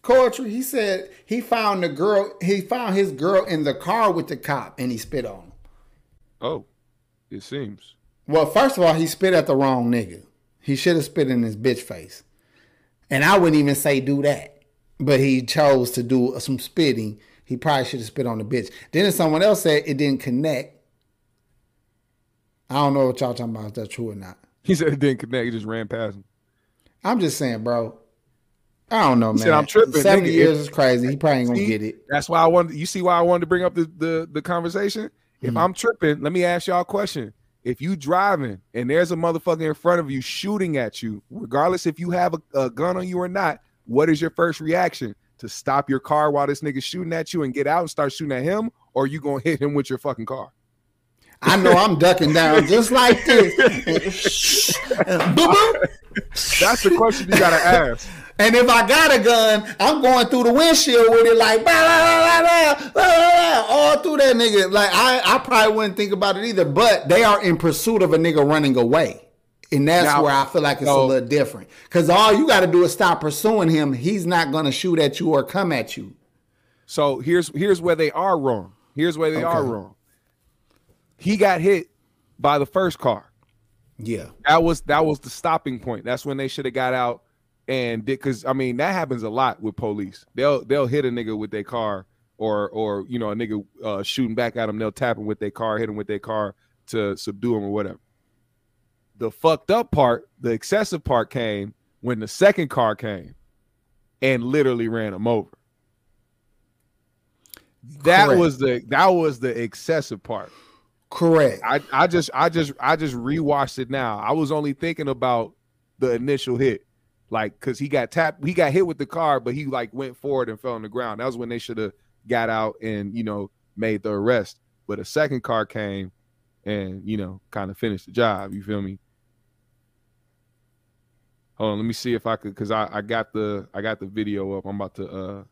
poetry. He said he found the girl. He found his girl in the car with the cop, and he spit on him. Oh, it seems. Well, first of all, he spit at the wrong nigga. He should have spit in his bitch face. And I wouldn't even say do that, but he chose to do some spitting. He probably should have spit on the bitch. Then someone else said it didn't connect. I don't know what y'all talking about. If that's true or not. He said it didn't connect. He just ran past him. I'm just saying, bro. I don't know, man. said, "I'm tripping, Seventy nigga. years is crazy. He probably ain't gonna See? get it. That's why I wanted. You see why I wanted to bring up the the, the conversation. If Mm-hmm. I'm tripping, let me ask y'all a question. If you driving and there's a motherfucker in front of you shooting at you, regardless if you have a, a gun on you or not, what is your first reaction? To stop your car while this nigga shooting at you and get out and start shooting at him, or you gonna [LAUGHS] hit him with your fucking car? I know I'm ducking down just like this. [LAUGHS] That's the question you gotta ask. And if I got a gun, I'm going through the windshield with it like blah, blah, blah, blah, blah, all through that nigga. Like I, I probably wouldn't think about it either. But they are in pursuit of a nigga running away. And that's Now, where I feel like it's so- a little different. Cause all you gotta do is stop pursuing him. He's not gonna shoot at you or come at you. So here's here's where they are wrong. Here's where they are wrong. He got hit by the first car. Yeah. That was that was the stopping point. That's when they should have got out and because I mean that happens a lot with police. They'll they'll hit a nigga with their car or or you know a nigga uh, shooting back at them. They'll tap him with their car, hit him with their car to subdue him or whatever. The fucked up part, the excessive part came when the second car came and literally ran him over. That Correct. was the that was the excessive part. Correct. I, I just I just I just rewatched it now. I was only thinking about the initial hit. Like cuz he got tapped he got hit with the car but he like went forward and fell on the ground. That was when they should have got out and you know made the arrest. But a second car came and you know kind of finished the job, you feel me? Hold on, let me see if I could cuz I I got the I got the video up. I'm about to uh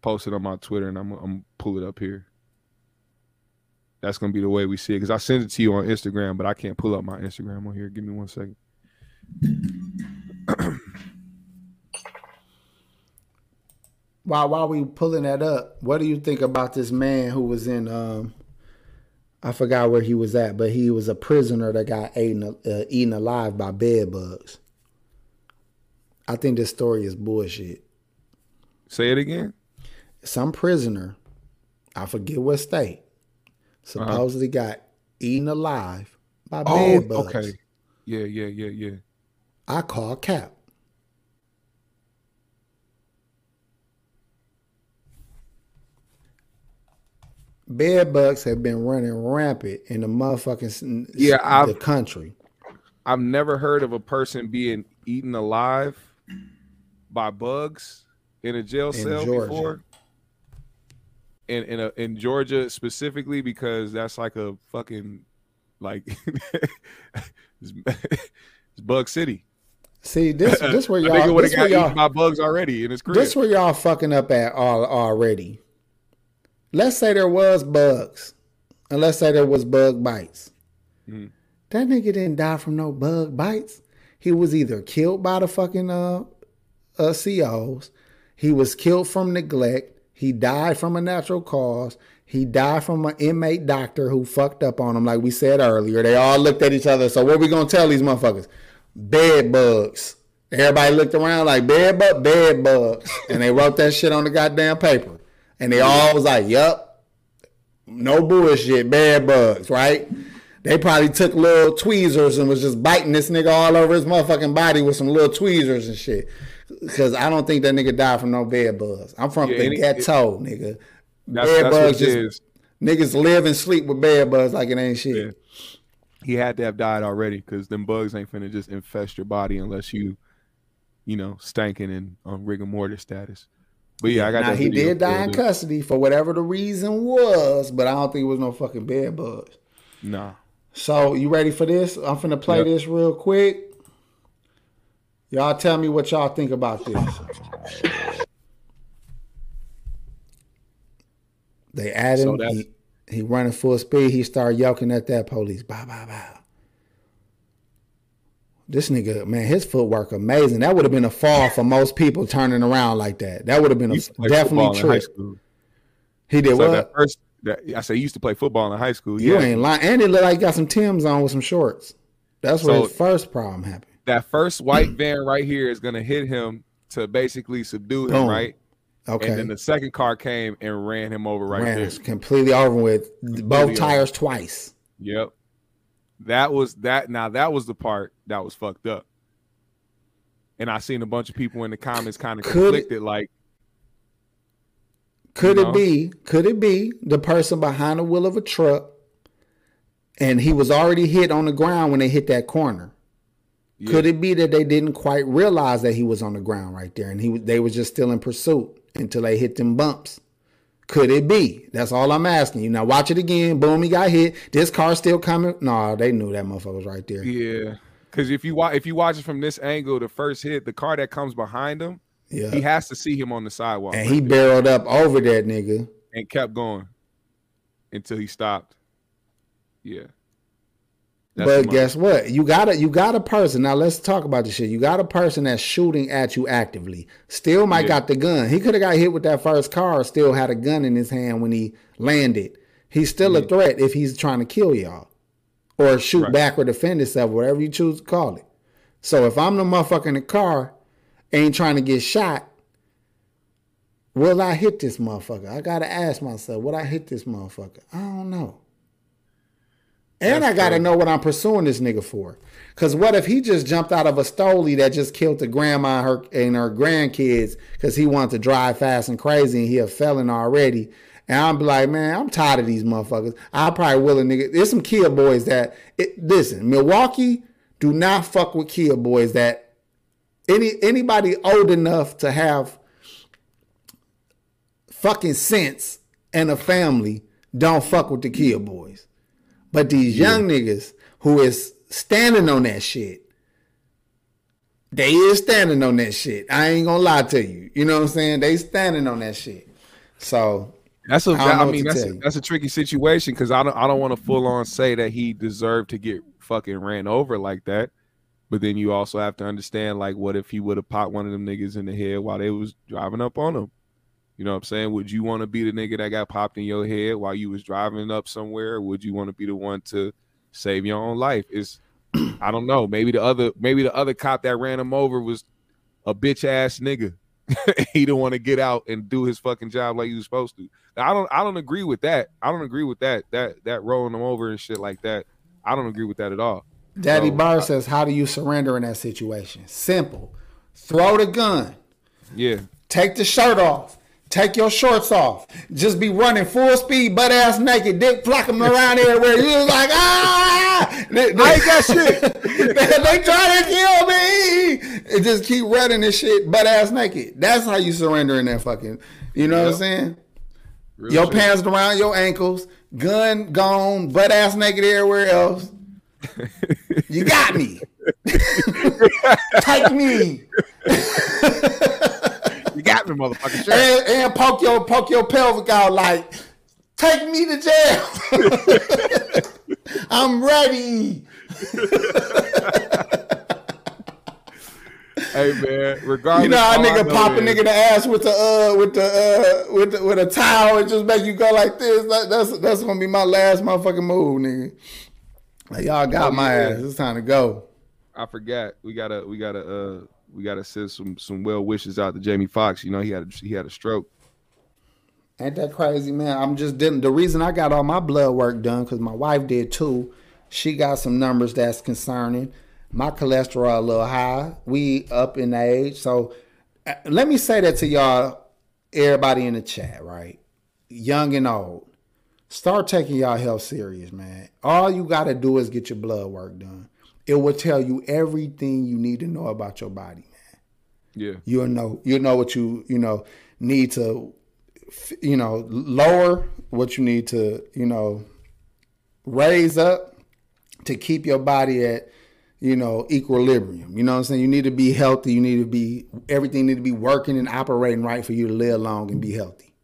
post it on my Twitter and I'm I'm pull it up here that's gonna be the way we see it. Because I send it to you on Instagram, but I can't pull up my Instagram on here. Give me one second. While while we pulling that up, what do you think about this man who was in um I forgot where he was at, but he was a prisoner that got eaten uh, eaten alive by bed bugs. I think this story is bullshit. Say it again. Some prisoner, I forget what state, supposedly got eaten alive by bed bugs. Oh, okay. Yeah, yeah, yeah, yeah. I call cap. Bed bugs have been running rampant in the motherfucking Yeah, I've- the country. I've never heard of a person being eaten alive by bugs in a jail cell Georgia. before. In in a, in Georgia specifically because that's like a fucking like [LAUGHS] it's, it's Bug City. See, this [LAUGHS] this where y'all this where y'all my bugs already in his crib. this where y'all fucking up at all already. Let's say there was bugs, and let's say there was bug bites. Mhm. That nigga didn't die from no bug bites. He was either killed by the fucking uh, uh COs, he was killed from neglect, he died from a natural cause, he died from an inmate doctor who fucked up on him, like we said earlier. They all looked at each other. So what are we gonna tell these motherfuckers? Bed bugs. Everybody looked around like bed bug, bed bugs, and they wrote that shit on the goddamn paper, and they all was like, "Yup, no bullshit, bed bugs, right?" They probably took little tweezers and was just biting this nigga all over his motherfucking body with some little tweezers and shit. Cause I don't think that nigga died from no bed bugs. I'm from Yeah, the ghetto, nigga. That's, bed that's bugs what just is. niggas live and sleep with bed bugs like it ain't shit. Yeah. He had to have died already because them bugs ain't finna just infest your body unless you, you know, stanking and on um, rigor mortis status. But yeah, I got now that he did die in custody for whatever the reason was, but I don't think it was no fucking bed bugs. Nah. So you ready for this? I'm finna play Yep. this real quick. Y'all tell me what y'all think about this. They add him. that's- he, he running full speed. He start yelking at that police. Bow, bow, bow. This nigga, man, his footwork amazing. That would have been a fall for most people turning around like that. That would have been a He used to play football definitely true. He did So what? that first, that, I say he used to play football in high school. You yeah. ain't lying. And it looked like he got some Tim's on with some shorts. That's where So- his first problem happened. that first white van right here is gonna hit him to basically subdue him, Boom. right? Okay. And then the second car came and ran him over right Ran there. completely over with both over. tires twice. Yep. That was that. Now that was the part that was fucked up. And I seen a bunch of people in the comments kind of conflicted, like, Could You know? it be? Could it be the person behind the wheel of a truck, and he was already hit on the ground when they hit that corner? yeah, Could it be that they didn't quite realize that he was on the ground right there, and he they was just still in pursuit until they hit them bumps? Could it be? That's all I'm asking you. Now watch it again. Boom, he got hit. This car still coming. No, they knew that motherfucker was right there. yeah. Because if you watch, if you watch it from this angle, the first hit, the car that comes behind him, Yeah. he has to see him on the sidewalk, and right he there, barreled up over that nigga. and kept going until he stopped. Yeah. That's but guess what? You got a you got a person. Now let's talk about this shit. You got a person that's shooting at you actively. Still might Yeah. got the gun. He could have got hit with that first car. Still had a gun in his hand when he landed. He's still a threat if he's trying to kill y'all, or shoot Right. back or defend himself, whatever you choose to call it. So if I'm the motherfucker in the car, ain't trying to get shot. Will I hit this motherfucker? I gotta ask myself, would I hit this motherfucker? I don't know. And That's I gotta crazy. know what I'm pursuing this nigga for. Cause what if he just jumped out of a stoley that just killed the grandma and her and her grandkids because he wanted to drive fast and crazy and he a felon already. And I'm be like, man, I'm tired of these motherfuckers. I probably will a nigga. There's some Kia boys that it, listen, Milwaukee do not fuck with Kia boys that any anybody old enough to have fucking sense and a family don't fuck with the Kia boys. But these young niggas who is standing on that shit, they is standing on that shit. I ain't gonna lie to you. You know what I'm saying? They standing on that shit. So That's a. I I, mean, that's a, that's a tricky situation because I don't. I don't want to full on say that he deserved to get fucking ran over like that. But then you also have to understand, like, what if he would have popped one of them niggas in the head while they was driving up on him? You know what I'm saying? Would you want to be the nigga that got popped in your head while you was driving up somewhere? Would you want to be the one to save your own life? It's [CLEARS THROAT] I don't know. Maybe the other maybe the other cop that ran him over was a bitch ass nigga. [LAUGHS] he didn't want to get out and do his fucking job like he was supposed to. I don't I don't agree with that. I don't agree with that that that rolling them over and shit like that. I don't agree with that at all. Daddy So, Barr I- says, How do you surrender in that situation? Simple. Throw the gun. Yeah. Take the shirt off. Take your shorts off. Just be running full speed, butt ass naked, dick flocking around everywhere. You was like, ah! They, they, I ain't got shit. [LAUGHS] they, they trying to kill me. And just keep running this shit, butt ass naked. That's how you surrender in that fucking. You know what I'm saying? Real Your shit. pants around your ankles, gun gone, butt ass naked everywhere else. You got me. [LAUGHS] Take me. [LAUGHS] You got me, motherfucker. Shit. and, and poke your poke your pelvic out like take me to jail. [LAUGHS] I'm ready. [LAUGHS] Hey man, regardless. You know how nigga pop a nigga in the ass with the uh with the uh with the, with a towel and just make you go like this. That, that's that's gonna be my last motherfucking move, nigga. Like y'all got Oh, my yeah. ass. It's time to go. I forgot. We gotta we gotta uh we gotta send some some well wishes out to Jamie Foxx. You know, he had a, he had a stroke. Ain't that crazy, man? I'm just didn't. The reason I got all my blood work done because my wife did too. She got some numbers that's concerning. My cholesterol a little high. We up in age, so uh, let me say that to y'all, everybody in the chat, right? Young and old, start taking y'all health serious, man. All you gotta do is get your blood work done. It will tell you everything you need to know about your body, man. Yeah, you'll know you'll know what you you know need to you know lower what you need to you know raise up to keep your body at you know equilibrium. You know what i'm saying? You need to be healthy. You need to be everything need to be working and operating right for you to live long and be healthy.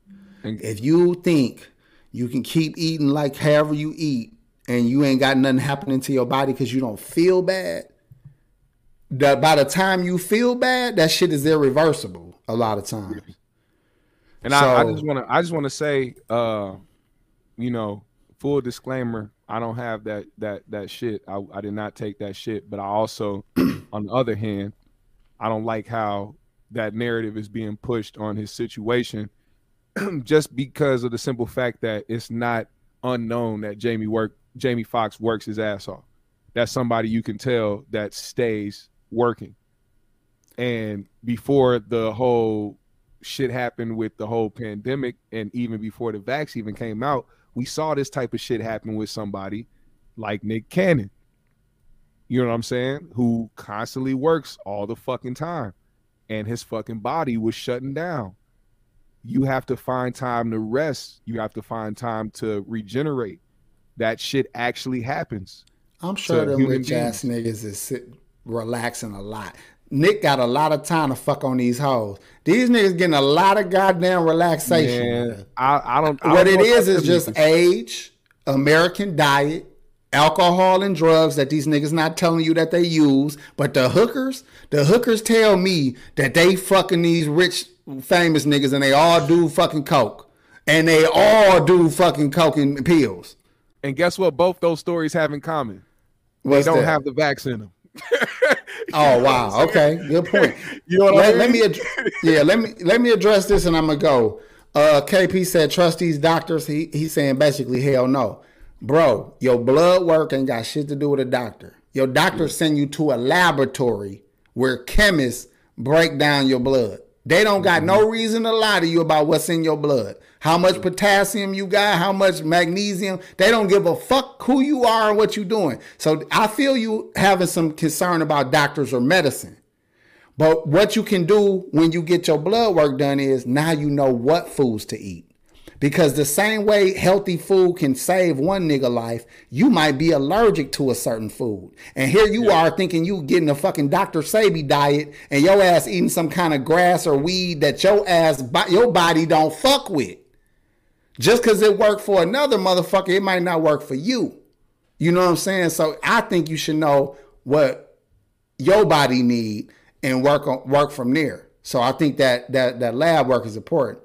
If you think you can keep eating like however you eat and you ain't got nothing happening to your body because you don't feel bad that by the time you feel bad, that shit is irreversible a lot of times. and I, I just want to I just want to say, uh, you know, full disclaimer. I don't have that that that shit. I, I did not take that shit. But I also, [CLEARS THROAT] on the other hand, I don't like how that narrative is being pushed on his situation, [CLEARS THROAT] just because of the simple fact that it's not unknown that Jamie work Jamie Foxx works his ass off. That's somebody you can tell that stays working. And before the whole shit happened with the whole pandemic, and even before the vax even came out, we saw this type of shit happen with somebody like Nick Cannon. You know what I'm saying? Who constantly works all the fucking time, and his fucking body was shutting down. You have to find time to rest. You have to find time to regenerate. That shit actually happens. I'm sure them rich ass niggas is sit, relaxing a lot. Nick got a lot of time to fuck on these hoes. These niggas getting a lot of goddamn relaxation. And I, I don't. I what don't it is is just age, American diet, alcohol and drugs that these niggas not telling you that they use. But the hookers, the hookers tell me that they fucking these rich, famous niggas and they all do fucking coke. And they all do fucking coke and pills. And guess what? Both those stories have in common. What's they don't that? have the vax in them. [LAUGHS] Oh wow. [LAUGHS] Okay. Good point. [LAUGHS] You know what I let, let me mean? ad- yeah, let me let me address this and I'm gonna go. Uh KP said trust these doctors. He he's saying basically hell no. Bro, your blood work ain't got shit to do with a doctor. Your doctor send you to a laboratory where chemists break down your blood. They don't got no reason to lie to you about what's in your blood. How much potassium you got, how much magnesium. They don't give a fuck who you are and what you're doing. So I feel you having some concern about doctors or medicine. But what you can do when you get your blood work done is now you know what foods to eat. Because the same way healthy food can save one nigga life, you might be allergic to a certain food. And here you are thinking you getting a fucking Dr. Sebi diet and your ass eating some kind of grass or weed that your ass, your body don't fuck with. Just because it worked for another motherfucker, it might not work for you. You know what I'm saying? So I think you should know what your body need and work on work from there. So I think that that that lab work is important.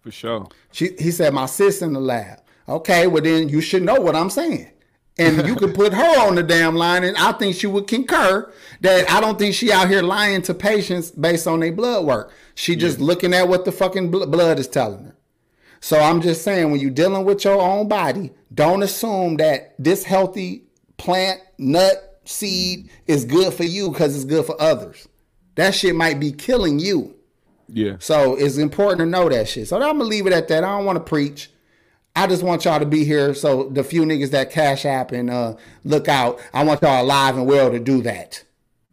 For sure. She, he said, my sis in the lab. Okay, well then you should know what I'm saying. And you could put her on the damn line, and I think she would concur that I don't think she out here lying to patients based on their blood work. She just looking at what the fucking bl- blood is telling her. So I'm just saying, when you're dealing with your own body, don't assume that this healthy plant, nut, seed is good for you because it's good for others. That shit might be killing you. Yeah. So it's important to know that shit. So I'm gonna leave it at that. I don't want to preach. I just want y'all to be here. So the few niggas that cash app and uh, look out, I want y'all alive and well to do that.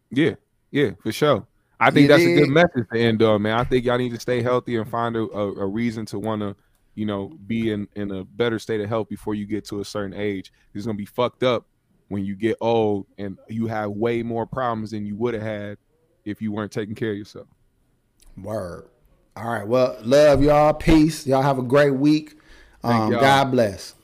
Yeah. Yeah. For sure. I think You that's a good message to end on, man. I think y'all need to stay healthy and find a, a, a reason to want to, you know, be in, in a better state of health before you get to a certain age. It's gonna be fucked up when you get old and you have way more problems than you would have had if you weren't taking care of yourself. Word. All right. Well, love y'all. Peace. Y'all have a great week. Um. God bless.